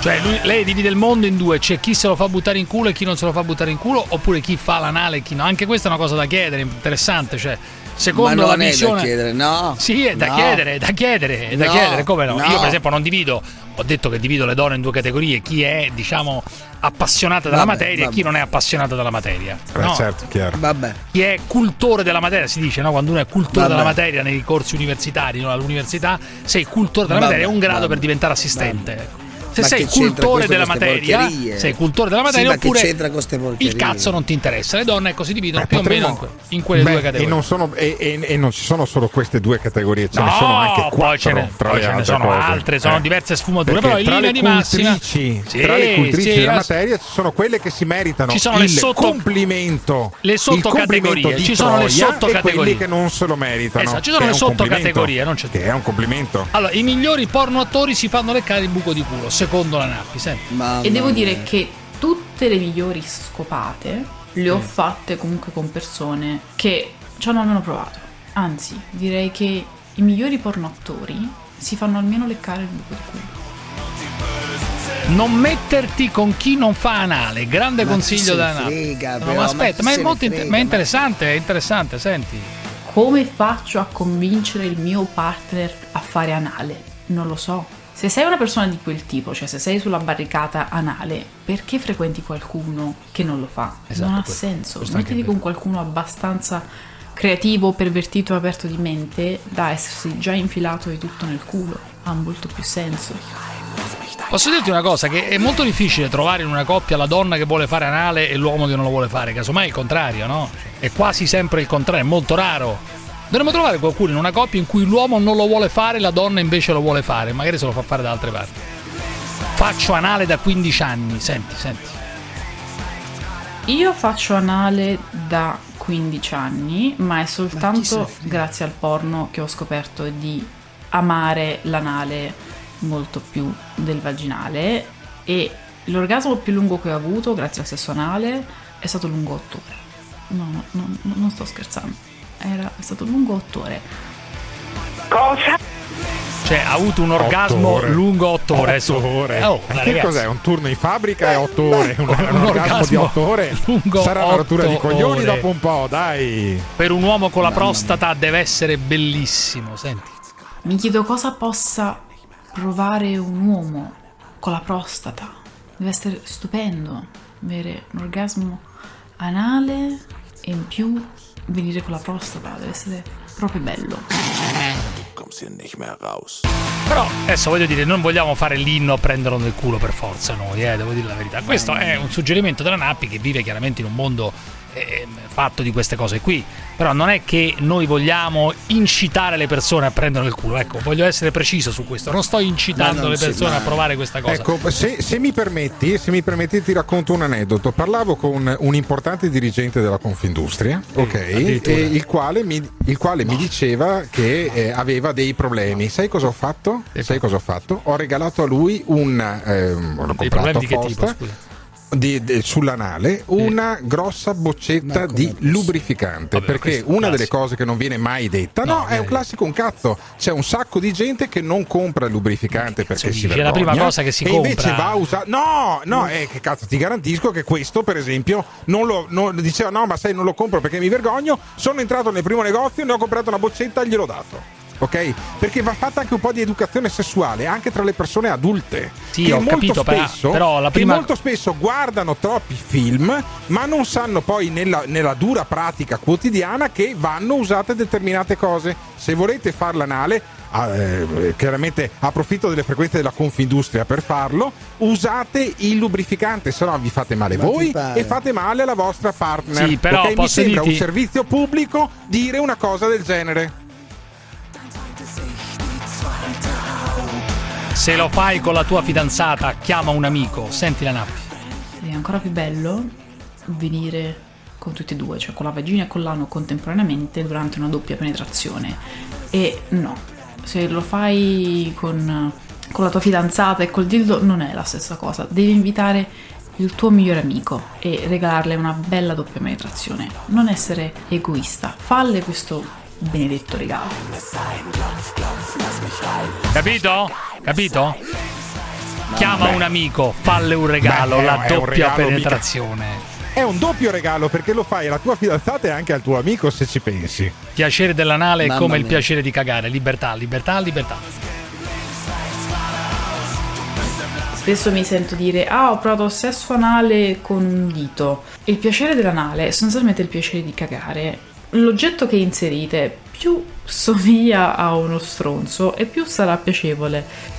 Cioè, lui- lei divide il mondo in due: c'è chi se lo fa buttare in culo e chi non se lo fa buttare in culo, oppure chi fa l'anale e chi no. Anche questa è una cosa da chiedere, interessante. Cioè, secondo Ma la non è da visione. chiedere, no. Sì, è da No. chiedere, è da chiedere, è da No, chiedere, come no? no. Io, per esempio, non divido. Ho detto che divido le donne in due categorie: chi è, diciamo, appassionata dalla Vabbè, materia e vabbè. chi non è appassionata dalla materia. Eh, no? certo, chiaro. Vabbè. chi è cultore della materia, si dice, no? Quando uno è cultore Vabbè. della materia nei corsi universitari, no? all'università, sei cultore della Vabbè, materia, è un grado vabbè, per diventare assistente. Se sei cultore della materia, sei cultore della Sì, materia, ma che oppure il cazzo non ti interessa. Le donne ecco si dividono Eh, più o meno in, potremmo- que- in quelle Beh, due categorie. E non, sono, e, e- e non ci sono solo queste due categorie, ce ne No, sono anche quattro. ne, tra le ce ne altre sono cose. altre, sono Eh. diverse sfumature, Perché però in tra linea le di massima cultrici, Sì, tra le cultrici sì, della materia ci sono quelle che si meritano Ci sono il le sotto- complimento, le sottocategorie, ci sono le e sottocategorie. quelli che non se lo meritano. Esatto, ci sono le sottocategorie, non c'è che è un complimento. Allora, i migliori porno attori si fanno leccare il buco di culo, secondo la Nappi, senti. E devo dire che tutte le migliori scopate le ho fatte comunque con persone che ci hanno almeno provato. Anzi, direi che i migliori porno attori si fanno almeno leccare il buco di culo. Non metterti con chi non fa anale, grande Ma consiglio da frega, No, ma ma aspetta, chi ma, è molto inter- frega, ma è ma- interessante, è interessante, senti. Come faccio a convincere il mio partner a fare anale? Non lo so. Se sei una persona di quel tipo, cioè se sei sulla barricata anale, perché frequenti qualcuno che non lo fa? Esatto, non ha questo- senso. questo Mettiti con qualcuno abbastanza creativo, pervertito e aperto di mente da essersi già infilato di tutto nel culo. Ha molto più senso. Posso dirti una cosa, che è molto difficile trovare in una coppia la donna che vuole fare anale e l'uomo che non lo vuole fare, casomai è il contrario, no? È quasi sempre il contrario, è molto raro. Dovremmo trovare qualcuno in una coppia in cui l'uomo non lo vuole fare e la donna invece lo vuole fare, magari se lo fa fare da altre parti. Faccio anale da 15 anni, senti, senti. Io faccio anale da 15 anni, ma è soltanto frega? grazie al porno che ho scoperto di amare l'anale molto più del vaginale e l'orgasmo più lungo che ho avuto grazie al sesso anale è stato lungo 8 ore. No, no, no, non sto scherzando. Era è stato lungo 8 ore. Cosa? Cioè, ha avuto un orgasmo ore. lungo 8 ore. Otto adesso. ore. Eh, oh, che ragazzi, cos'è? Un turno in fabbrica e 8 ore? Un, un un orgasmo di 8 ore? lungo Sarà una rottura di otto coglioni ore. dopo un po', dai. Per un uomo con la prostata deve essere bellissimo, senti. Mi chiedo cosa possa provare un uomo con la prostata. Deve essere stupendo avere un orgasmo anale e in più venire con la prostata, deve essere proprio bello. Però adesso voglio dire, non vogliamo fare l'inno a prenderlo nel culo per forza noi, eh, devo dire la verità. Questo è un suggerimento della Nappi che vive chiaramente in un mondo eh, fatto di queste cose qui. Però non è che noi vogliamo incitare le persone a prenderlo nel culo. Ecco, voglio essere preciso su questo. Non sto incitando non le persone a provare questa cosa. Ecco, se, se mi permetti, se mi permetti, ti racconto un aneddoto. Parlavo con un importante dirigente della Confindustria, ok, addirittura. e il quale mi, il quale mi diceva che eh, aveva dei problemi. Sai cosa ho fatto? Sai cosa ho fatto? Ho regalato a lui un. ehm, l'ho comprato che tipo? Di- de- sull'anale una grossa boccetta di lubrificante perché una delle cose che non viene mai detta no, è un classico un cazzo. C'è un sacco di gente che non compra il lubrificante perché si? È vergogna la prima cosa che si e invece compra. va a usare no no. eh, che cazzo ti garantisco che questo per esempio non lo non- diceva no ma sai non lo compro perché mi vergogno sono entrato nel primo negozio ne ho comprato una boccetta e gliel'ho dato Ok? Perché va fatta anche un po' di educazione sessuale anche tra le persone adulte. Sì, che ho molto capito, spesso, però la che prima- molto spesso guardano troppi film, ma non sanno poi nella, nella dura pratica quotidiana che vanno usate determinate cose. Se volete far l'anale, ah, eh, chiaramente approfitto delle frequenze della Confindustria per farlo, usate il lubrificante, se no vi fate male Ma voi e fate male alla vostra partner. Sì, però Ok? Mi sembra dirti- un servizio pubblico dire una cosa del genere. Se lo fai con la tua fidanzata, chiama un amico, senti la Nappi. È ancora più bello venire con tutti e due, cioè con la vagina e con l'ano contemporaneamente durante una doppia penetrazione. E no, se lo fai con, con la tua fidanzata e col dildo non è la stessa cosa. Devi invitare il tuo migliore amico e regalarle una bella doppia penetrazione. Non essere egoista, falle questo benedetto regalo. Capito? Capito? Chiama un amico, falle un regalo, Beh, la doppia regalo, mica- penetrazione. È un doppio regalo perché lo fai alla tua fidanzata e anche al tuo amico se ci pensi. Piacere dell'anale è Mamma come il mia. piacere di cagare. Libertà, libertà, libertà. Spesso mi sento dire: Ah, ho provato sesso anale con un dito. Il piacere dell'anale è sostanzialmente il piacere di cagare. L'oggetto che inserite più somiglia a uno stronzo e più sarà piacevole.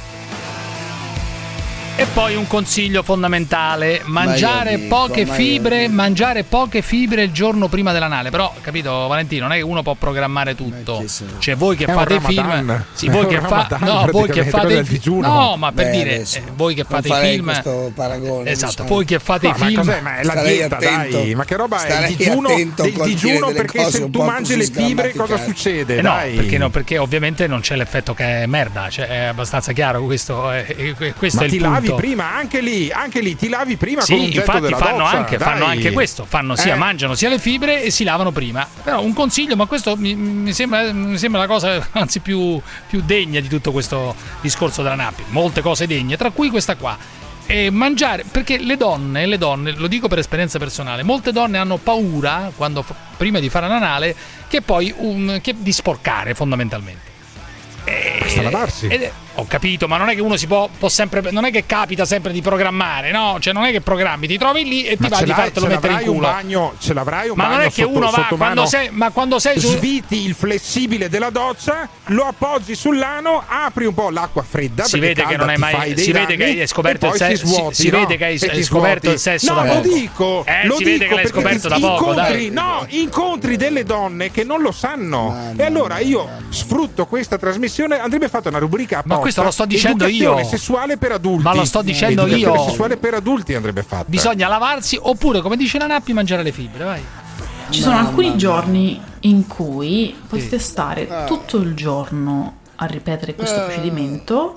E poi un consiglio fondamentale: mangiare dico, poche ma fibre, mangiare poche fibre il giorno prima dell'anale. Però, capito, Valentino, non è che uno può programmare tutto. Cioè, voi che È fate Ramadan. film, sì, voi che, fa- no, voi che fate i fi- digiuno. No, ma per Beh, dire, adesso eh, voi che fate i film questo paragone, Esatto, diciamo. voi che fate i ma film cos'è? Ma è la Starei dieta, attento. dai. Ma che roba è il digiuno dire digiuno? Perché se tu mangi le fibre cosa succede? Eh no, dai. perché, no, perché ovviamente non c'è l'effetto che è merda, cioè è abbastanza chiaro questo, è, è- questo Ma è il ti lavi punto. prima, anche lì, anche lì ti lavi prima con un Sì, infatti fanno doccia, anche, fanno anche questo, fanno sia, Eh. mangiano sia le fibre e si lavano prima. Però un consiglio, ma questo mi, mi sembra, mi sembra la cosa anzi più, più degna di tutto questo discorso della Nappi. Molte cose degne, tra cui questa qua. E mangiare, perché le donne, le donne, lo dico per esperienza personale, molte donne hanno paura, quando, prima di fare l'anale, che poi un, che, di sporcare fondamentalmente. Basta lavarsi. Ed è- ho capito, ma non è che uno si può, può sempre. Non è che capita sempre di programmare, no? Cioè, non è che programmi, ti trovi lì e ti Ma va di fartelo mettere in l'avrai un culo. bagno, ce l'avrai un Ma bagno non è che sotto- uno va quando sei. Ma quando sei su. sviti il flessibile della doccia, lo appoggi sull'ano, apri un po' l'acqua fredda. Si vede che non hai mai- si vede che hai scoperto il poi se- si vede che hai scoperto il sesso no, lo dico, Eh, lo si vede dico che l'hai scoperto da poco, no, incontri delle donne che non lo sanno. e allora io sfrutto questa trasmissione, andrebbe fatta una rubrica apposta. Questo lo sto dicendo Educazione io. sessuale per adulti. Ma lo sto dicendo Educazione io. sessuale per adulti andrebbe fatta. Bisogna lavarsi oppure, come dice la Nappi, mangiare le fibre, vai. Ci sono alcuni giorni in cui potete stare Ah. tutto il giorno a ripetere questo Ah. procedimento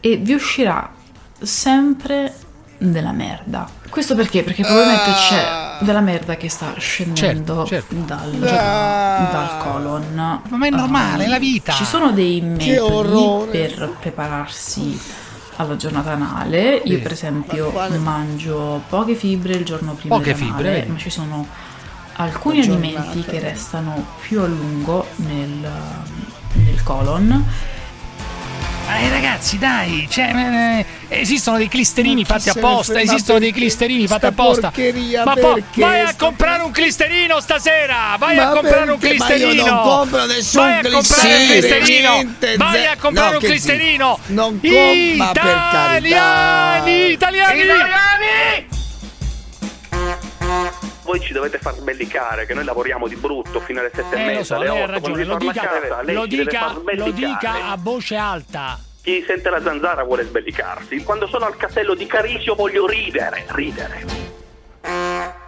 e vi uscirà sempre della merda. Questo perché? Perché probabilmente c'è della merda che sta scendendo Ah. Certo, certo. Dal, Ah. dal colon. Ma è normale, è la vita. Ci sono dei metodi per prepararsi alla giornata anale. Io, per esempio, mangio poche fibre il giorno prima Poche fibre, vedi. ma ci sono alcuni alimenti che restano più a lungo nel, nel colon. Eh ragazzi, dai, cioè, eh, Esistono dei clisterini fatti apposta. Esistono dei clisterini fatti sta apposta. Ma poi vai a comprare un clisterino stasera. Vai Ma a comprare un perché? Ma io clisterino. non compro nessun vai a comprare un clisterino, clisterino. niente, Vai a comprare no, un clisterino. Non com- ma per carità. Italiani, italiani. Voi ci dovete far sbellicare che noi lavoriamo di brutto fino alle sette e Eh, mezza, lo so, alle ragione. Lo dica, casa, lo dica, lo dica a voce alta. Chi sente la zanzara vuole sbellicarsi. Quando sono al castello di Carisio voglio ridere, ridere.